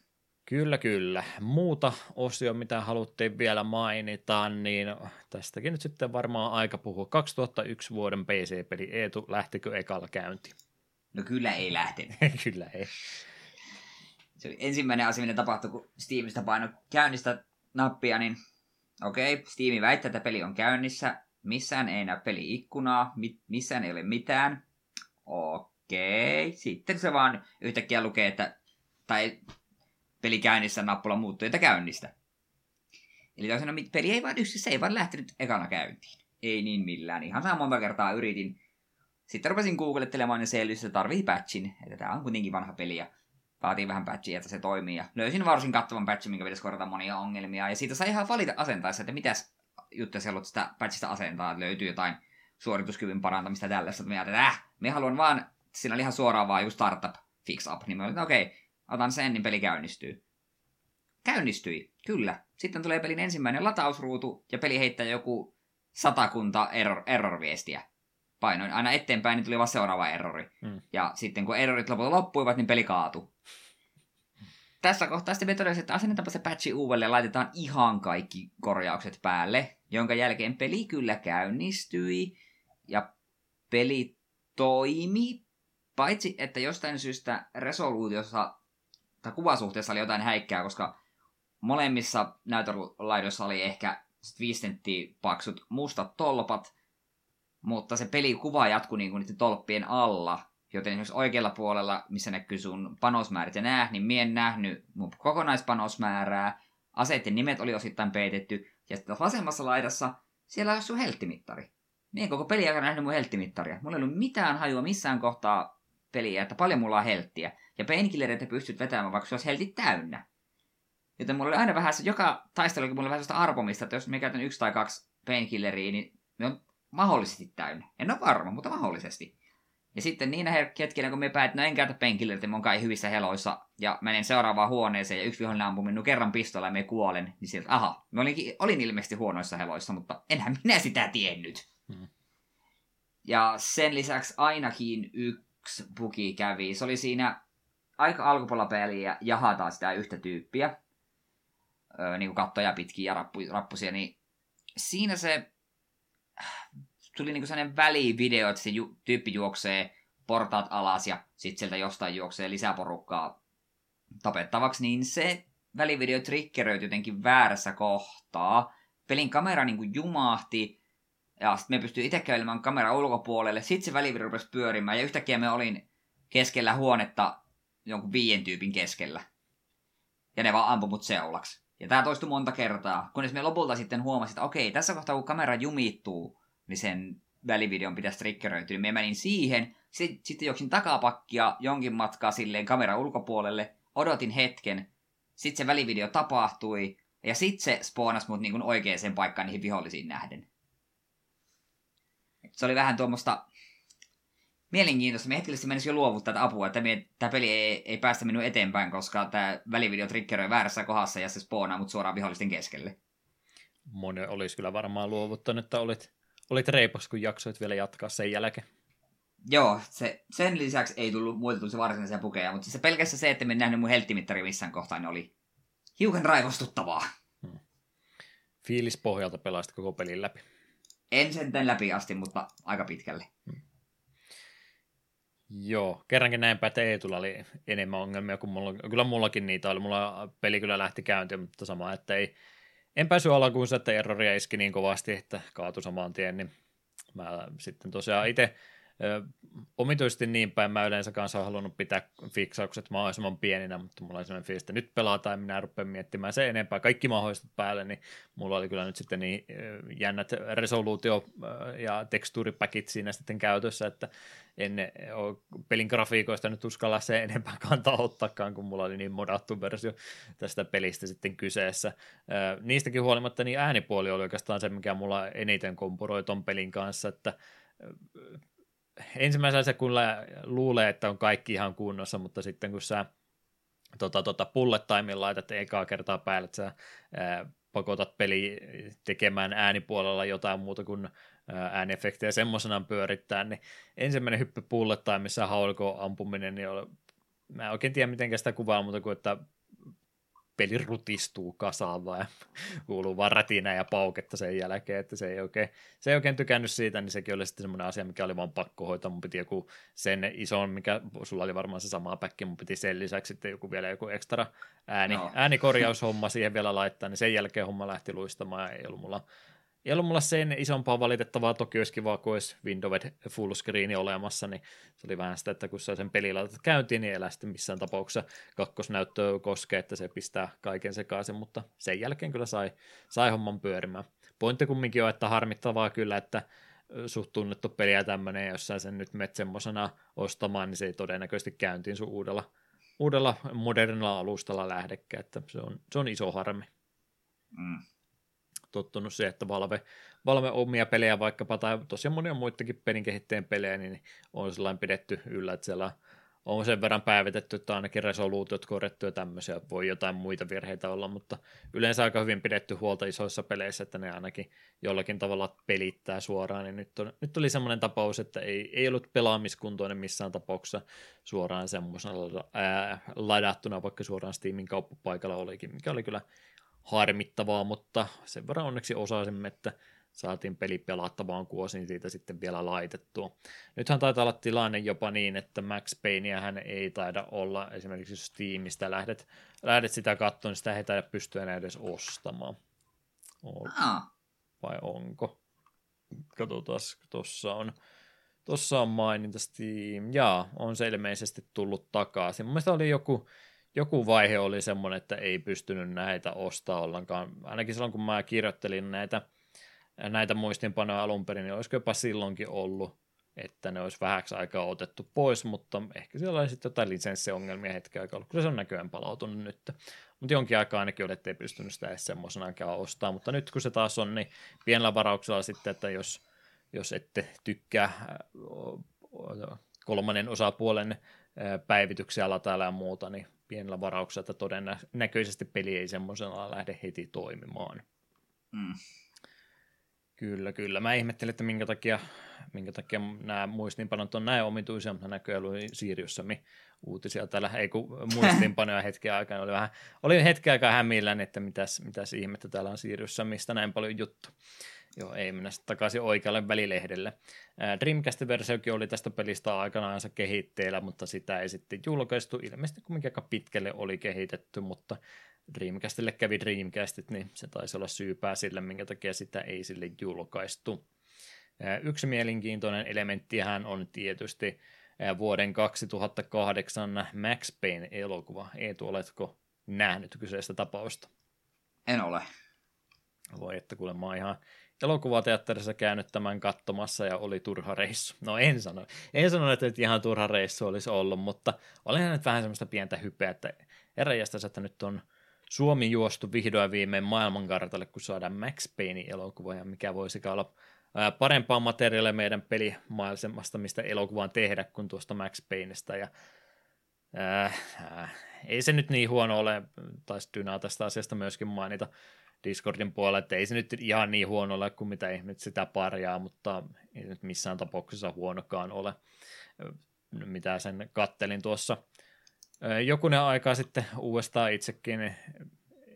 Kyllä, kyllä. Muuta osio, mitä haluttiin vielä mainita, niin tästäkin nyt sitten varmaan aika puhua. 2001 vuoden PC-peli Eetu, lähtikö ekalla käynti? No kyllä ei lähtenyt. kyllä ei. Se oli ensimmäinen asia, mitä tapahtui, kun Steamista painoi käynnistä nappia, niin okei, okay, Steam väittää, että peli on käynnissä. Missään ei näy peli-ikkunaa, mi- missään ei ole mitään. Okei, sitten se vaan yhtäkkiä lukee, että tai peli käynnissä nappula muuttuu, että käynnistä. Eli toisena peli ei vaan yksi, se ei vaan lähtenyt ekana käyntiin. Ei niin millään. Ihan saa monta kertaa yritin. Sitten rupesin googlettelemaan ja selvisi, että tarvii patchin. Että tämä on kuitenkin vanha peli ja vaatii vähän patchia, että se toimii. Ja löysin varsin kattavan patchin, minkä pitäisi korjata monia ongelmia. Ja siitä sai ihan valita asentaessa, että mitäs juttuja siellä sitä patchista asentaa. Että löytyy jotain suorituskyvyn parantamista tällaista. Että että äh, me haluan vaan, siinä oli ihan suoraan vaan just startup fix up. Niin mä olin, okei, okay, otan sen, niin peli käynnistyy. Käynnistyi, kyllä. Sitten tulee pelin ensimmäinen latausruutu ja peli heittää joku satakunta error, error-viestiä painoin aina eteenpäin, niin tuli vaan seuraava errori. Mm. Ja sitten kun errorit lopulta loppuivat, niin peli kaatui. Tässä kohtaa sitten me todella, että asennetaanpa se patchi uudelleen, laitetaan ihan kaikki korjaukset päälle, jonka jälkeen peli kyllä käynnistyi ja peli toimi, paitsi että jostain syystä resoluutiossa tai kuvasuhteessa oli jotain häikkää, koska molemmissa näytölaidoissa oli ehkä 5 senttiä paksut mustat tolpat, mutta se pelikuva jatkuu niin kuin niiden tolppien alla, joten esimerkiksi oikealla puolella, missä näkyy sun panosmäärät ja nää, niin mien nähnyt mun kokonaispanosmäärää, aseiden nimet oli osittain peitetty, ja sitten vasemmassa laidassa siellä on sun helttimittari. Mien koko peli aikana nähnyt mun helttimittaria. Mulla ei ollut mitään hajua missään kohtaa peliä, että paljon mulla on helttiä. Ja painkillereitä pystyt vetämään, vaikka se olisi heltit täynnä. Joten mulla oli aina vähän, joka taistelu oli mulla vähän sellaista arpomista, että jos mä käytän yksi tai kaksi painkilleria, niin ne on mahdollisesti täynnä. En ole varma, mutta mahdollisesti. Ja sitten niinä hetkinä, kun me päätin, no en käytä penkille, että mä kai hyvissä heloissa, ja menen seuraavaan huoneeseen, ja yksi vihollinen ampuu minun kerran pistolla ja me kuolen, niin sieltä, aha, mä olin, olin ilmeisesti huonoissa heloissa, mutta enhän minä sitä tiennyt. Hmm. Ja sen lisäksi ainakin yksi bugi kävi. Se oli siinä aika alkupuolella peliä jahataan sitä yhtä tyyppiä, öö, niin kuin kattoja pitkiä ja rappu, rappusia, niin siinä se tuli niinku sellainen välivideo, että se ju- tyyppi juoksee portaat alas ja sitten sieltä jostain juoksee lisää porukkaa tapettavaksi, niin se välivideo triggeröi jotenkin väärässä kohtaa. Pelin kamera niinku jumahti, ja sitten me pystyi itse käymään kamera ulkopuolelle. Sitten se välivideo rupesi pyörimään, ja yhtäkkiä me olin keskellä huonetta jonkun viien tyypin keskellä. ja ne vaan ampui mut seulaksi. Ja tämä toistui monta kertaa, kunnes me lopulta sitten huomasin, että okei, tässä kohtaa kun kamera jumittuu, niin sen välivideon pitäisi triggeröityä. Niin mä menin siihen, sitten, sitten juoksin takapakkia jonkin matkaa silleen kameran ulkopuolelle, odotin hetken, sitten se välivideo tapahtui, ja sitten se spoonasi mut niin oikeaan paikkaan niihin vihollisiin nähden. Se oli vähän tuommoista mielenkiintoista. Me hetkellisesti menisi jo luovuttaa tätä apua, että tämä peli ei, ei päästä minun eteenpäin, koska tämä välivideo triggeroi väärässä kohdassa ja se spoonaa mut suoraan vihollisten keskelle. Moni olisi kyllä varmaan luovuttanut, että olit, olit reipas, kun jaksoit vielä jatkaa sen jälkeen. Joo, se, sen lisäksi ei tullut muilta tullut se varsinaisia pukeja, mutta se pelkästään se, että me nähnyt mun helttimittari missään kohtaa, niin oli hiukan raivostuttavaa. Hmm. Fiilis pohjalta pelasit koko pelin läpi. En sen läpi asti, mutta aika pitkälle. Hmm. Joo, kerrankin näinpä, että Eetulla oli enemmän ongelmia kuin mulla. Kyllä mullakin niitä oli. Mulla peli kyllä lähti käyntiin, mutta sama, että ei, en päässyt alkuun, että erroria iski niin kovasti, että kaatui samaan tien, niin mä sitten tosiaan itse omituisesti niin päin mä yleensä kanssa halunnut pitää fiksaukset mahdollisimman pieninä, mutta mulla oli sellainen fiilis, että nyt pelataan ja minä rupean miettimään se enempää, kaikki mahdolliset päälle, niin mulla oli kyllä nyt sitten niin jännät resoluutio- ja tekstuuripäkit siinä sitten käytössä, että en ole pelin grafiikoista nyt uskalla se enempää kantaa ottaakaan, kun mulla oli niin modattu versio tästä pelistä sitten kyseessä. Niistäkin huolimatta niin äänipuoli oli oikeastaan se, mikä mulla eniten kompuroi ton pelin kanssa, että ensimmäisenä se kun luulee, että on kaikki ihan kunnossa, mutta sitten kun sä tota, tota bullet timein laitat ekaa kertaa päälle, että sä ää, pakotat peli tekemään äänipuolella jotain muuta kuin ääniefektejä semmoisenaan pyörittää, niin ensimmäinen hyppy bullet timeissa haulko ampuminen, niin oli, mä en oikein tiedä miten sitä kuvaa, mutta kuin että peli rutistuu kasaan vai kuuluu vaan rätinä ja pauketta sen jälkeen, että se ei oikein, se ei oikein tykännyt siitä, niin sekin oli sitten semmoinen asia, mikä oli vaan pakko hoitaa, mun piti joku sen ison, mikä sulla oli varmaan se sama päkki, mun piti sen lisäksi sitten joku vielä joku ekstra ääni, no. äänikorjaushomma siihen vielä laittaa, niin sen jälkeen homma lähti luistamaan, ei ollut mulla ei ollut mulla sen isompaa valitettavaa, toki olisi kiva, kun olisi Windows full screen olemassa, niin se oli vähän sitä, että kun sä sen laitat käyntiin, niin elää sitten missään tapauksessa kakkosnäyttöä koskee, että se pistää kaiken sekaisin, mutta sen jälkeen kyllä sai, sai homman pyörimään. Pointti kumminkin on, että harmittavaa kyllä, että suht tunnettu peli ja tämmöinen, jos sä sen nyt met semmosena ostamaan, niin se ei todennäköisesti käyntiin sun uudella, uudella modernilla alustalla lähdekään, että se on, se on iso harmi. Mm tottunut se, että Valve, Valve omia pelejä vaikkapa, tai tosiaan monia muitakin pelin kehittäjien pelejä, niin on sellainen pidetty yllä, että siellä on sen verran päivitetty, että ainakin resoluutiot korjattu ja tämmöisiä, voi jotain muita virheitä olla, mutta yleensä aika hyvin pidetty huolta isoissa peleissä, että ne ainakin jollakin tavalla pelittää suoraan, niin nyt, on, nyt oli semmoinen tapaus, että ei, ei ollut pelaamiskuntoinen missään tapauksessa suoraan semmoisena ladattuna, vaikka suoraan Steamin kauppapaikalla olikin, mikä oli kyllä harmittavaa, mutta sen verran onneksi osasimme, että saatiin peli pelattavaan, kun osin siitä sitten vielä laitettua. Nythän taitaa olla tilanne jopa niin, että Max Payneä hän ei taida olla, esimerkiksi jos Steamista lähdet, lähdet sitä katsomaan, niin sitä ei taida pystyä enää edes ostamaan. Ah. Vai onko? Katsotaan, tuossa on, tuossa on maininta Steam. Jaa, on se ilmeisesti tullut takaisin. Mun mielestä oli joku, joku vaihe oli semmoinen, että ei pystynyt näitä ostaa ollenkaan. Ainakin silloin, kun mä kirjoittelin näitä, näitä muistinpanoja alun perin, niin olisiko jopa silloinkin ollut, että ne olisi vähäksi aikaa otettu pois, mutta ehkä siellä oli sitten jotain lisenssiongelmia hetken aikaa ollut. Kyllä se on näköjään palautunut nyt. Mutta jonkin aikaa ainakin oli, että ei pystynyt sitä edes semmoisenakaan ostaa. Mutta nyt kun se taas on, niin pienellä varauksella sitten, että jos, jos ette tykkää kolmannen osapuolen päivityksiä latailla ja muuta, niin pienellä varauksella, että todennäköisesti peli ei semmoisena lähde heti toimimaan. Mm. Kyllä, kyllä. Mä ihmettelin, että minkä takia, minkä takia nämä muistiinpanot on näin omituisia, mutta näköjään oli Siriussammin uutisia täällä, ei kun muistiinpanoja hetken aikana. Oli, vähän, oli hetken aikaa hämillään, että mitäs, mitäs ihmettä täällä on Siriussa, mistä näin paljon juttu. Joo, ei mennä takaisin oikealle välilehdelle. Dreamcast-versiokin oli tästä pelistä aikanaansa kehitteellä, mutta sitä ei sitten julkaistu. Ilmeisesti kuitenkin aika pitkälle oli kehitetty, mutta Dreamcastille kävi Dreamcastit, niin se taisi olla syypää sille, minkä takia sitä ei sille julkaistu. Yksi mielenkiintoinen elementtihän on tietysti vuoden 2008 Max Payne-elokuva. Eetu, oletko nähnyt kyseistä tapausta? En ole. Voi, että kuule mä oon ihan elokuvateatterissa käynyt tämän katsomassa ja oli turha reissu. No en sano, en sano, että nyt ihan turha reissu olisi ollut, mutta olen nyt vähän semmoista pientä hypeä, että eräjästä, että nyt on Suomi juostu vihdoin viimein maailmankartalle, kun saadaan Max Payne elokuva, ja mikä voisi olla parempaa materiaalia meidän pelimaailmasta, mistä elokuvaan tehdä, kuin tuosta Max Payneista, ja äh, äh, ei se nyt niin huono ole, taisi Dynaa tästä asiasta myöskin mainita Discordin puolella, että ei se nyt ihan niin huono ole kuin mitä ihmiset sitä parjaa, mutta ei se nyt missään tapauksessa huonokaan ole, mitä sen kattelin tuossa jokunen aikaa sitten uudestaan itsekin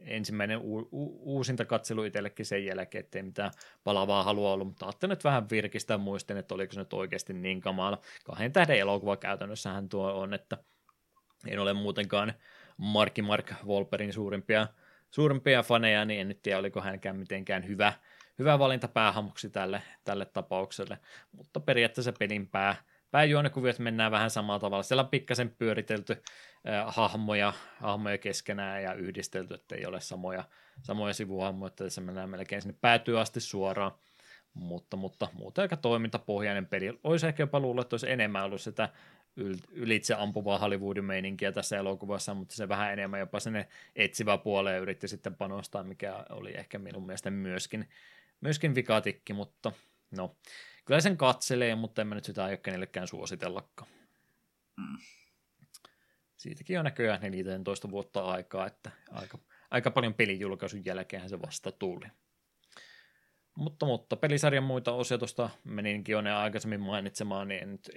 ensimmäinen u- u- uusinta katselu itsellekin sen jälkeen, ettei mitään palavaa halua ollut, mutta ajattelin nyt vähän virkistä muistin, että oliko se nyt oikeasti niin kamala. Kahden tähden elokuva käytännössähän tuo on, että en ole muutenkaan Marki Mark Wolperin suurimpia, suurimpia faneja, niin en nyt tiedä, oliko hänkään mitenkään hyvä, hyvä valinta päähamuksi tälle, tälle tapaukselle, mutta periaatteessa pelin pää, pääjuonekuviot mennään vähän samalla tavalla. Siellä on pikkasen pyöritelty äh, hahmoja, hahmoja keskenään ja yhdistelty, että ei ole samoja, samoja sivuhahmoja, että se mennään melkein sinne päätyy asti suoraan. Mutta, mutta muuten aika toimintapohjainen peli. Olisi ehkä jopa luullut, että olisi enemmän ollut sitä ylitse ampuvaa Hollywoodin meininkiä tässä elokuvassa, mutta se vähän enemmän jopa sinne etsivä puoleen yritti sitten panostaa, mikä oli ehkä minun mielestä myöskin, myöskin vikatikki, mutta no, Kyllä sen katselee, mutta en mä nyt sitä aio kenellekään suositellakaan. Mm. Siitäkin on näköjään 14 vuotta aikaa, että aika, aika paljon pelijulkaisun jälkeen se vasta tuli. Mutta, mutta pelisarjan muita osia tuosta meninkin jo ne aikaisemmin mainitsemaan, niin nyt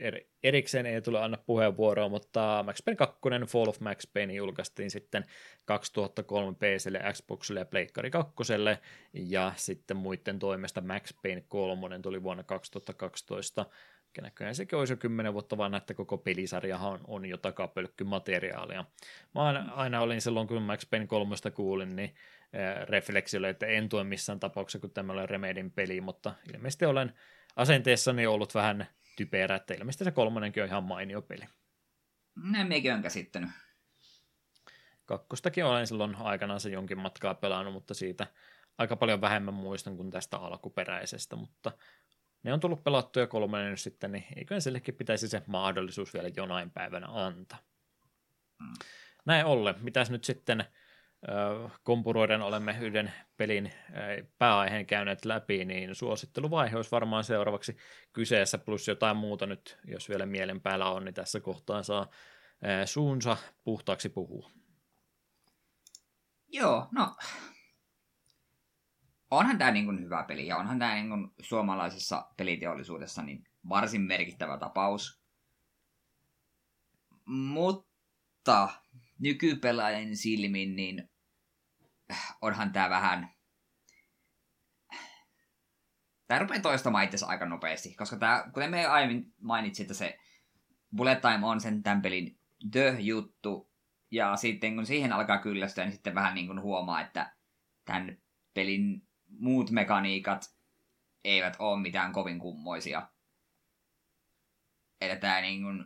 erikseen ei tule anna puheenvuoroa, mutta Max Payne 2 Fall of Max Payne julkaistiin sitten 2003 PClle, Xboxille ja Pleikkari 2, ja sitten muiden toimesta Max Payne 3 tuli vuonna 2012, näköjään sekin olisi jo kymmenen vuotta vanha, että koko pelisarjahan on, on jo takapölkkymateriaalia. Mä aina olin silloin, kun Max Payne 3 kuulin, niin refleksille, että en tue missään tapauksessa, kun tämä on Remedin peli, mutta ilmeisesti olen asenteessani ollut vähän typerä, että ilmeisesti se kolmonenkin on ihan mainio peli. Näin mekin on käsittänyt. Kakkostakin olen silloin aikanaan se jonkin matkaa pelannut, mutta siitä aika paljon vähemmän muistan kuin tästä alkuperäisestä, mutta ne on tullut pelattuja kolmonen nyt sitten, niin eikö sillekin pitäisi se mahdollisuus vielä jonain päivänä antaa. Mm. Näin ollen, mitäs nyt sitten kompuroiden olemme yhden pelin pääaiheen käyneet läpi, niin suositteluvaihe olisi varmaan seuraavaksi kyseessä, plus jotain muuta nyt, jos vielä mielen päällä on, niin tässä kohtaa saa suunsa puhtaaksi puhua. Joo, no onhan tämä niin hyvä peli ja onhan tämä niin suomalaisessa peliteollisuudessa niin varsin merkittävä tapaus. Mutta nykypelaajan silmin niin onhan tämä vähän... Tämä rupeaa toistamaan itse aika nopeasti, koska tämä, kuten me aiemmin mainitsin, että se Bullet Time on sen tämän pelin the-juttu, ja sitten kun siihen alkaa kyllästyä, niin sitten vähän niin kuin huomaa, että tämän pelin muut mekaniikat eivät ole mitään kovin kummoisia. Että tämä niin kuin...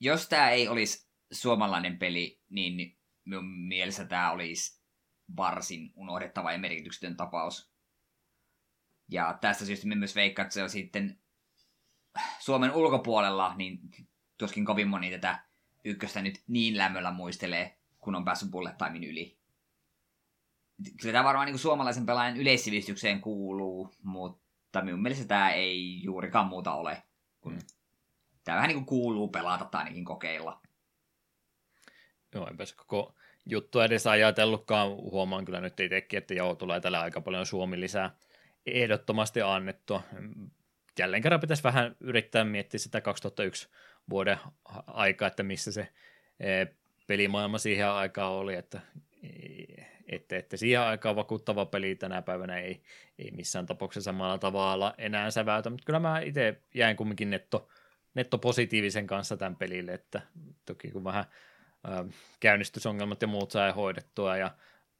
Jos tämä ei olisi suomalainen peli, niin minun mielestä tämä olisi varsin unohdettava ja merkityksetön tapaus. Ja tästä syystä me myös veikkaan, että se on sitten Suomen ulkopuolella, niin tuskin kovin moni tätä ykköstä nyt niin lämmöllä muistelee, kun on päässyt bullet timein yli. Kyllä tämä varmaan niin kuin suomalaisen pelaajan yleissivistykseen kuuluu, mutta minun mielestä tämä ei juurikaan muuta ole. Kun mm. Tämä vähän niin kuin kuuluu pelata tai ainakin kokeilla. Joo, enpä se koko juttu edes ajatellutkaan. Huomaan kyllä nyt itsekin, että joo, tulee tällä aika paljon Suomi lisää ehdottomasti annettua. Jälleen kerran pitäisi vähän yrittää miettiä sitä 2001 vuoden aikaa, että missä se e, pelimaailma siihen aikaan oli, että, että, että siihen aikaan vakuuttava peli tänä päivänä ei, ei missään tapauksessa samalla tavalla enää säväytä, mutta kyllä mä itse jäin kumminkin netto, netto positiivisen kanssa tämän pelille, että toki kun vähän käynnistysongelmat ja muut sai hoidettua ja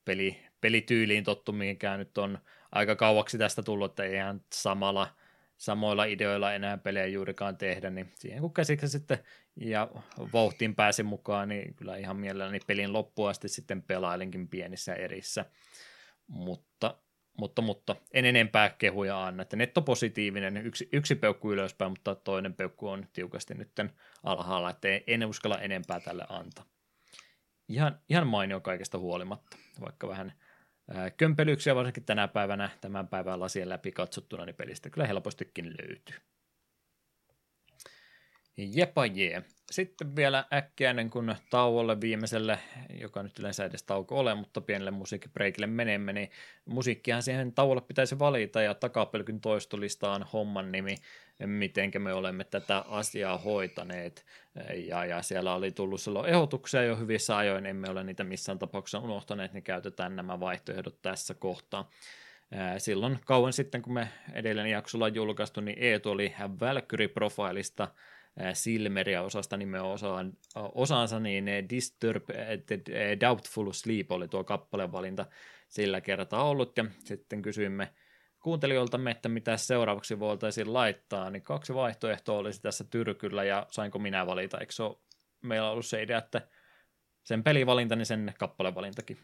peli, pelityyliin tottu, mihinkään nyt on aika kauaksi tästä tullut, että ei ihan samalla, samoilla ideoilla enää pelejä juurikaan tehdä, niin siihen kun käsiksi sitten ja vauhtiin pääsin mukaan, niin kyllä ihan mielelläni pelin loppuun asti sitten pelailenkin pienissä erissä. Mutta, mutta, mutta en enempää kehuja anna, että netto positiivinen, yksi, yksi peukku ylöspäin, mutta toinen peukku on tiukasti nyt alhaalla, että en uskalla enempää tälle antaa. Ihan, ihan mainio kaikesta huolimatta, vaikka vähän kömpelyksiä varsinkin tänä päivänä tämän päivän lasien läpi katsottuna, niin pelistä kyllä helpostikin löytyy. Jepa jee. Sitten vielä äkkiä ennen kuin tauolle viimeiselle, joka nyt yleensä edes tauko ole, mutta pienelle musiikkibreikille menemme, niin musiikkihan siihen tauolle pitäisi valita ja takapelkyn toistolista on homman nimi, miten me olemme tätä asiaa hoitaneet. Ja, ja siellä oli tullut silloin ehdotuksia jo hyvissä ajoin, emme ole niitä missään tapauksessa unohtaneet, niin käytetään nämä vaihtoehdot tässä kohtaa. Silloin kauan sitten, kun me edellinen jaksolla on julkaistu, niin Eetu oli Valkyrie-profiilista Silmeria osasta nimeä osaan, osaansa, niin Disturb the Doubtful Sleep oli tuo kappaleen valinta sillä kertaa ollut, ja sitten kysyimme kuuntelijoiltamme, että mitä seuraavaksi voitaisiin laittaa, niin kaksi vaihtoehtoa olisi tässä tyrkyllä, ja sainko minä valita, eikö se ole meillä ollut se idea, että sen pelivalinta, niin sen kappalevalintakin.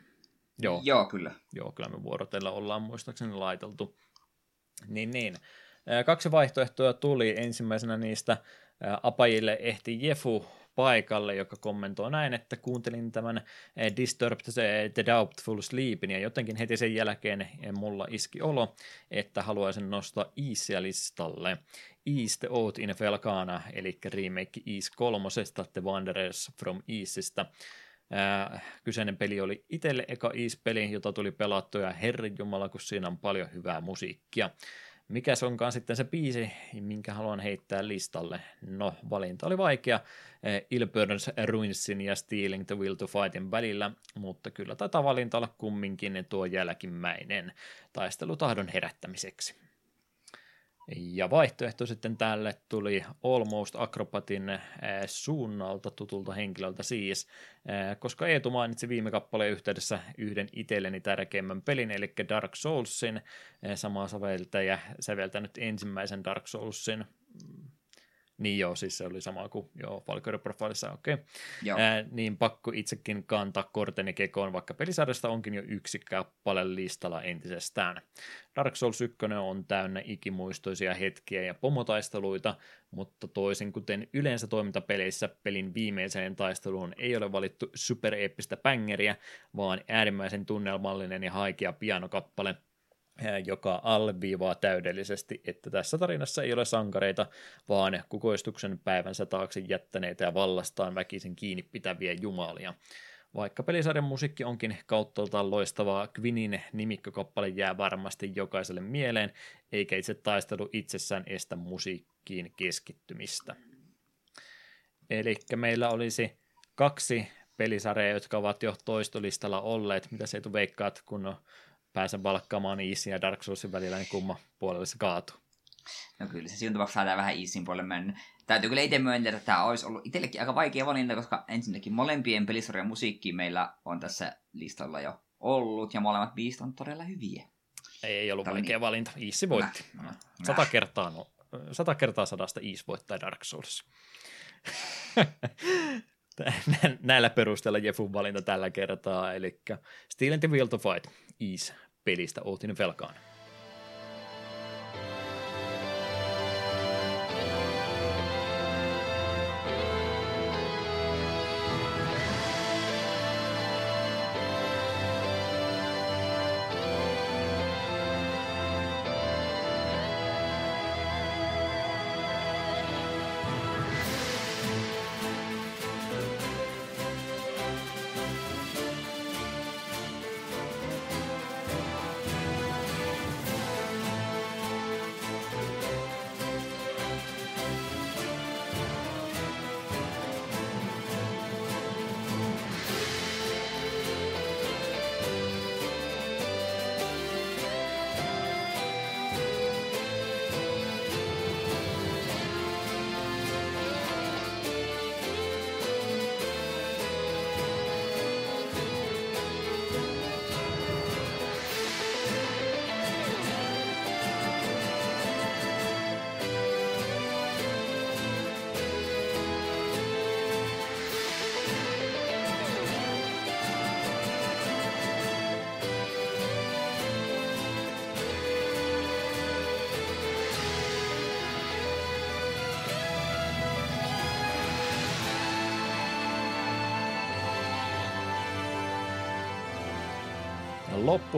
Joo. Joo, kyllä. Joo, kyllä me vuorotella ollaan muistaakseni laiteltu. Niin, niin. Kaksi vaihtoehtoa tuli. Ensimmäisenä niistä apajille ehti Jefu paikalle, joka kommentoi näin, että kuuntelin tämän Disturbed the Doubtful Sleepin ja jotenkin heti sen jälkeen mulla iski olo, että haluaisin nostaa Easia listalle. East Oath in Felkana, eli remake East kolmosesta The Wanderers from Eastistä. Ää, kyseinen peli oli itselle eka East-peli, jota tuli pelattua ja herranjumala, kun siinä on paljon hyvää musiikkia. Mikä se onkaan sitten se biisi, minkä haluan heittää listalle? No, valinta oli vaikea eh, Ilburn's Ruinsin ja Stealing the Will to Fightin välillä, mutta kyllä taitaa valinta olla kumminkin tuo jälkimmäinen taistelutahdon herättämiseksi. Ja vaihtoehto sitten tälle tuli Almost Acrobatin äh, suunnalta tutulta henkilöltä siis, äh, koska Eetu mainitsi viime kappaleen yhteydessä yhden itselleni tärkeimmän pelin, eli Dark Soulsin, äh, samaa säveltäjä, säveltänyt ensimmäisen Dark Soulsin, niin joo, siis se oli sama kuin joo, Valkyrie Profilissa, okei. Okay. niin pakko itsekin kantaa korteni kekoon, vaikka pelisarjasta onkin jo yksi kappale listalla entisestään. Dark Souls 1 on täynnä ikimuistoisia hetkiä ja pomotaisteluita, mutta toisin kuten yleensä toimintapeleissä, pelin viimeiseen taisteluun ei ole valittu supereeppistä pängeriä, vaan äärimmäisen tunnelmallinen ja haikea pianokappale – joka alleviivaa täydellisesti, että tässä tarinassa ei ole sankareita, vaan kukoistuksen päivänsä taakse jättäneitä ja vallastaan väkisin kiinni pitäviä jumalia. Vaikka pelisarjan musiikki onkin kauttaaltaan loistavaa, Quinin nimikkokappale jää varmasti jokaiselle mieleen, eikä itse taistelu itsessään estä musiikkiin keskittymistä. Eli meillä olisi kaksi pelisarjaa, jotka ovat jo toistolistalla olleet. Mitä se veikkaat, kun pääsen valkkaamaan Easyn ja Dark Soulsin välillä, niin kumma puolelle se kaatuu. No kyllä, se siinä tapauksessa saadaan vähän Easyn puolelle mennä. Täytyy kyllä itse myöntää, että tämä olisi ollut itsellekin aika vaikea valinta, koska ensinnäkin molempien pelisarjan musiikki meillä on tässä listalla jo ollut, ja molemmat biisit on todella hyviä. Ei ollut Tämä vaikea niin... valinta. Easy voitti. Nah, nah, sata, kertaa, no, sata kertaa sadasta Easy voittaa Dark Souls. Näillä perusteella Jeffun valinta tällä kertaa, eli Steel and the Will to Fight, Ease pelistä Outin velkaan.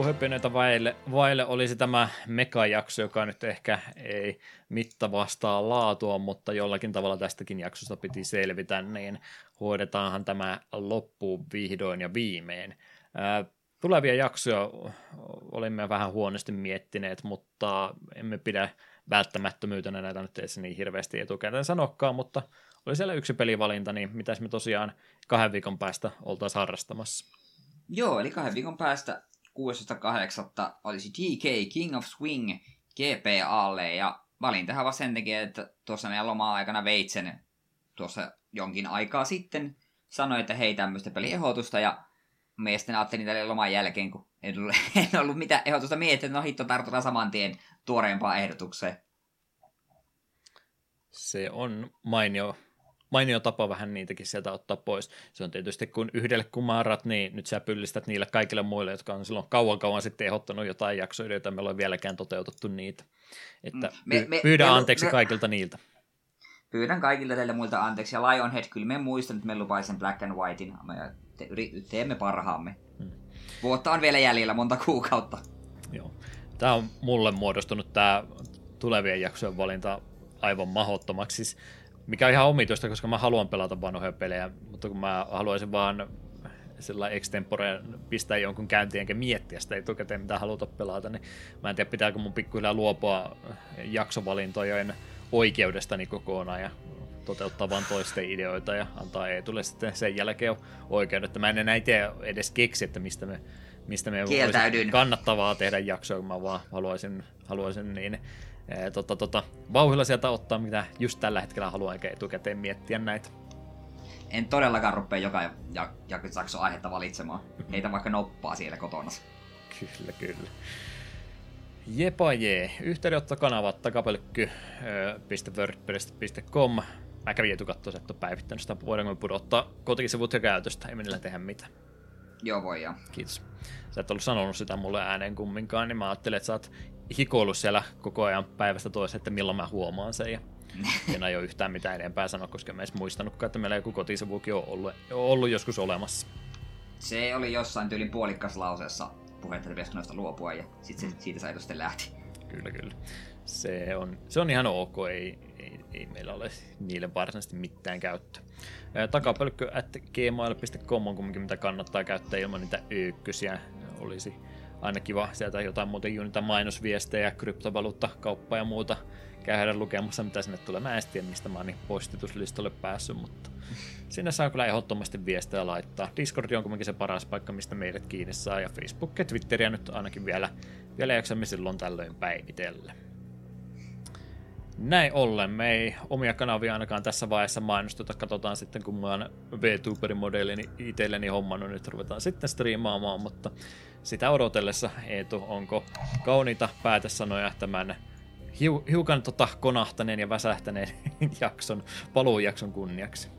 Loppuhöpinöitä vaille, vaille olisi tämä mekajakso, joka nyt ehkä ei mitta vastaa laatua, mutta jollakin tavalla tästäkin jaksosta piti selvitä, niin hoidetaanhan tämä loppuun vihdoin ja viimein. tulevia jaksoja olimme vähän huonosti miettineet, mutta emme pidä välttämättömyytenä näitä nyt edes niin hirveästi etukäteen sanokkaan, mutta oli siellä yksi pelivalinta, niin mitäs me tosiaan kahden viikon päästä oltaisiin harrastamassa. Joo, eli kahden viikon päästä 16.8. olisi DK King of Swing GPAlle, ja valin tähän vaan sen takia, että tuossa meidän loma-aikana veitsen tuossa jonkin aikaa sitten sanoi, että hei tämmöistä peliehdotusta, ja miesten ajattelin tälle loman jälkeen, kun en ollut, en ollut mitään ehdotusta miettinyt, no hitto tartutaan saman tien tuoreempaan ehdotukseen. Se on mainio mainio tapa vähän niitäkin sieltä ottaa pois. Se on tietysti, kun yhdelle kumarat, niin nyt sä pyllistät niille kaikille muille, jotka on silloin kauan kauan sitten ehdottanut jotain jaksoja, joita meillä on vieläkään toteutettu niitä. Että mm, me, me, pyydä me, anteeksi me, kaikilta niiltä. Pyydän kaikilta teille muilta anteeksi. Ja Lionhead, kyllä me muistan, että me lupaisen Black and Whitein. Me te, teemme parhaamme. Hmm. Vuotta on vielä jäljellä, monta kuukautta. Joo. Tämä on mulle muodostunut tämä tulevien jaksojen valinta aivan mahottomaksi. Siis mikä on ihan omituista, koska mä haluan pelata vanhoja pelejä, mutta kun mä haluaisin vaan sillä extempore pistää jonkun käyntiin enkä miettiä sitä etukäteen, mitä haluta pelata, niin mä en tiedä, pitääkö mun pikkuhiljaa luopua jaksovalintojen oikeudestani kokonaan ja toteuttaa vain toisten ideoita ja antaa Eetulle sitten sen jälkeen oikeudet. Mä en enää itse edes keksi, että mistä me, mistä me olisi kannattavaa tehdä jaksoa, mä vaan haluaisin, haluaisin niin ee, tota, tota, vauhilla sieltä ottaa, mitä just tällä hetkellä haluan, eikä etukäteen miettiä näitä. En todellakaan rupea joka ja, jakso aihetta valitsemaan. Mm-hmm. Heitä vaikka noppaa siellä kotona. Kyllä, kyllä. Jepa jee. Yhteydenottokanavat takapelkky.wordpress.com. Mä kävin etukattoa, että päivittänyt sitä. Voidaanko me pudottaa kotisivut ja käytöstä? Ei me niillä tehdä mitään. Joo, voi joo. Kiitos. Sä et ollut sanonut sitä mulle ääneen kumminkaan, niin mä ajattelin, että sä oot hikoillut siellä koko ajan päivästä toiseen, että milloin mä huomaan sen. Ja en aio yhtään mitään enempää sanoa, koska mä en muistanutkaan, että meillä joku kotisivukin on ollut, ollut joskus olemassa. Se oli jossain tyylin puolikkas lauseessa puhetta, että pitäisikö noista luopua, ja sitten se, siitä se sitten lähti. Kyllä, kyllä. Se on, se on ihan ok, ei, ei, ei meillä ole niille varsinaisesti mitään käyttöä. Takapölkkö at gmail.com on kumminkin mitä kannattaa käyttää ilman niitä öykkösiä. Olisi aina kiva sieltä jotain muuten niitä mainosviestejä, kryptovaluutta, kauppa ja muuta käydä lukemassa, mitä sinne tulee. Mä en tiedä, mistä mä oon niin postituslistalle päässyt, mutta sinne saa kyllä ehdottomasti viestejä laittaa. Discord on kuitenkin se paras paikka, mistä meidät kiinni saa, ja Facebook ja Twitteriä nyt ainakin vielä, vielä jaksamme silloin tällöin päivitellä. Näin ollen, me ei omia kanavia ainakaan tässä vaiheessa mainosteta. Katsotaan sitten, kun mä oon VTuberin modellini itselleni hommannut, nyt ruvetaan sitten striimaamaan, mutta sitä odotellessa, Eetu, onko kauniita päätesanoja tämän hiu, hiukan tota konahtaneen ja väsähtäneen jakson, paluujakson kunniaksi?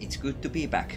It's good to be back.